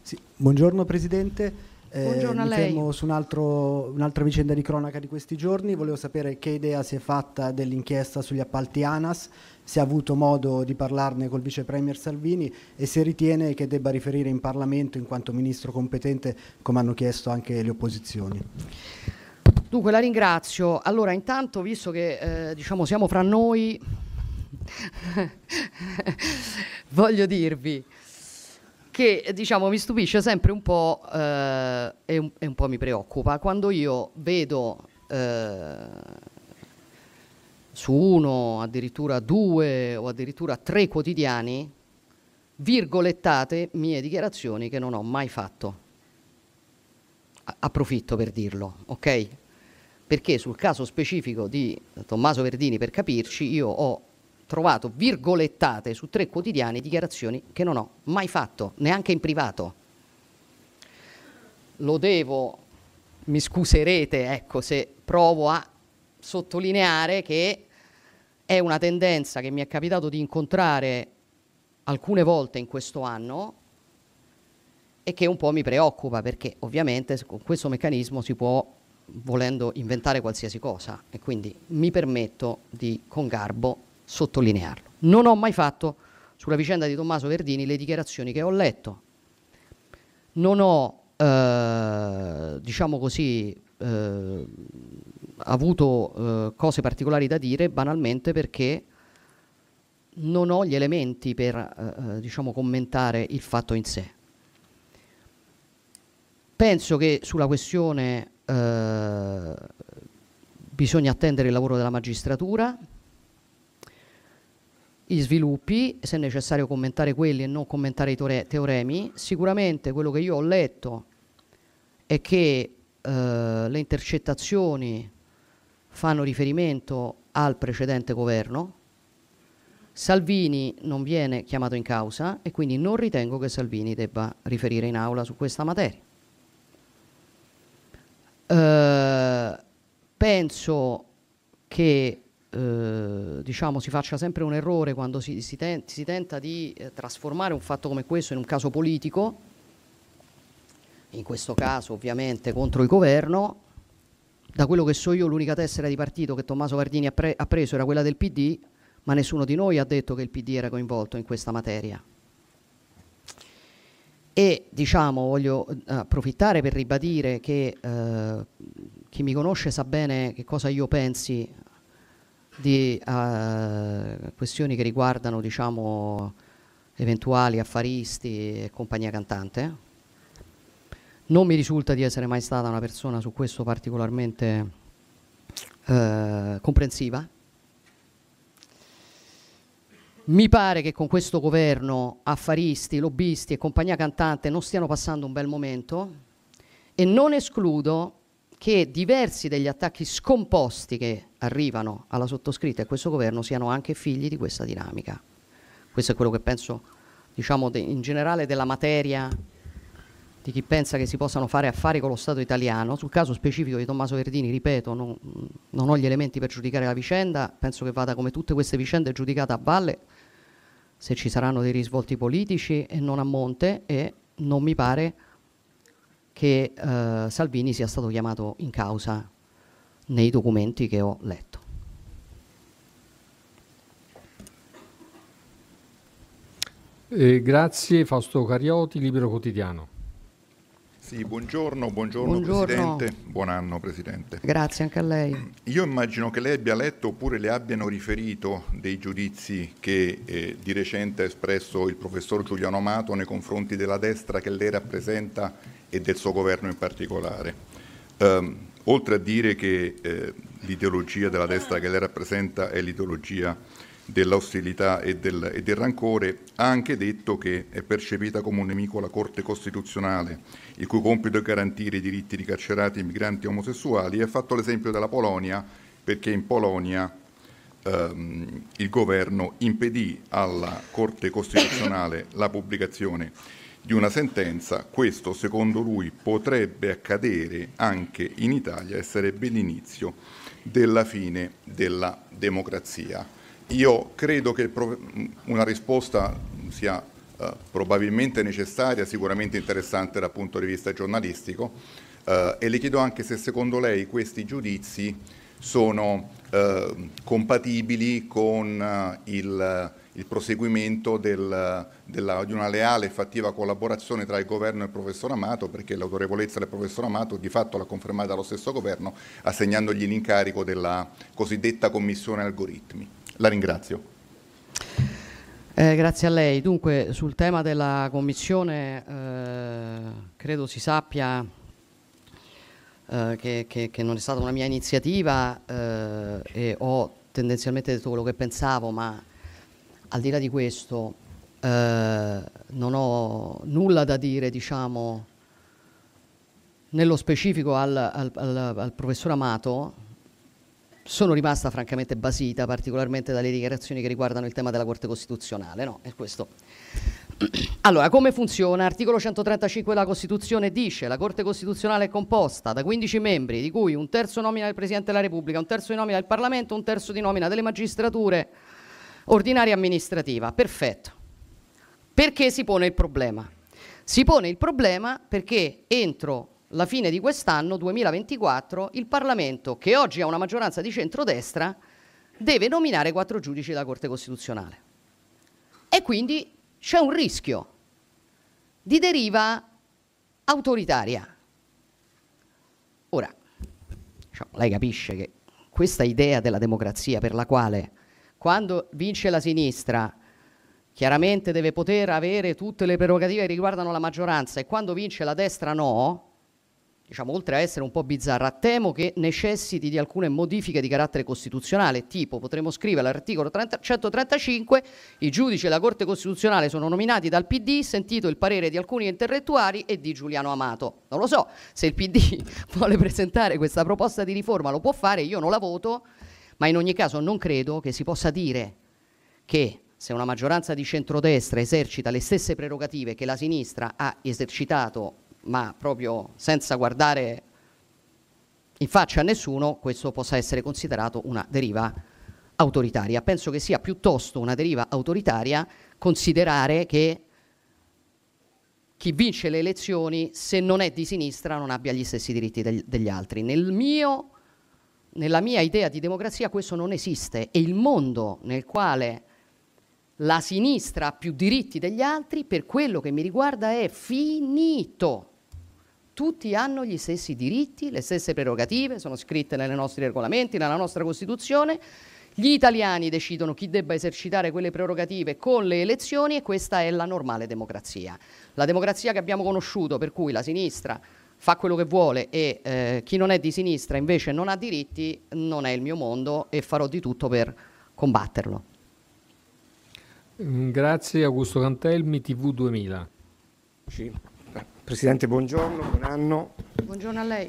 Sì, buongiorno Presidente. Eh, Buongiorno a mi lei. fermo su un altro- un'altra vicenda di cronaca di questi giorni. Volevo sapere che idea si è fatta dell'inchiesta sugli appalti ANAS, se ha avuto modo di parlarne col Vice Premier Salvini e se ritiene che debba riferire in Parlamento in quanto Ministro competente, come hanno chiesto anche le opposizioni. Dunque la ringrazio. Allora, intanto, visto che eh, diciamo siamo fra noi, *laughs* voglio dirvi che diciamo mi stupisce sempre un po' eh, e, un, e un po' mi preoccupa quando io vedo eh, su uno, addirittura due o addirittura tre quotidiani virgolettate mie dichiarazioni che non ho mai fatto. A- approfitto per dirlo, ok? Perché sul caso specifico di Tommaso Verdini, per capirci, io ho trovato virgolettate su tre quotidiani dichiarazioni che non ho mai fatto, neanche in privato. Lo devo, mi scuserete, ecco, se provo a sottolineare che è una tendenza che mi è capitato di incontrare alcune volte in questo anno e che un po' mi preoccupa perché ovviamente con questo meccanismo si può volendo inventare qualsiasi cosa e quindi mi permetto di con garbo sottolinearlo. Non ho mai fatto sulla vicenda di Tommaso Verdini le dichiarazioni che ho letto. Non ho eh, diciamo così eh, avuto eh, cose particolari da dire banalmente perché non ho gli elementi per eh, eh, diciamo commentare il fatto in sé. Penso che sulla questione eh, bisogna attendere il lavoro della magistratura, gli sviluppi, se è necessario commentare quelli e non commentare i teore- teoremi. Sicuramente quello che io ho letto è che eh, le intercettazioni fanno riferimento al precedente governo. Salvini non viene chiamato in causa e quindi non ritengo che Salvini debba riferire in aula su questa materia. Eh, penso che eh, diciamo, si faccia sempre un errore quando si, si ten- si tenta di eh, trasformare un fatto come questo in un caso politico, in questo caso ovviamente contro il governo. Da quello che so io l'unica tessera di partito che Tommaso Verdini ha, pre- ha preso era quella del PD, ma nessuno di noi ha detto che il PD era coinvolto in questa materia. E diciamo, voglio eh, approfittare per ribadire che eh, chi mi conosce sa bene che cosa io pensi di eh, questioni che riguardano diciamo, eventuali affaristi e compagnia cantante. Non mi risulta di essere mai stata una persona su questo particolarmente eh, comprensiva. Mi pare che con questo governo affaristi, lobbisti e compagnia cantante non stiano passando un bel momento e non escludo che diversi degli attacchi scomposti che arrivano alla sottoscritta e a questo governo siano anche figli di questa dinamica. Questo è quello che penso, diciamo, de- in generale della materia di chi pensa che si possano fare affari con lo Stato italiano. Sul caso specifico di Tommaso Verdini, ripeto, non, non ho gli elementi per giudicare la vicenda, penso che vada come tutte queste vicende giudicata a valle se ci saranno dei risvolti politici e non a monte e non mi pare che eh, Salvini sia stato chiamato in causa nei documenti che ho letto. Eh, grazie Fausto Carioti, Libero Quotidiano. Sì, buongiorno, buongiorno, Buongiorno. Presidente, buon anno Presidente. Grazie anche a lei. Io immagino che lei abbia letto oppure le abbiano riferito dei giudizi che eh, di recente ha espresso il professor Giuliano Amato nei confronti della destra che lei rappresenta e del suo governo in particolare. Ehm, oltre a dire che eh, l'ideologia della destra che lei rappresenta è l'ideologia dell'ostilità e del, e del rancore, ha anche detto che è percepita come un nemico la Corte Costituzionale, il cui compito è garantire i diritti di carcerati e migranti omosessuali, e ha fatto l'esempio della Polonia, perché in Polonia ehm, il governo impedì alla Corte Costituzionale *coughs* la pubblicazione di una sentenza, questo secondo lui potrebbe accadere anche in Italia e sarebbe l'inizio della fine della democrazia. Io credo che una risposta sia eh, probabilmente necessaria, sicuramente interessante dal punto di vista giornalistico eh, e le chiedo anche se secondo lei questi giudizi sono eh, compatibili con eh, il, il, proseguimento del, della, di una leale e fattiva collaborazione tra il governo e il professor Amato, perché l'autorevolezza del professor Amato di fatto l'ha confermata lo stesso governo, assegnandogli l'incarico della cosiddetta commissione algoritmi. La ringrazio. Eh, grazie a lei. Dunque, sul tema della commissione, eh, credo si sappia eh, che, che, che, non è stata una mia iniziativa eh, e ho tendenzialmente detto quello che pensavo, ma al di là di questo eh, non ho nulla da dire, diciamo, nello specifico al, al, al, al professor Amato, sono rimasta francamente basita, particolarmente dalle dichiarazioni che riguardano il tema della Corte Costituzionale. No? È questo. Allora, come funziona? Articolo 135 della Costituzione dice la Corte Costituzionale è composta da 15 membri, di cui un terzo nomina il Presidente della Repubblica, un terzo di nomina il Parlamento, un terzo di nomina delle magistrature ordinaria e amministrativa. Perfetto. Perché si pone il problema? Si pone il problema perché entro la fine di quest'anno, 2024, il Parlamento, che oggi ha una maggioranza di centrodestra, deve nominare quattro giudici della Corte Costituzionale. E quindi c'è un rischio di deriva autoritaria. Ora, diciamo, lei capisce che questa idea della democrazia per la quale quando vince la sinistra chiaramente deve poter avere tutte le prerogative che riguardano la maggioranza e quando vince la destra no, diciamo, oltre a essere un po' bizzarra, temo che necessiti di alcune modifiche di carattere costituzionale, tipo potremmo scrivere all'articolo 30, 135 i giudici della Corte Costituzionale sono nominati dal PD, sentito il parere di alcuni intellettuali e di Giuliano Amato. Non lo so, se il PD *laughs* vuole presentare questa proposta di riforma lo può fare, io non la voto, ma in ogni caso non credo che si possa dire che se una maggioranza di centrodestra esercita le stesse prerogative che la sinistra ha esercitato ma proprio senza guardare in faccia a nessuno, questo possa essere considerato una deriva autoritaria. Penso che sia piuttosto una deriva autoritaria considerare che chi vince le elezioni, se non è di sinistra, non abbia gli stessi diritti degli, degli altri. Nel mio, nella mia idea di democrazia questo non esiste e il mondo nel quale la sinistra ha più diritti degli altri, per quello che mi riguarda, è finito tutti hanno gli stessi diritti, le stesse prerogative, sono scritte nei nostri regolamenti, nella nostra Costituzione. Gli italiani decidono chi debba esercitare quelle prerogative con le elezioni e questa è la normale democrazia. La democrazia che abbiamo conosciuto, per cui la sinistra fa quello che vuole e eh, chi non è di sinistra invece non ha diritti, non è il mio mondo e farò di tutto per combatterlo. Grazie Augusto Cantelmi, TV 2000. Sì. Presidente, buongiorno, buon anno. Buongiorno a lei.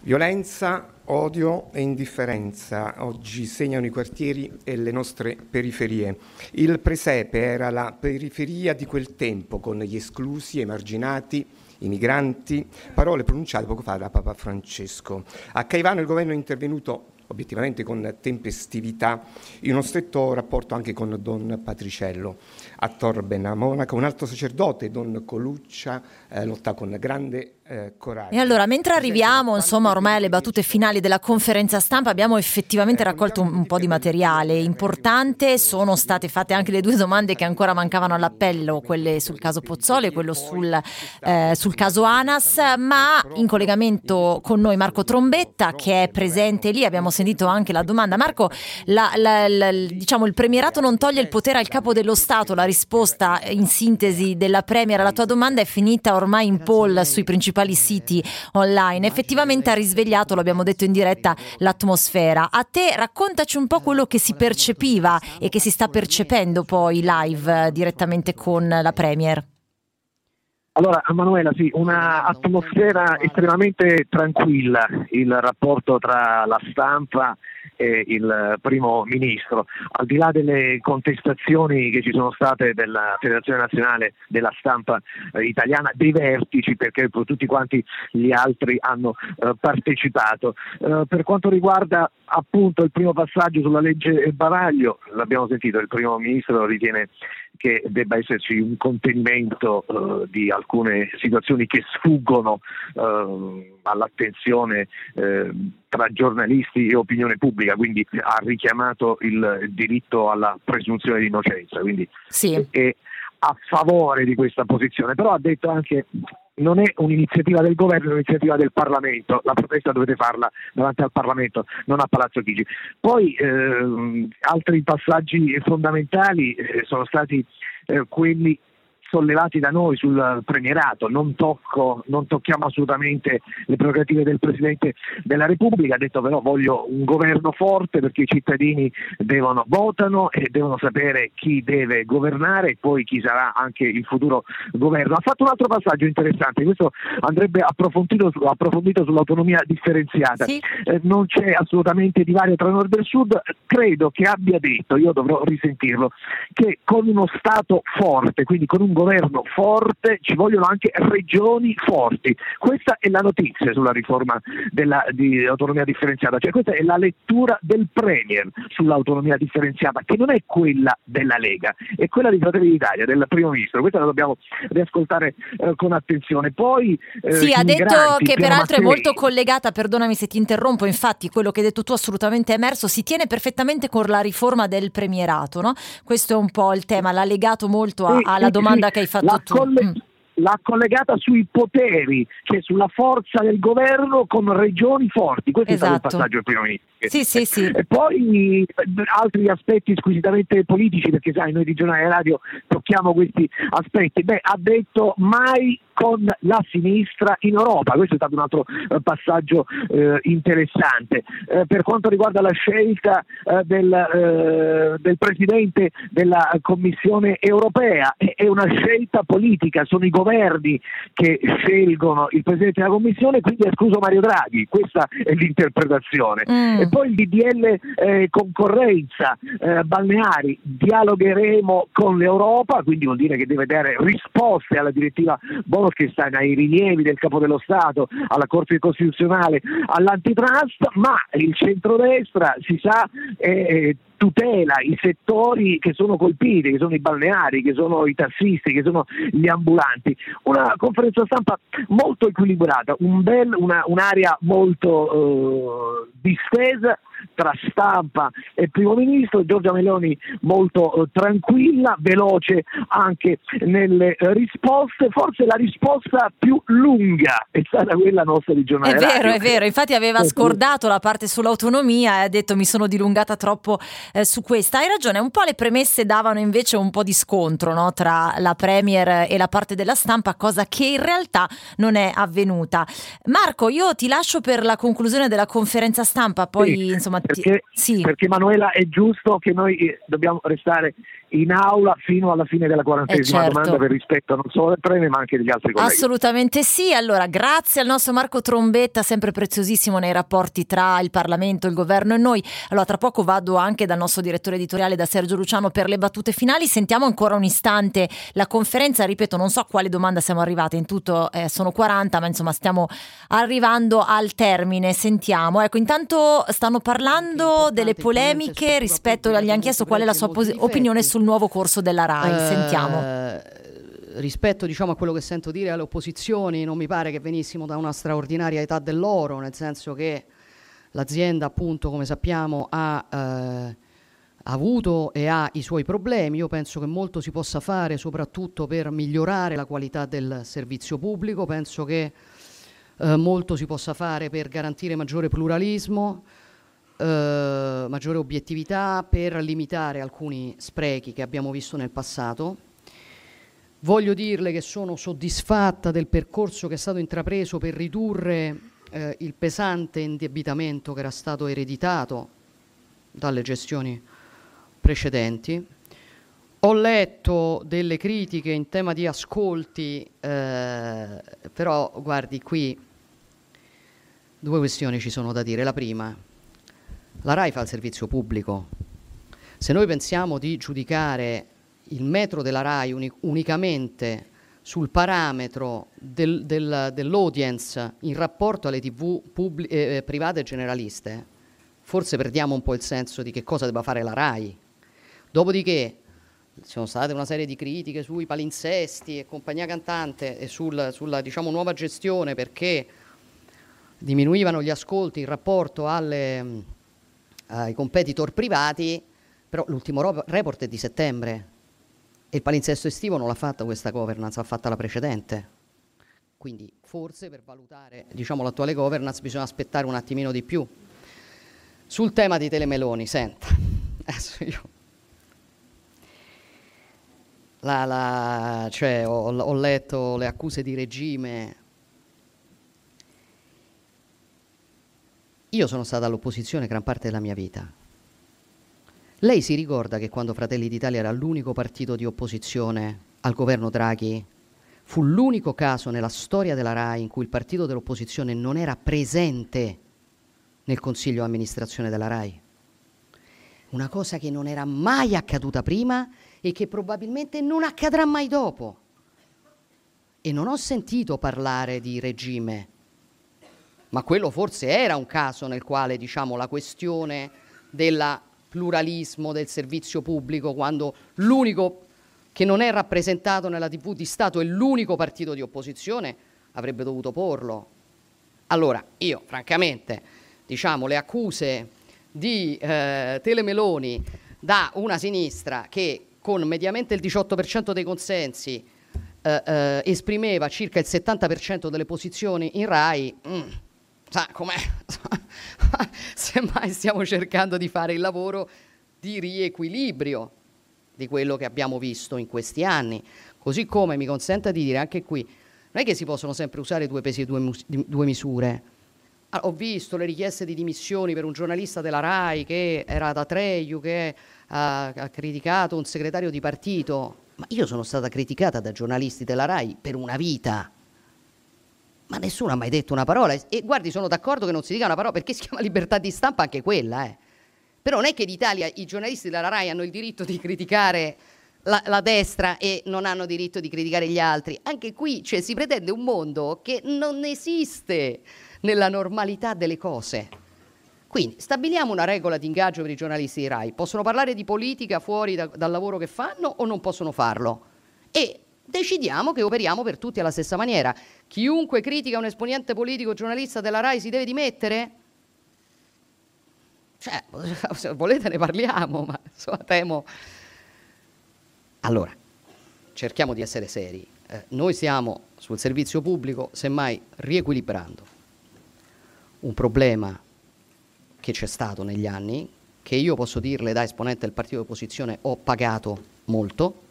Violenza, odio e indifferenza oggi segnano i quartieri e le nostre periferie. Il presepe era la periferia di quel tempo, con gli esclusi, emarginati, i migranti, parole pronunciate poco fa da Papa Francesco. A Caivano il governo è intervenuto obiettivamente con tempestività, in uno stretto rapporto anche con Don Patriciello. A Torben, a Monaco, un altro sacerdote, Don Coluccia, eh, lotta con grande eh, coraggio. E allora, mentre arriviamo, insomma, ormai alle battute finali della conferenza stampa, abbiamo effettivamente eh, raccolto un, un po' di materiale importante. Sono state fatte anche le due domande che ancora mancavano all'appello, quelle sul caso Pozzole e quello sul, eh, sul caso Anas. Ma in collegamento con noi Marco Trombetta, che è presente lì, abbiamo sentito anche la domanda. Marco, la, la, la, diciamo, il premierato non toglie il potere al capo dello Stato. La risposta in sintesi della Premier alla tua domanda è finita ormai in poll sui principali principali siti online. Effettivamente ha risvegliato, l'abbiamo detto in diretta, l'atmosfera. A te raccontaci un po' quello che si percepiva e che si sta percependo poi live direttamente con la Premier. Allora, Manuela, sì, una atmosfera estremamente tranquilla il rapporto tra la stampa e il primo ministro. Al di là delle contestazioni che ci sono state della Federazione Nazionale della Stampa eh, Italiana, dei vertici, perché tutti quanti gli altri hanno eh, partecipato. Eh, per quanto riguarda appunto il primo passaggio sulla legge Bavaglio, l'abbiamo sentito, il primo ministro ritiene che debba esserci un contenimento eh, di alcune situazioni che sfuggono eh, all'attenzione eh, tra giornalisti e opinione pubblica, quindi ha richiamato il diritto alla presunzione di innocenza, quindi sì. è a favore di questa posizione, però ha detto anche non è un'iniziativa del governo, è un'iniziativa del Parlamento, la protesta dovete farla davanti al Parlamento, non a Palazzo Chigi. Poi eh, altri passaggi fondamentali eh, sono stati eh, quelli sollevati da noi sul premierato, non, tocco, non, tocchiamo assolutamente le prerogative del Presidente della Repubblica, ha detto però voglio un governo forte perché i cittadini devono, votano e devono sapere chi deve governare e poi chi sarà anche il futuro governo. Ha fatto un altro passaggio interessante, questo andrebbe approfondito, approfondito sull'autonomia differenziata, sì. eh, non c'è assolutamente divario tra nord e sud, credo che abbia detto, io dovrò risentirlo, che con uno Stato forte, quindi con un governo governo forte ci vogliono anche regioni forti. Questa è la notizia sulla riforma dell'autonomia differenziata, cioè questa è la lettura del Premier sull'autonomia differenziata, che non è quella della Lega, è quella di Fratelli d'Italia, del Primo Ministro. Questa la dobbiamo riascoltare eh, con attenzione. Poi, eh, sì, ha detto che peraltro è molto collegata, perdonami se ti interrompo, infatti quello che hai detto tu assolutamente è emerso, si tiene perfettamente con la riforma del premierato, no? Questo è un po' il tema, l'ha legato molto a, alla domanda che hai fatto la tu. Colle- mm. L'ha collegata sui poteri, cioè sulla forza del governo con regioni forti. Questo esatto. è stato il Esatto. passaggio del primo ministro. Sì, sì, sì. E poi eh, altri aspetti squisitamente politici, perché sai, noi di giornale radio tocchiamo questi aspetti. Beh, ha detto mai con la sinistra in Europa, questo è stato un altro eh, passaggio eh, interessante. Eh, per quanto riguarda la scelta eh, del, eh, del Presidente della Commissione europea, è, una scelta politica, sono i governi che scelgono il Presidente della Commissione, quindi è escluso Mario Draghi, questa è l'interpretazione. Mm. E poi il DDL eh, concorrenza balneari, dialogheremo con l'Europa, quindi vuol dire che deve dare risposte alla direttiva Bolkestein, ai rilievi del Capo dello Stato, alla Corte Costituzionale, all'antitrust, ma il centrodestra si sa eh, tutela i settori che sono colpiti, che sono i balneari, che sono i tassisti, che sono gli ambulanti. Una conferenza stampa molto equilibrata, un bel, una, un'area molto eh, distesa tra stampa e primo ministro, Giorgia Meloni molto eh, tranquilla, veloce anche nelle eh, risposte, forse la risposta più lunga è stata quella nostra di giornale. È vero, radio. è vero, infatti aveva Eh, scordato la parte sull'autonomia e ha detto mi sono dilungata troppo eh, su questa. Hai ragione, un po' le premesse davano invece un po' di scontro no, tra la Premier e la parte della stampa, cosa che in realtà non è avvenuta. Marco, io ti lascio per la conclusione della conferenza stampa, poi Sì, insomma... ti- perché, sì. perché Manuela è giusto che noi eh, dobbiamo restare in aula fino alla fine della quarantesima Eh, certo. domanda per rispetto non solo del Premier ma anche degli altri colleghi. Assolutamente sì, allora grazie al nostro Marco Trombetta, sempre preziosissimo nei rapporti tra il Parlamento, il governo e noi. Allora tra poco vado anche dal nostro direttore editoriale, da Sergio Luciano, per le battute finali. Sentiamo ancora un istante la conferenza, ripeto non so a quale domanda siamo arrivate, in tutto eh, sono 40 ma insomma stiamo arrivando al termine, sentiamo. Ecco, intanto stanno parlando delle polemiche rispetto, gli hanno chiesto qual è la sua pos- opinione sul nuovo corso della RAI, Eh, sentiamo. rispetto diciamo, a quello che sento dire alle opposizioni, non mi pare che venissimo da una straordinaria età dell'oro, nel senso che l'azienda, appunto, come sappiamo, ha eh, avuto e ha i suoi problemi. Io penso che molto si possa fare, soprattutto per migliorare la qualità del servizio pubblico. Penso che eh, molto si possa fare per garantire maggiore pluralismo, eh, maggiore obiettività, per limitare alcuni sprechi che abbiamo visto nel passato. Voglio dirle che sono soddisfatta del percorso che è stato intrapreso per ridurre eh, il pesante indebitamento che era stato ereditato dalle gestioni precedenti. Ho letto delle critiche in tema di ascolti, eh, però guardi qui due questioni ci sono da dire. La prima, la RAI fa il servizio pubblico. Se noi pensiamo di giudicare il metro della RAI uni- unicamente sul parametro del, del, dell'audience in rapporto alle tv pubblic- eh, private e generaliste, forse perdiamo un po' il senso di che cosa debba fare la RAI. Dopodiché ci sono state una serie di critiche sui palinsesti e compagnia cantante e sul, sulla diciamo, nuova gestione perché diminuivano gli ascolti in rapporto alle, ai competitor privati, però l'ultimo report è di settembre e il palinsesto estivo non l'ha fatta questa governance, l'ha fatta la precedente. Quindi forse per valutare diciamo, l'attuale governance bisogna aspettare un attimino di più. Sul tema di Telemeloni, senta, *laughs* adesso io la, la, cioè, ho, ho, letto le accuse di regime. Io sono stata all'opposizione gran parte della mia vita. Lei si ricorda che quando Fratelli d'Italia era l'unico partito di opposizione al governo Draghi, fu l'unico caso nella storia della RAI in cui il partito dell'opposizione non era presente nel consiglio amministrazione della RAI? Una cosa che non era mai accaduta prima e che probabilmente non accadrà mai dopo. E non ho sentito parlare di regime, ma quello forse era un caso nel quale diciamo, la questione del pluralismo del servizio pubblico, quando l'unico che non è rappresentato nella TV di Stato è l'unico partito di opposizione, avrebbe dovuto porlo. Allora, io francamente, diciamo, le accuse di eh, Telemeloni da una sinistra che con mediamente il 18% dei consensi eh, eh, esprimeva circa il 70% delle posizioni in RAI, mm, sa com'è? *laughs* Semmai stiamo cercando di fare il lavoro di riequilibrio di quello che abbiamo visto in questi anni. Così come mi consenta di dire anche qui, non è che si possono sempre usare due pesi e due, due misure. Ah, ho visto le richieste di dimissioni per un giornalista della RAI che era da Treiu, che ha, ha criticato un segretario di partito, ma io sono stata criticata da giornalisti della RAI per una vita. Ma nessuno ha mai detto una parola. E guardi, sono d'accordo che non si dica una parola perché si chiama libertà di stampa anche quella, eh. Però non è che in Italia i giornalisti della RAI hanno il diritto di criticare la, la, destra e non hanno diritto di criticare gli altri. Anche qui cioè, si pretende un mondo che non esiste nella normalità delle cose. Quindi stabiliamo una regola di ingaggio per i giornalisti di RAI. Possono parlare di politica fuori da, dal lavoro che fanno o non possono farlo? E decidiamo che operiamo per tutti alla stessa maniera. Chiunque critica un esponente politico o giornalista della RAI si deve dimettere? Cioè, *laughs* se volete ne parliamo, ma insomma, temo. Allora, cerchiamo di essere seri. Eh, noi siamo sul servizio pubblico, semmai riequilibrando un problema che c'è stato negli anni, che io posso dirle da esponente del partito di opposizione ho pagato molto,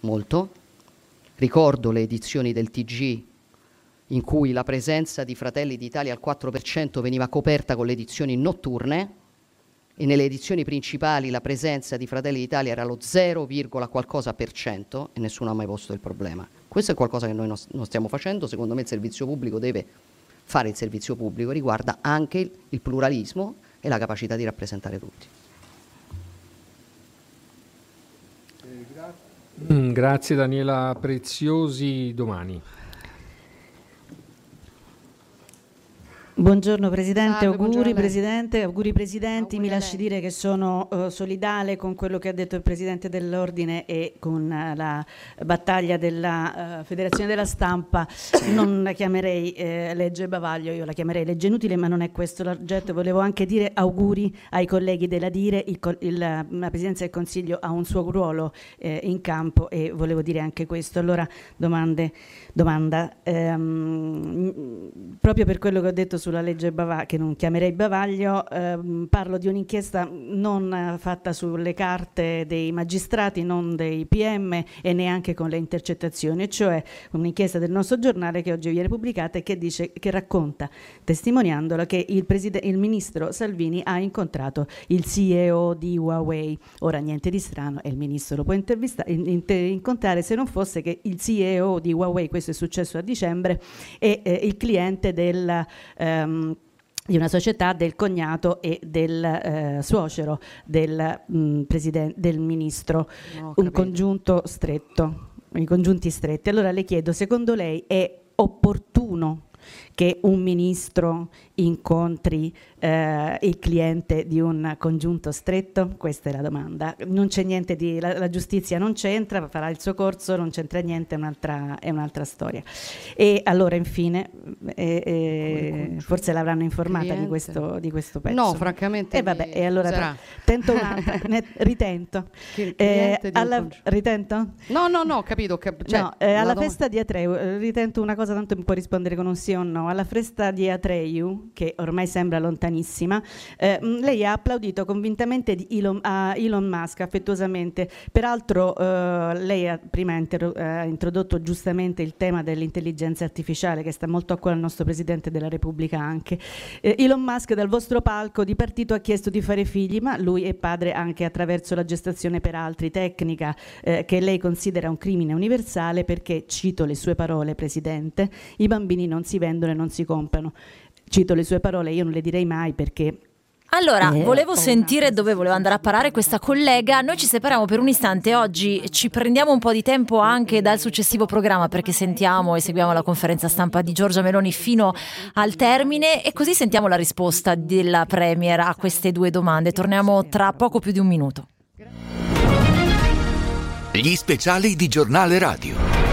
molto. Ricordo le edizioni del TG in cui la presenza di Fratelli d'Italia al 4% veniva coperta con le edizioni notturne e nelle edizioni principali la presenza di Fratelli d'Italia era lo 0, qualcosa per cento e nessuno ha mai posto il problema. Questo è qualcosa che noi non stiamo facendo, secondo me il servizio pubblico deve fare il servizio pubblico riguarda anche il, pluralismo e la capacità di rappresentare tutti. Mm, grazie Daniela Preziosi, domani. Buongiorno Presidente, Salve, auguri Presidente, auguri Presidenti, auguri mi lasci dire che sono uh, solidale con quello che ha detto il Presidente dell'Ordine e con uh, la battaglia della uh, Federazione della Stampa, non la chiamerei eh, legge bavaglio, io la chiamerei legge inutile ma non è questo l'oggetto, volevo anche dire auguri ai colleghi della Dire, il, il, la Presidenza del Consiglio ha un suo ruolo eh, in campo e volevo dire anche questo. Allora domande, domanda, ehm, proprio per quello che ho detto sulla legge Bavaglio, che non chiamerei Bavaglio, ehm, parlo di un'inchiesta non fatta sulle carte dei magistrati, non dei PM e neanche con le intercettazioni, cioè un'inchiesta del nostro giornale che oggi viene pubblicata e che, dice, che racconta, testimoniandola, che il, il ministro Salvini ha incontrato il CEO di Huawei. Ora niente di strano il ministro lo può incontrare se non fosse che il CEO di Huawei, questo è successo a dicembre, è eh, il cliente del... Um, di una società del cognato e del eh, suocero del, mh, del ministro, un congiunto stretto, i congiunti stretti. Allora le chiedo, secondo lei è opportuno che un ministro incontri eh, il cliente di un congiunto stretto? Questa è la domanda. Non c'è niente di, la, la, giustizia non c'entra, farà il suo corso, non c'entra niente, è un'altra, è un'altra storia. E allora infine, eh, eh, forse l'avranno informata di questo, di questo, pezzo. No, francamente. E vabbè, e allora sarà. tento un'altra, *laughs* ne, ritento. Eh, alla, ritento? No, no, no, capito. Cap- cioè, no, eh, alla festa di Atreu, eh, ritento una cosa, tanto mi può rispondere con un sì o no. Alla festa di Atreu, che ormai sembra lontanissima, eh, lei ha applaudito convintamente Elon, a Elon Musk, affettuosamente. Peraltro eh, lei ha prima intero, ha introdotto giustamente il tema dell'intelligenza artificiale che sta molto a cuore al nostro Presidente della Repubblica anche. Eh, Elon Musk dal vostro palco di partito ha chiesto di fare figli, ma lui è padre anche attraverso la gestazione per altri, tecnica eh, che lei considera un crimine universale perché, cito le sue parole Presidente, i bambini non si vendono e non si comprano. Cito le sue parole, io non le direi mai perché allora, eh, volevo sentire dove voleva andare a parare questa collega. Noi ci separiamo per un istante oggi, ci prendiamo un po' di tempo anche dal successivo programma perché sentiamo e seguiamo la conferenza stampa di Giorgia Meloni fino al termine e così sentiamo la risposta della Premier a queste due domande. Torniamo tra poco più di un minuto. Gli speciali di giornale radio.